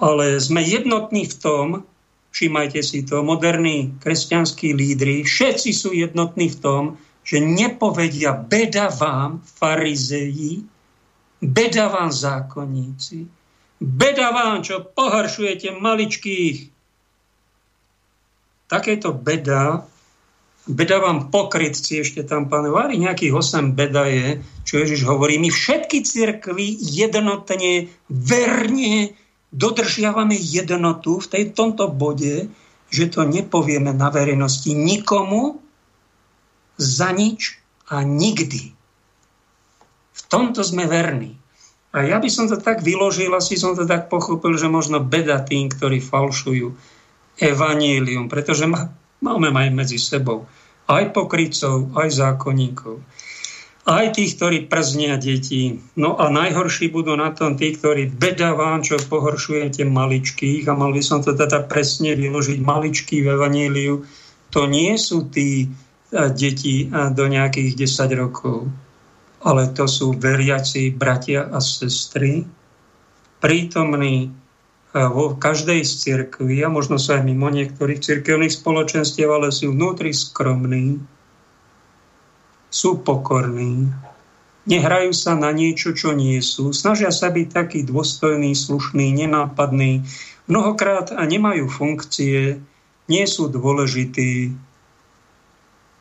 ale sme jednotní v tom, všimajte si to, moderní kresťanskí lídry, všetci sú jednotní v tom, že nepovedia beda vám, farizeji, beda vám, zákonníci, beda vám, čo pohoršujete maličkých. Takéto beda, beda vám pokrytci, ešte tam panovali, nejakých 8 beda je, čo Ježiš hovorí, my všetky cirkvi jednotne, verne, dodržiavame jednotu v tej, tomto bode, že to nepovieme na verejnosti nikomu za nič a nikdy. V tomto sme verní. A ja by som to tak vyložil, asi som to tak pochopil, že možno beda tým, ktorí falšujú evanílium, pretože máme aj medzi sebou aj pokrycov, aj zákonníkov aj tých, ktorí prznia deti. No a najhorší budú na tom tí, ktorí beda vám, čo pohoršujete maličkých, a mal by som to teda presne vyložiť, maličký v Evaníliu, to nie sú tí deti do nejakých 10 rokov, ale to sú veriaci bratia a sestry, prítomní vo každej z cirkvi, a možno sa aj mimo niektorých cirkevných spoločenstiev, ale sú vnútri skromní, sú pokorní, nehrajú sa na niečo, čo nie sú, snažia sa byť taký dôstojný, slušný, nenápadný, mnohokrát a nemajú funkcie, nie sú dôležití,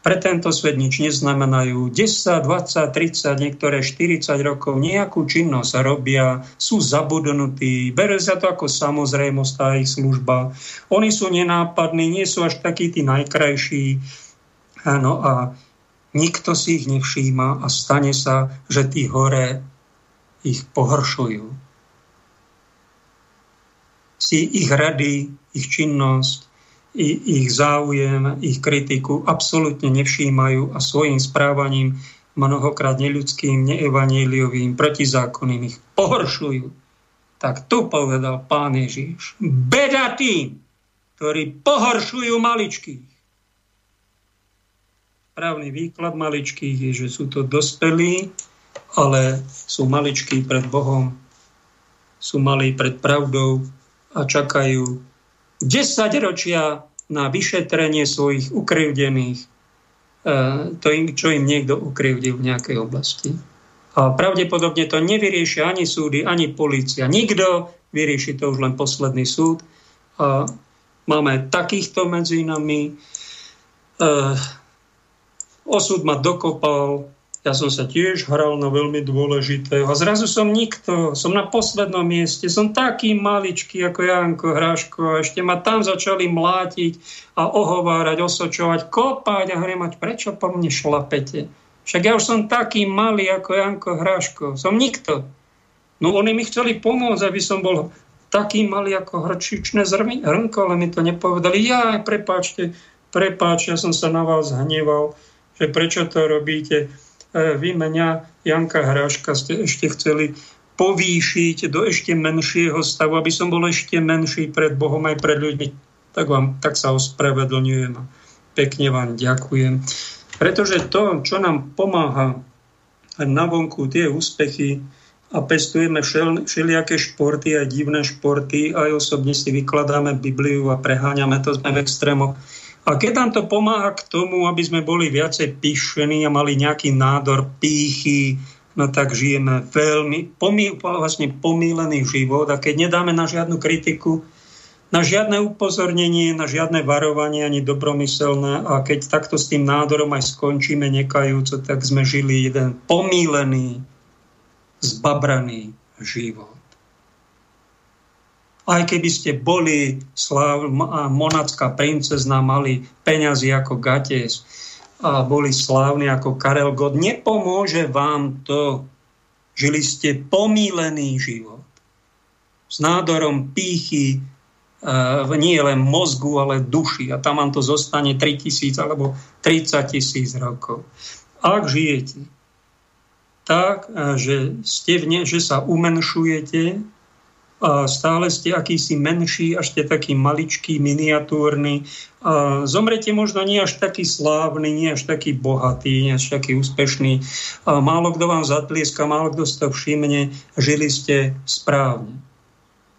pre tento svet nič neznamenajú. 10, 20, 30, niektoré 40 rokov nejakú činnosť robia, sú zabudnutí, berú sa to ako samozrejmosť tá ich služba. Oni sú nenápadní, nie sú až takí tí najkrajší. Áno, a nikto si ich nevšíma a stane sa, že tí hore ich pohoršujú. Si ich rady, ich činnosť, ich záujem, ich kritiku absolútne nevšímajú a svojim správaním mnohokrát neľudským, neevaníliovým, protizákonným ich pohoršujú. Tak tu povedal pán Ježiš, beda tým, ktorí pohoršujú maličkých Právny výklad maličkých je, že sú to dospelí, ale sú maličkí pred Bohom, sú malí pred pravdou a čakajú 10 ročia na vyšetrenie svojich ukrivdených, eh, to im, čo im niekto ukrivdil v nejakej oblasti. A pravdepodobne to nevyriešia ani súdy, ani policia. Nikto vyrieši to už len posledný súd a máme takýchto medzi nami. E, osud ma dokopal, ja som sa tiež hral na veľmi dôležité a zrazu som nikto, som na poslednom mieste, som taký maličký ako Janko Hraško a ešte ma tam začali mlátiť a ohovárať, osočovať, kopať a hremať, prečo po mne šlapete? Však ja už som taký malý ako Janko Hraško, som nikto. No oni mi chceli pomôcť, aby som bol taký malý ako hrčičné zrnko, ale mi to nepovedali. Ja, prepáčte, prepáč, ja som sa na vás hneval, že prečo to robíte E, vy mňa, Janka Hráška, ste ešte chceli povýšiť do ešte menšieho stavu, aby som bol ešte menší pred Bohom aj pred ľuďmi. Tak, vám, tak sa ospravedlňujem a pekne vám ďakujem. Pretože to, čo nám pomáha na vonku, tie úspechy a pestujeme všel, všelijaké športy, aj divné športy, aj osobne si vykladáme Bibliu a preháňame to sme v extrémoch a keď nám to pomáha k tomu, aby sme boli viacej píšení a mali nejaký nádor pýchy, no tak žijeme veľmi pomí, vlastne pomílený život. A keď nedáme na žiadnu kritiku, na žiadne upozornenie, na žiadne varovanie ani dobromyselné a keď takto s tým nádorom aj skončíme nekajúco, tak sme žili jeden pomílený, zbabraný život aj keby ste boli slav, monacká princezna, mali peňazí ako Gates a boli slávni ako Karel God, nepomôže vám to. Žili ste pomílený život s nádorom pýchy, v nie len mozgu, ale duši. A tam vám to zostane 3000 alebo 30 tisíc rokov. Ak žijete tak, že, ste v ne, že sa umenšujete, a stále ste akýsi menší, až ste taký maličký, miniatúrny. A zomrete možno nie až taký slávny, nie až taký bohatý, nie až taký úspešný. A málo kto vám zatlieska, málo kto si to všimne, žili ste správne.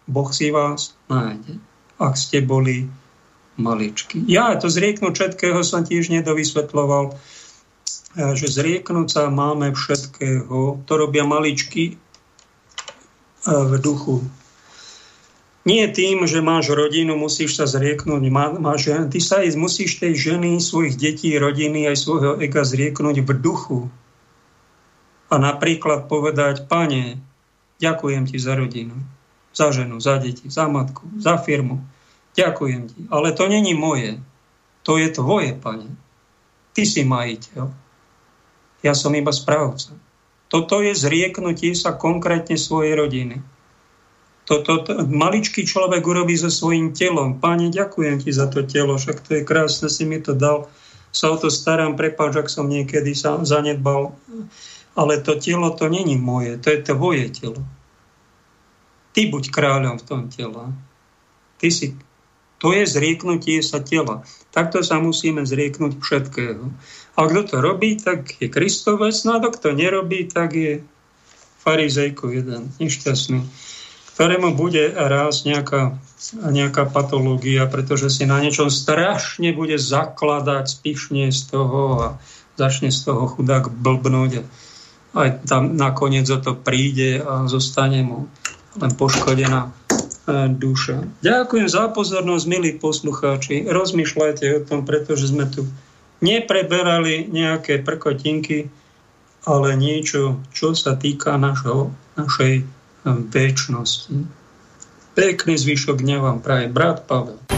Boh si vás nájde, ak ste boli maličky. Ja to zrieknúť všetkého som tiež nedovysvetloval, že zrieknúť sa máme všetkého. To robia maličky v duchu nie tým, že máš rodinu, musíš sa zrieknúť. Má, máš, ty sa aj musíš tej ženy, svojich detí, rodiny, aj svojho ega zrieknúť v duchu. A napríklad povedať, pane, ďakujem ti za rodinu, za ženu, za deti, za matku, za firmu. Ďakujem ti. Ale to není moje. To je tvoje, pane. Ty si majiteľ. Ja som iba správca. Toto je zrieknutie sa konkrétne svojej rodiny to, to, to, maličký človek urobí so svojím telom. Páne, ďakujem ti za to telo, však to je krásne, si mi to dal. Sa o to starám, prepáč, ak som niekedy sa zanedbal. Ale to telo, to není moje, to je tvoje telo. Ty buď kráľom v tom tele. Ty si, to je zrieknutie sa tela. Takto sa musíme zrieknúť všetkého. A kto to robí, tak je Kristovec, no a kto nerobí, tak je farizejko jeden, nešťastný ktorému bude raz nejaká, nejaká patológia, pretože si na niečom strašne bude zakladať, spišne z toho a začne z toho chudák blbnúť. Aj tam nakoniec o to príde a zostane mu len poškodená e, duša. Ďakujem za pozornosť, milí poslucháči. Rozmýšľajte o tom, pretože sme tu nepreberali nejaké prkotinky, ale niečo, čo sa týka našho, našej väčšnosti. Pekný zvyšok dňa vám praje brat Pavel.